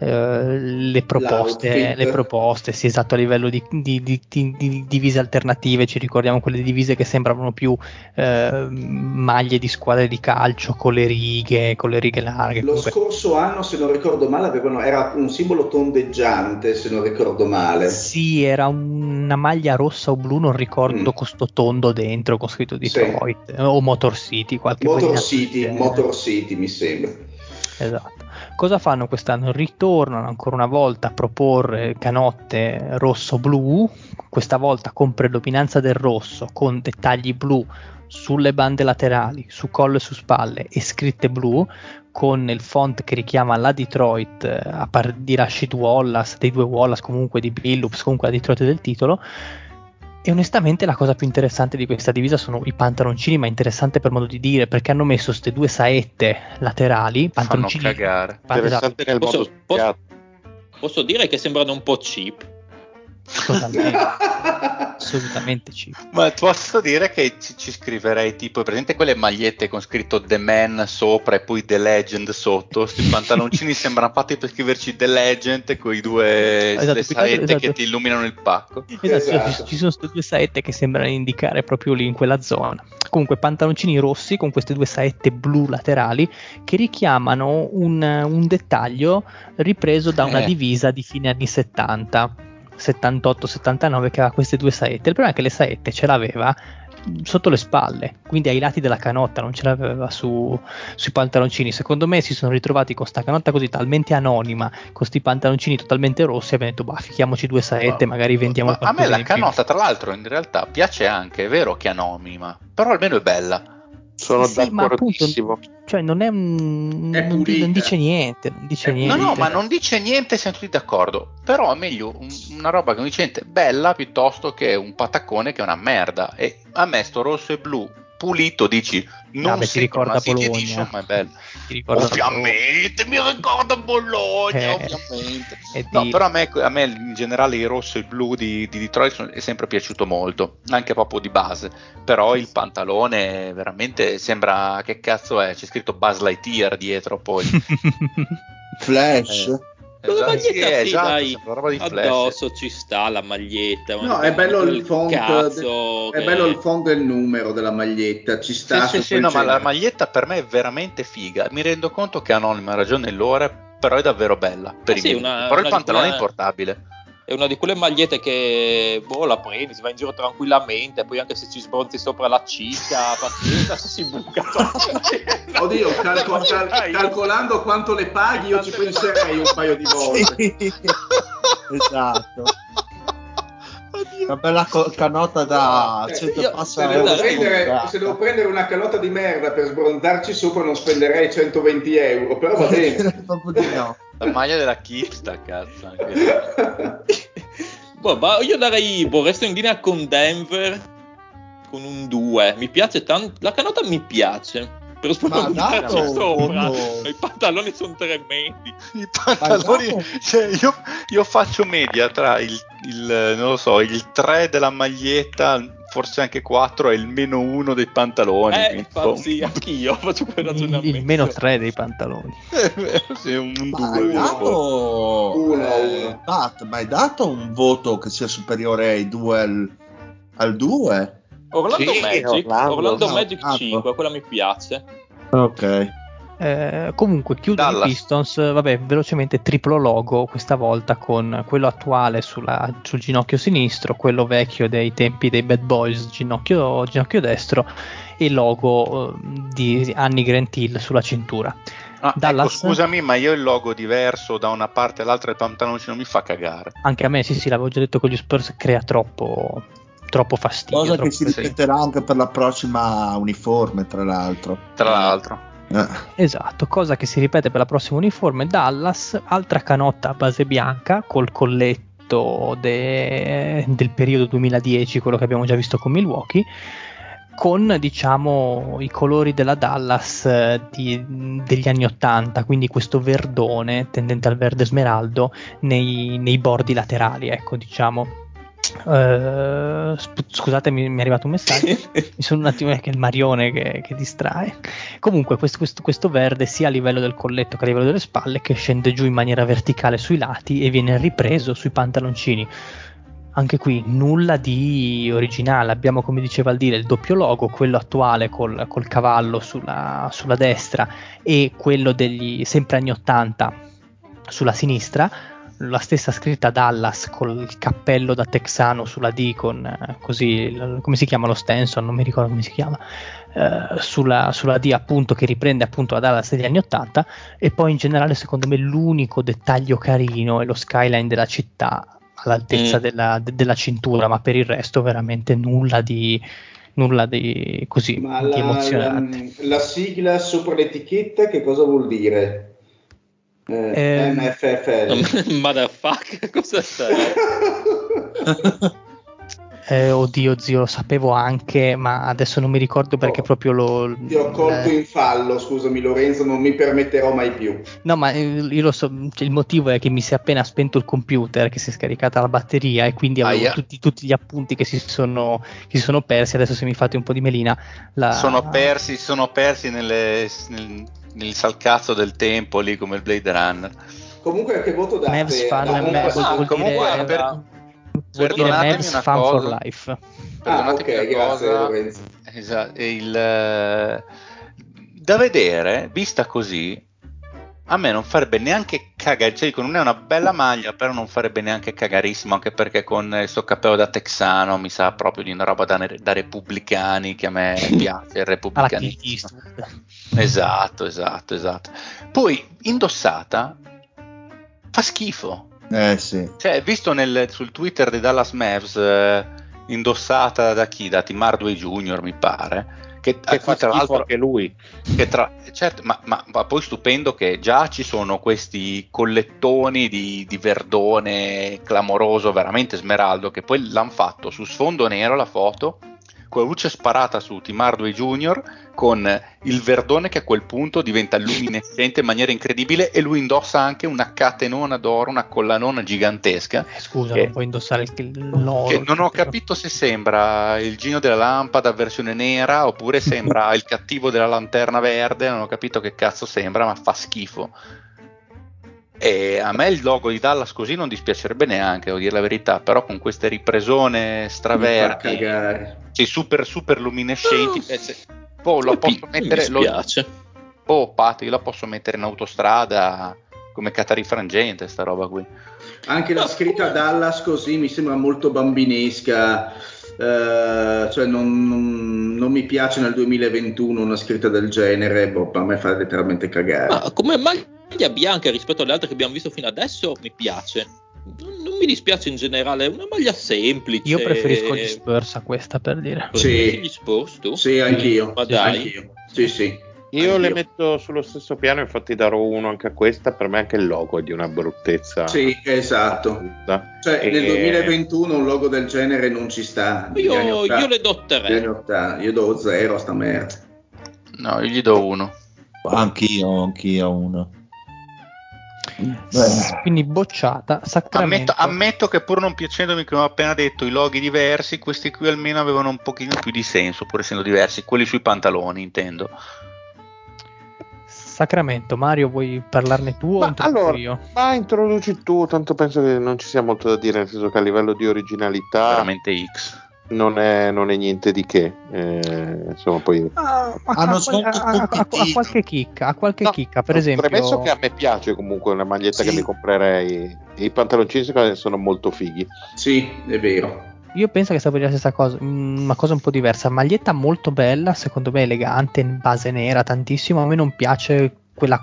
eh, le proposte, le proposte, sì, esatto, a livello di, di, di, di, divise alternative, ci ricordiamo quelle divise che sembravano più eh, maglie di squadre di calcio con le righe, con le righe larghe. Lo comunque. scorso anno, se non ricordo male, avevano, era un simbolo tondeggiante, se non ricordo male. Sì, era una maglia rossa o blu, non ricordo, mm. con sto tondo dentro, con scritto Detroit, sì. o Motor City, qualche Motor City, Motor City mi sembra. Esatto. Cosa fanno quest'anno? Ritornano ancora una volta a proporre canotte rosso-blu, questa volta con predominanza del rosso, con dettagli blu sulle bande laterali, su collo e su spalle e scritte blu, con il font che richiama la Detroit a par- di Rashid Wallace, dei due Wallace comunque di Billups, comunque la Detroit del titolo, e onestamente la cosa più interessante di questa divisa sono i pantaloncini, ma interessante per modo di dire, perché hanno messo queste due saette laterali, pantaloncini. Fanno cagare. Interessante nel posso, modo posso, posso dire che sembrano un po' cheap. Totalmente. Assolutamente cheap. Ma posso dire che ci, ci scriverei tipo, presente quelle magliette con scritto The Man sopra e poi The Legend sotto? Questi pantaloncini sembrano fatti per scriverci The Legend con i due esatto, le saette esatto. che ti illuminano il pacco. Esatto, esatto. ci sono queste due saette che sembrano indicare proprio lì in quella zona. Comunque pantaloncini rossi con queste due saette blu laterali che richiamano un, un dettaglio ripreso da una eh. divisa di fine anni 70 78-79 che aveva queste due saette. Il problema è che le saette ce l'aveva sotto le spalle, quindi ai lati della canotta, non ce l'aveva su, sui pantaloncini. Secondo me si sono ritrovati con questa canotta così talmente anonima, con questi pantaloncini totalmente rossi, e abbiamo detto, bah, fichiamoci due saette, ma, magari vendiamo ma A me la canotta, tra l'altro, in realtà piace anche, è vero che è anonima, però almeno è bella. Sono sì, d'accordissimo. Appunto, cioè non è un. È non, non, dice niente. Non dice eh, niente. No, no, ma non dice niente, siamo tutti d'accordo. Però è meglio un, una roba che non dice niente bella piuttosto che un patacone che è una merda. E a me sto rosso e blu pulito dici non ah, si ricorda Bologna. edition, ma è bello. Ovviamente mi ricorda Bologna eh, ovviamente. No, però a me, a me, in generale il rosso e il blu di, di Detroit è sempre piaciuto molto anche proprio di base. Però il pantalone veramente sembra che cazzo è? C'è scritto Buzz Lightyear dietro poi. Flash? Eh. Con la maglietta sì, sì, esatto, dai, roba di addosso ci sta la maglietta. No, è bello il font, de- che... è bello il font del numero della maglietta, ci sta. Sì, sì, sì no, ma la maglietta per me è veramente figa. Mi rendo conto che Anonima ha ragione l'ora, però è davvero bella. Per eh sì, una, però il pantalone è importabile è una di quelle magliette che boh, la prendi, si va in giro tranquillamente, poi anche se ci sbronzi sopra la ciccia, pazienza, si buca. Oddio, calco- cal- calcolando quanto le paghi, io ci penserei un paio di volte. Sì. esatto. Oddio. Una bella co- canotta da eh, 100 io, se, devo prendere, se devo prendere una canotta di merda per sbronzarci sopra non spenderei 120 euro, però va bene. no. La maglia della Kipsta, cazzo. boh, ma io darei, boh, resto in linea con Denver con un 2. Mi piace tanto, la canotta mi piace. Però sopra sopra. I pantaloni sono tremendi. I pantaloni, cioè, io, io, faccio media tra il, il, non lo so, il 3 della maglietta forse anche 4 è il meno 1 dei pantaloni. Eh, fa, sì, anch'io faccio quel ragionamento. Il, il meno 3 dei pantaloni. sì, un 2. Dato... Uno, eh, ma hai dato un voto che sia superiore ai due al, al 2? Orlando sì, Magic, Orlando, Orlando no, Magic 5, quella mi piace. Ok. Eh, comunque chiudono i Pistons, vabbè, velocemente triplo logo, questa volta con quello attuale sulla, sul ginocchio sinistro, quello vecchio dei tempi dei Bad Boys, ginocchio, ginocchio destro, e il logo eh, di Annie Grant Hill sulla cintura. Ah, ecco, Dallas, ecco, scusami, ma io il logo diverso da una parte all'altra del pantaloncino mi fa cagare. Anche a me, sì, sì, l'avevo già detto con gli Spurs, crea troppo, troppo fastidio. Cosa troppo che si ripeterà anche per la prossima uniforme, tra l'altro. Tra l'altro. Eh. Esatto, cosa che si ripete per la prossima uniforme. Dallas, altra canotta a base bianca col colletto de, del periodo 2010, quello che abbiamo già visto con Milwaukee con diciamo i colori della Dallas eh, di, degli anni 80, quindi questo verdone tendente al verde smeraldo nei, nei bordi laterali, ecco diciamo Uh, scusate, mi, mi, è arrivato un messaggio. mi sono un attimo che è il Marione che, che distrae. Comunque, questo, questo, questo, verde, sia a livello del colletto che a livello delle spalle, che scende giù in maniera verticale sui lati e viene ripreso sui pantaloncini. Anche qui nulla di originale. Abbiamo, come diceva il dire, il doppio logo, quello attuale col, col cavallo sulla, sulla destra e quello degli sempre anni 80 sulla sinistra la stessa scritta Dallas col cappello da texano sulla D con eh, così come si chiama lo Stenson non mi ricordo come si chiama eh, sulla, sulla, D appunto che riprende appunto la Dallas degli anni 80 e poi in generale secondo me l'unico dettaglio carino è lo skyline della città all'altezza mm. della, de, della, cintura ma per il resto veramente nulla di nulla di così ma di la, emozionante la, la sigla sopra l'etichetta che cosa vuol dire? Eh, eh, MFFL. Motherfucker, cosa stai? Eh, oddio, zio, lo sapevo anche, ma adesso non mi ricordo perché oh, proprio lo. Ti ho colto eh... in fallo, scusami Lorenzo, non mi permetterò mai più. No, ma eh, io lo so, cioè, il motivo è che mi si è appena spento il computer, che si è scaricata la batteria e quindi avevo ah, tutti, tutti, gli appunti che si, sono, che si, sono, persi. Adesso se mi fate un po' di melina. La... Sono persi, sono persi nelle, nel, nel salcazzo del tempo lì come il Blade Runner. Comunque che voto date? Mavs fan, da Mavs, ah, comunque dire, per, Perdonatemi una fan cosa. for life. Perdonatemi ah, okay, una cosa. Esatto, il, eh, da vedere, vista così, a me non farebbe neanche cagare, cioè dico, non è una bella maglia, però non farebbe neanche cagarissimo, anche perché con il suo cappello da texano mi sa proprio di una roba da, da repubblicani che a me piace, il repubblicanismo. esatto, esatto, esatto. Poi indossata fa schifo. Eh sì. Cioè, visto nel, sul Twitter di Dallas Mavs, eh, indossata da chi? Da Tim Hardway Jr., mi pare. Che, che fa tra l'altro anche lui. Tra, certo, ma, ma, ma, poi stupendo che già ci sono questi collettoni di, di verdone clamoroso, veramente smeraldo, che poi l'hanno fatto su sfondo nero la foto la luce sparata su Tim Hardway Jr. con il verdone che a quel punto diventa luminescente in maniera incredibile e lui indossa anche una catenona d'oro, una collanona gigantesca. Eh, scusa, che, non puoi indossare il, l'oro. Che non ho capito se sembra il Gino della lampada versione nera oppure sembra il cattivo della lanterna verde, non ho capito che cazzo sembra, ma fa schifo. E a me il logo di Dallas così non dispiacerebbe neanche, devo dire la verità, però con queste ripresone straverdi, sì, super, super luminescenti, oh. se, boh, lo posso mettere... Mi dispiace. Lo, oh, Patti, la posso mettere in autostrada come catarifrangente, sta roba qui. Anche la scritta Dallas così mi sembra molto bambinesca. Uh, cioè non, non, non, mi piace nel 2021 una scritta del genere, boh, a me fa letteralmente cagare. Ma come maglia bianca rispetto alle altre che abbiamo visto fino adesso mi piace. Non, non mi dispiace in generale, è una maglia semplice. Io preferisco gli Spurs a questa per dire. Sì, gli Spurs tu? Sì, anch'io. Ma dai. Anch'io. Sì, sì. Io le metto sullo stesso piano, infatti darò uno anche a questa, per me anche il logo è di una bruttezza. Sì, esatto. Cioè, e... nel 2021 un logo del genere non ci sta. Io, io le do 3. Io do 0 a sta merda. No, io gli do 1. Anch'io, anch'io uno. Beh. Quindi bocciata. Ammetto, ammetto, che pur non piacendomi, come ho appena detto, i loghi diversi, questi qui almeno avevano un pochino più di senso, pur essendo diversi. Quelli sui pantaloni, intendo. Sacramento, Mario, vuoi parlarne tu ma o allora, io? Ma introduci tu, tanto penso che non ci sia molto da dire, nel senso che a livello di originalità... Veramente X non è, non è, niente di che. Eh, insomma, poi... Ah, hanno a, a, a, qualche chicca, a qualche no, chicca, per esempio. Premesso che a me piace comunque una maglietta sì. che mi comprerei, i pantaloncini sono molto fighi. Sì, è vero. Io penso che sia per la stessa cosa, mm, una cosa un po' diversa. Maglietta molto bella, secondo me elegante, in base nera tantissimo. A me non piace quella,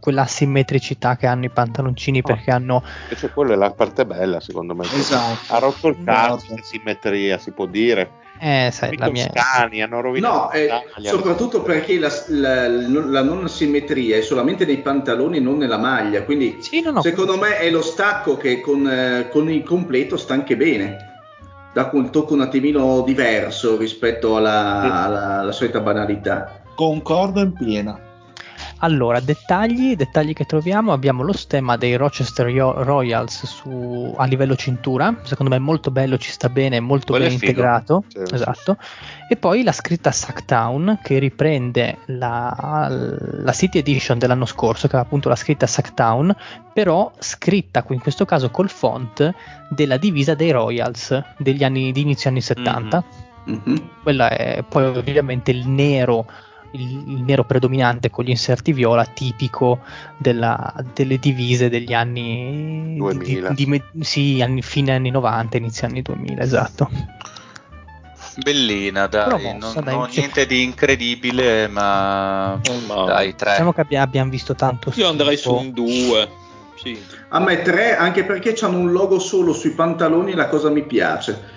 quella simmetricità che hanno i pantaloncini oh, perché hanno invece quella è la parte bella secondo me. Esatto. ha rotto il cazzo la simmetria si può dire. Eh, sai, la mia... Toscani hanno rovinato no, eh, soprattutto perché la, la, la, non simmetria è solamente nei pantaloni non nella maglia. Quindi sì, no, no, secondo me è lo stacco che con, eh, con il completo sta anche bene dà un tocco un attimino diverso rispetto alla, alla, alla solita banalità. Concordo in piena allora, dettagli, dettagli che troviamo, abbiamo lo stemma dei Rochester Royals su, a livello cintura, secondo me è molto bello, ci sta bene, molto Quello ben integrato, esatto. E poi la scritta Sacktown che riprende la, la City Edition dell'anno scorso, che aveva appunto la scritta Sacktown, però scritta in questo caso col font della divisa dei Royals degli anni, di inizio anni 70. Mm-hmm. Mm-hmm. Quella è poi ovviamente il nero il, il, nero predominante con gli inserti viola tipico della, delle divise degli anni 2000 di, di, sì, anni, fine anni 90 inizio anni 2000 esatto bellina dai, mossa, non, dai, non cioè... niente di incredibile ma oh, dai tre. Diciamo che abbiamo, abbiamo visto tanto io andrei su un 2 sì. a me tre anche perché hanno un logo solo sui pantaloni la cosa mi piace.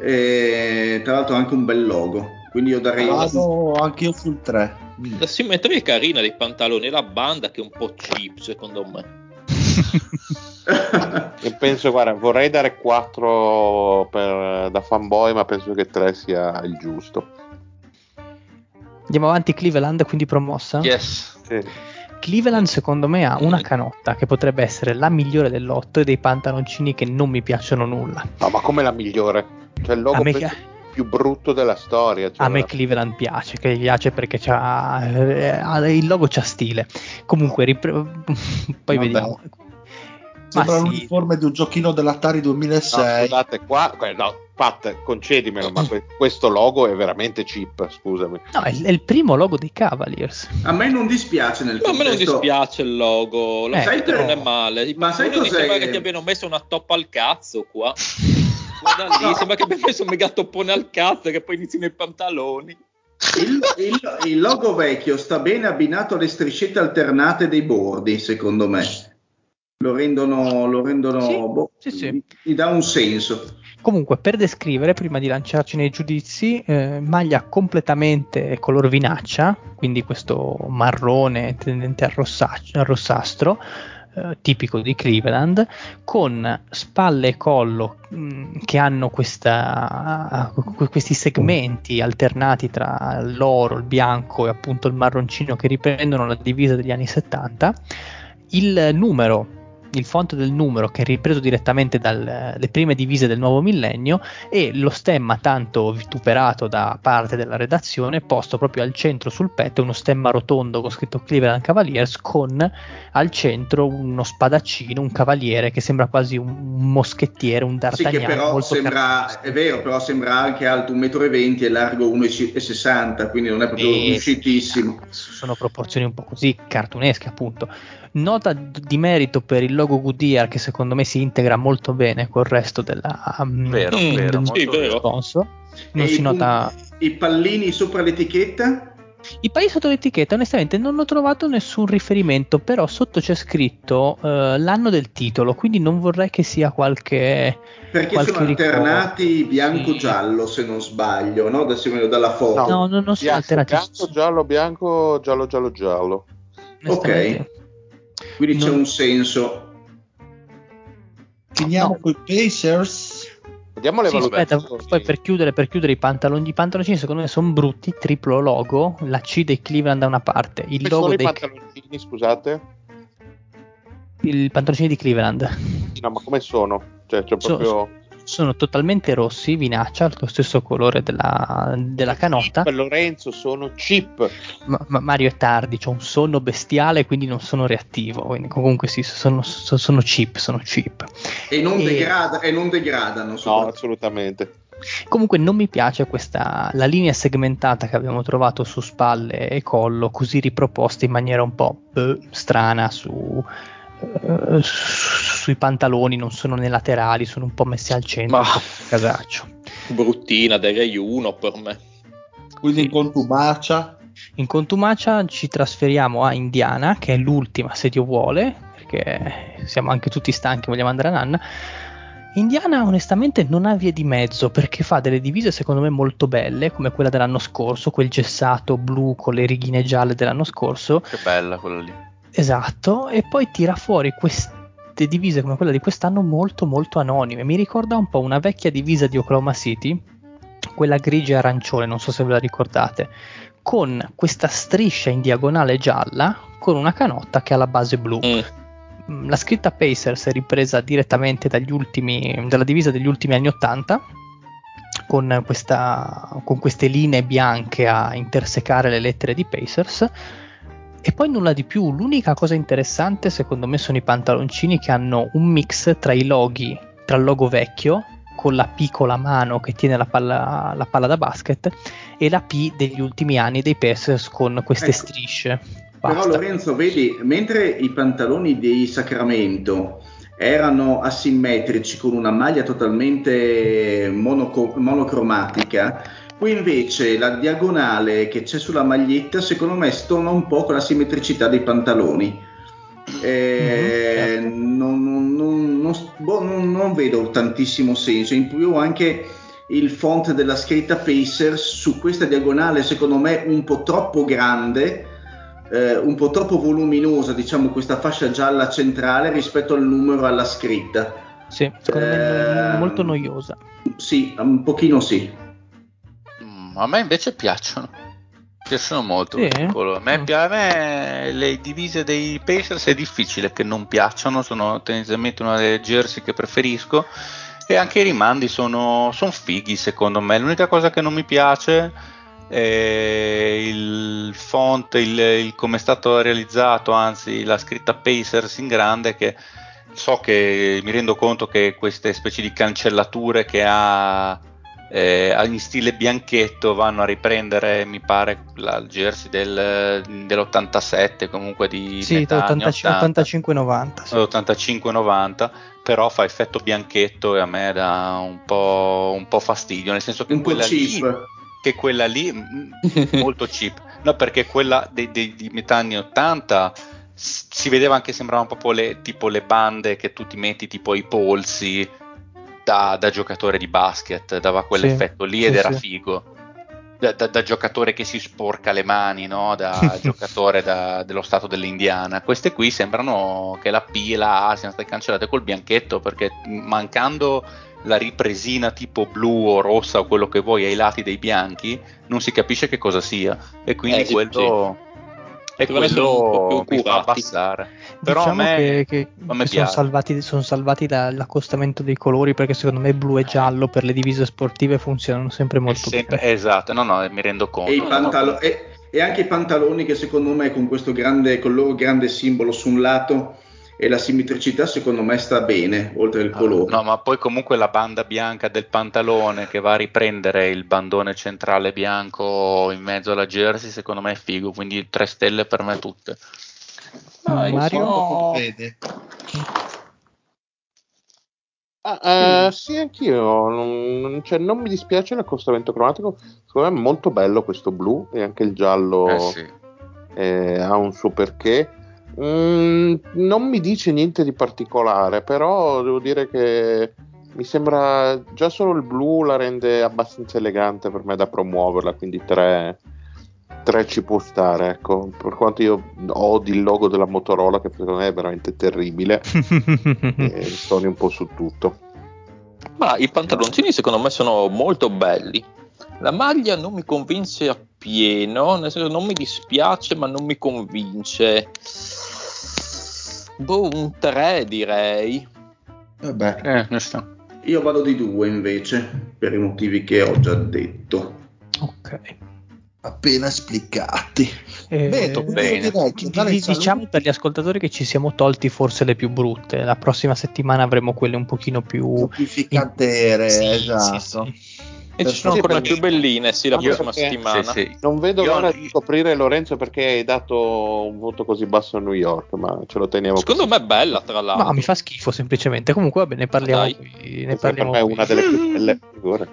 E, tra l'altro anche un bel logo quindi io darei vado anche io sul 3 la simmetria è carina dei pantaloni la banda che è un po' cheap secondo me penso, guarda, vorrei dare 4 per, da fanboy, ma penso che 3 sia il giusto. Andiamo avanti, Cleveland, quindi promossa? Yes. Sì. Cleveland secondo me ha una canotta che potrebbe essere la migliore dell'otto e dei pantaloncini che non mi piacciono nulla. No, ma come la migliore? Cioè il logo me, più brutto della storia. Cioè a me Cleveland piace, che gli piace perché eh, il logo c'ha stile. Comunque, ripre- poi Vabbè. vediamo. Sembra sì. l'uniforme di un giochino dell'Atari 2006. No, scusate, qua, no, Pat, concedimelo, ma questo logo è veramente cheap, scusami. No, è, è, il primo logo dei Cavaliers. A me non dispiace nel no, A me non dispiace il logo, lo eh, sai però... non è male. Ma sai cos'è? Sembra che ti abbiano messo una toppa al cazzo qua. Guarda lì, sembra che abbia messo un mega toppone al cazzo che poi inizi nei pantaloni. Il, il, il, logo vecchio sta bene abbinato alle striscette alternate dei bordi, secondo me. Lo rendono, lo rendono sì, boh, sì, sì. gli dà un senso. Comunque, per descrivere, prima di lanciarci nei giudizi, eh, maglia completamente color vinaccia, quindi questo marrone tendente al, rossaccio, al rossastro, eh, tipico di Cleveland, con spalle e collo mh, mm, che hanno questa, uh, questi segmenti alternati tra l'oro, il bianco e appunto il marroncino che riprendono la divisa degli anni 70. Il numero il font del numero che è ripreso direttamente dalle prime divise del nuovo millennio e lo stemma tanto vituperato da parte della redazione posto proprio al centro sul petto, uno stemma rotondo con scritto Cleveland Cavaliers con al centro uno spadaccino, un cavaliere che sembra quasi un moschettiere, un d'Artagnan. Sì, che però sembra, è vero, però sembra anche alto 1,20 m e largo 1,60 m, quindi non è proprio e, riuscitissimo. Sono proporzioni un po' così cartunesche appunto. Nota di merito per il logo Goodyear che secondo me si integra molto bene col resto della um, vero, mm, vero, sì, vero. sponsor. Non e si nota i pallini sopra l'etichetta? I pallini sotto l'etichetta, onestamente, non ho trovato nessun riferimento, però sotto c'è scritto uh, l'anno del titolo, quindi non vorrei che sia qualche. Perché qualche sono alternati bianco-giallo, se non sbaglio, no? Adesso vedo dalla foto. No, no non sono alternati. Bianco, giallo, bianco, giallo, giallo, giallo. Ok. Quindi non... c'è un senso. Finiamo no. con i Pacers. Vediamo le sì, aspetta, poi per chiudere, per chiudere i pantaloni, i pantaloncini secondo me sono brutti, triplo logo, la C dei Cleveland da una parte, il Come logo sono dei i pantaloncini, scusate? Il pantaloncini di Cleveland. No, ma come sono? Cioè, c'è proprio... So, sono totalmente rossi, vinaccia, lo stesso colore della, della canotta. Per Lorenzo sono chip. Ma, ma Mario è tardi, ho un sonno bestiale, quindi non sono reattivo. Quindi comunque sì, sono, sono chip, sono chip. E non, e, degrada, e non degradano. No, assolutamente. Comunque non mi piace questa la linea segmentata che abbiamo trovato su spalle e collo, così riproposta in maniera un po' beh, strana su, uh, sui pantaloni, non sono nei laterali, sono un po' messi al centro. Ma casaccio. Bruttina, direi uno per me. Quindi sì. in contumacia? In contumacia ci trasferiamo a Indiana, che è l'ultima se Dio vuole, perché siamo anche tutti stanchi, vogliamo andare a Nanna. Indiana onestamente non ha vie di mezzo perché fa delle divise secondo me molto belle come quella dell'anno scorso, quel gessato blu con le righine gialle dell'anno scorso. Che bella quella lì. Esatto, e poi tira fuori queste divise come quella di quest'anno molto molto anonime. Mi ricorda un po' una vecchia divisa di Oklahoma City, quella grigia e arancione, non so se ve la ricordate, con questa striscia in diagonale gialla con una canotta che ha la base blu. Mm. mm la scritta Pacers è ripresa direttamente ultimi, dalla divisa degli ultimi anni 80 con, questa, con queste linee bianche a intersecare le lettere di Pacers e poi nulla di più. L'unica cosa interessante, secondo me, sono i pantaloncini che hanno un mix tra i loghi, tra il logo vecchio con la P con la mano che tiene la palla, la palla da basket e la P degli ultimi anni dei Pacers con queste ecco. strisce. Basta. Però Lorenzo, vedi, mentre i pantaloni dei Sacramento erano asimmetrici con una maglia totalmente monoco- monocromatica, Qui invece la diagonale che c'è sulla maglietta secondo me stona un po' con la simmetricità dei pantaloni. Eh, mm-hmm. non, non, non, boh, non, vedo tantissimo senso. In più anche il font della scritta Pacers su questa diagonale secondo me un po' troppo grande, eh, un po' troppo voluminosa, diciamo questa fascia gialla centrale rispetto al numero alla scritta. Sì, secondo eh, me molto noiosa. Sì, un pochino sì. A me invece piacciono. Piacciono molto. Sì? A me, mm. a me le divise dei Pacers è difficile che non piacciono, sono tendenzialmente una delle jersey che preferisco e anche i rimandi sono, sono fighi secondo me. L'unica cosa che non mi piace è il font, il, il come è stato realizzato, anzi la scritta Pacers in grande che so che mi rendo conto che queste specie di cancellature che ha eh, in stile bianchetto vanno a riprendere mi pare la, il jersey del, dell'87 comunque di sì, 85-90 sì. 85-90 però fa effetto bianchetto e a me dà un po', un po fastidio nel senso che un quella lì che quella lì mm, molto cheap. No perché quella dei, dei, di metà anni 80 si vedeva anche sembravano proprio le, tipo le bande che tu ti metti tipo i polsi da, da giocatore di basket dava quell'effetto sì, lì ed sì, era sì. figo. Da, da, da, giocatore che si sporca le mani no? da giocatore dello stato dell'Indiana. Queste qui sembrano che la P e la A siano state cancellate col bianchetto perché mancando la ripresina tipo blu o rossa o quello che vuoi ai lati dei bianchi non si capisce che cosa sia. E quindi eh, quello e quello mi fa abbassare. Però diciamo a me, che, che, che sono, salvati, sono salvati dall'accostamento dei colori perché secondo me blu e giallo per le divise sportive funzionano sempre molto sempre, bene. Esatto, no, no, mi rendo conto. E, pantalo- e, e anche i pantaloni che secondo me con questo grande, con il loro grande simbolo su un lato e la simmetricità secondo me sta bene oltre il colore. no, ma poi comunque la banda bianca del pantalone che va a riprendere il bandone centrale bianco in mezzo alla jersey secondo me è figo, quindi tre stelle per me tutte. No, Mario vede. Ah, uh, sì, anch'io. Non, cioè, non, mi dispiace l'accostamento cromatico. Secondo me è molto bello questo blu e anche il giallo eh sì. eh, ha un suo perché. Mm, non mi dice niente di particolare, però devo dire che mi sembra già solo il blu la rende abbastanza elegante per me da promuoverla, quindi 3, 3 ci può stare, ecco. Per quanto io odi il logo della Motorola, che secondo me è veramente terribile, e Sony un po' su tutto. Ma i pantaloncini secondo me sono molto belli. La maglia non mi convince appieno, nel senso non mi dispiace, ma non mi convince. Boh, un 3 direi. Vabbè. Eh, Io vado di 2 invece, per i motivi che ho già detto. Ok. Appena esplicati. Eh, bene, bene. Direi, diciamo per gli ascoltatori che ci siamo tolti forse le più brutte. La prossima settimana avremo quelle un pochino più, più ficantere, sì, esatto. Sì, sì. E ci sono ancora le più belline, sì, la prossima settimana. Sì, sì. Non vedo Io l'ora di scoprire Lorenzo perché hai dato un voto così basso a New York, ma ce lo teniamo. Secondo così. me è bella, tra l'altro. No, mi fa schifo semplicemente. Comunque, vabbè, ne parliamo. Qui, ne parliamo per me è una delle più belle figure.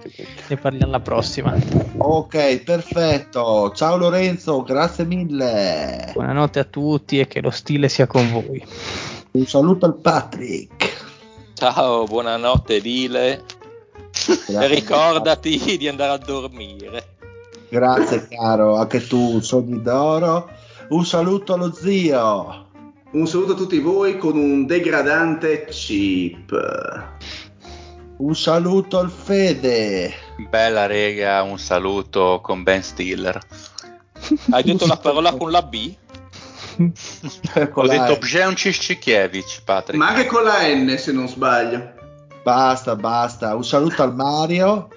Ne parliamo la prossima. Ok, perfetto. Ciao Lorenzo, grazie mille. Buonanotte a tutti e che lo stile sia con voi. Un saluto al Patrick. Ciao, buonanotte Dile e ricordati di andare a dormire. Grazie caro, anche tu, sogni d'oro. Un saluto allo zio. Un saluto a tutti voi con un degradante chip. Un saluto al Fede. Bella rega, un saluto con Ben Stiller. Hai detto la parola con la B? Ho detto Bjean Ciscikiewicz, Patrick. Ma anche con la N se non sbaglio. Basta, basta. Un saluto al Mario.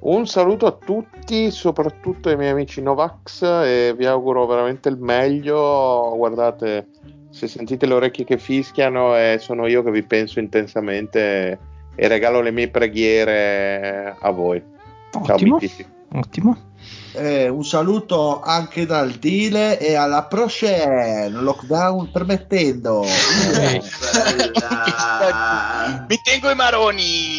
Un saluto a tutti, soprattutto ai miei amici Novax e vi auguro veramente il meglio. Guardate, se sentite le orecchie che fischiano e sono io che vi penso intensamente e regalo le mie preghiere a voi. Ottimo, Ciao, ottimo. Eh, un saluto anche dal Dile e alla prochaine, lockdown permettendo. Mi tengo i maroni.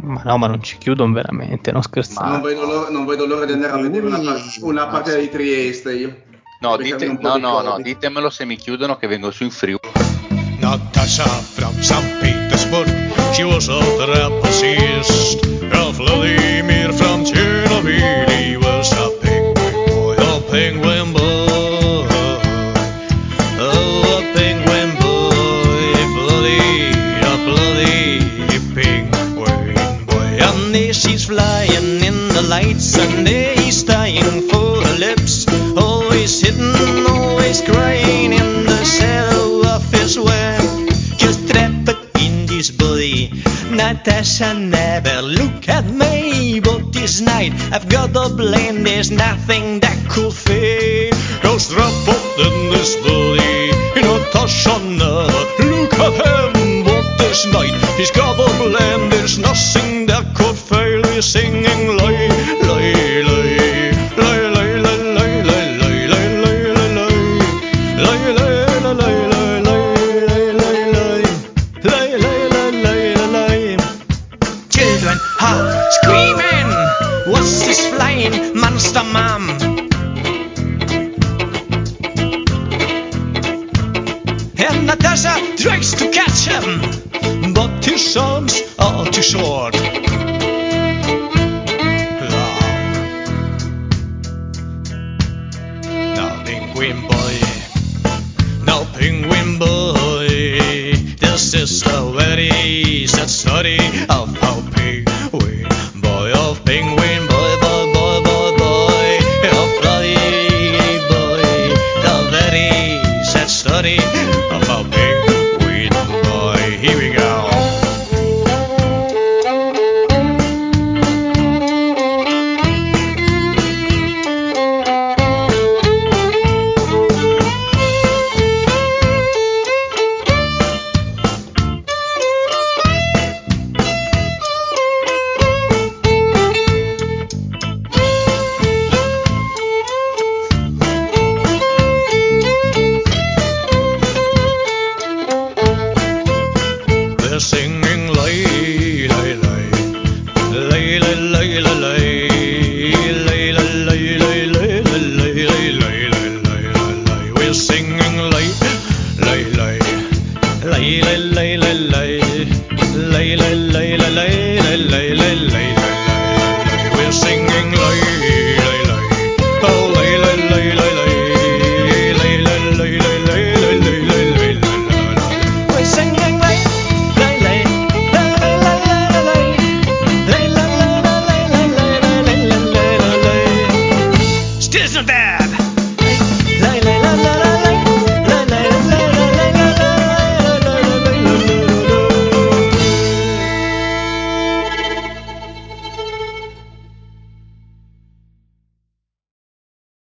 Ma no, ma non ci chiudono veramente, non scherzate. Non vedo, l'ora, non vedo l'ora di andare a vedere una, una parte di Trieste io. No, dite, no, no, no, ditemelo se mi chiudono che vengo su in Friuli. Natasha from St. Petersburg, she was a trapezist. coast of Lily. temptation. Never look at me, but this night I've got a blame. There's nothing that could fail. Rostrappot in this building.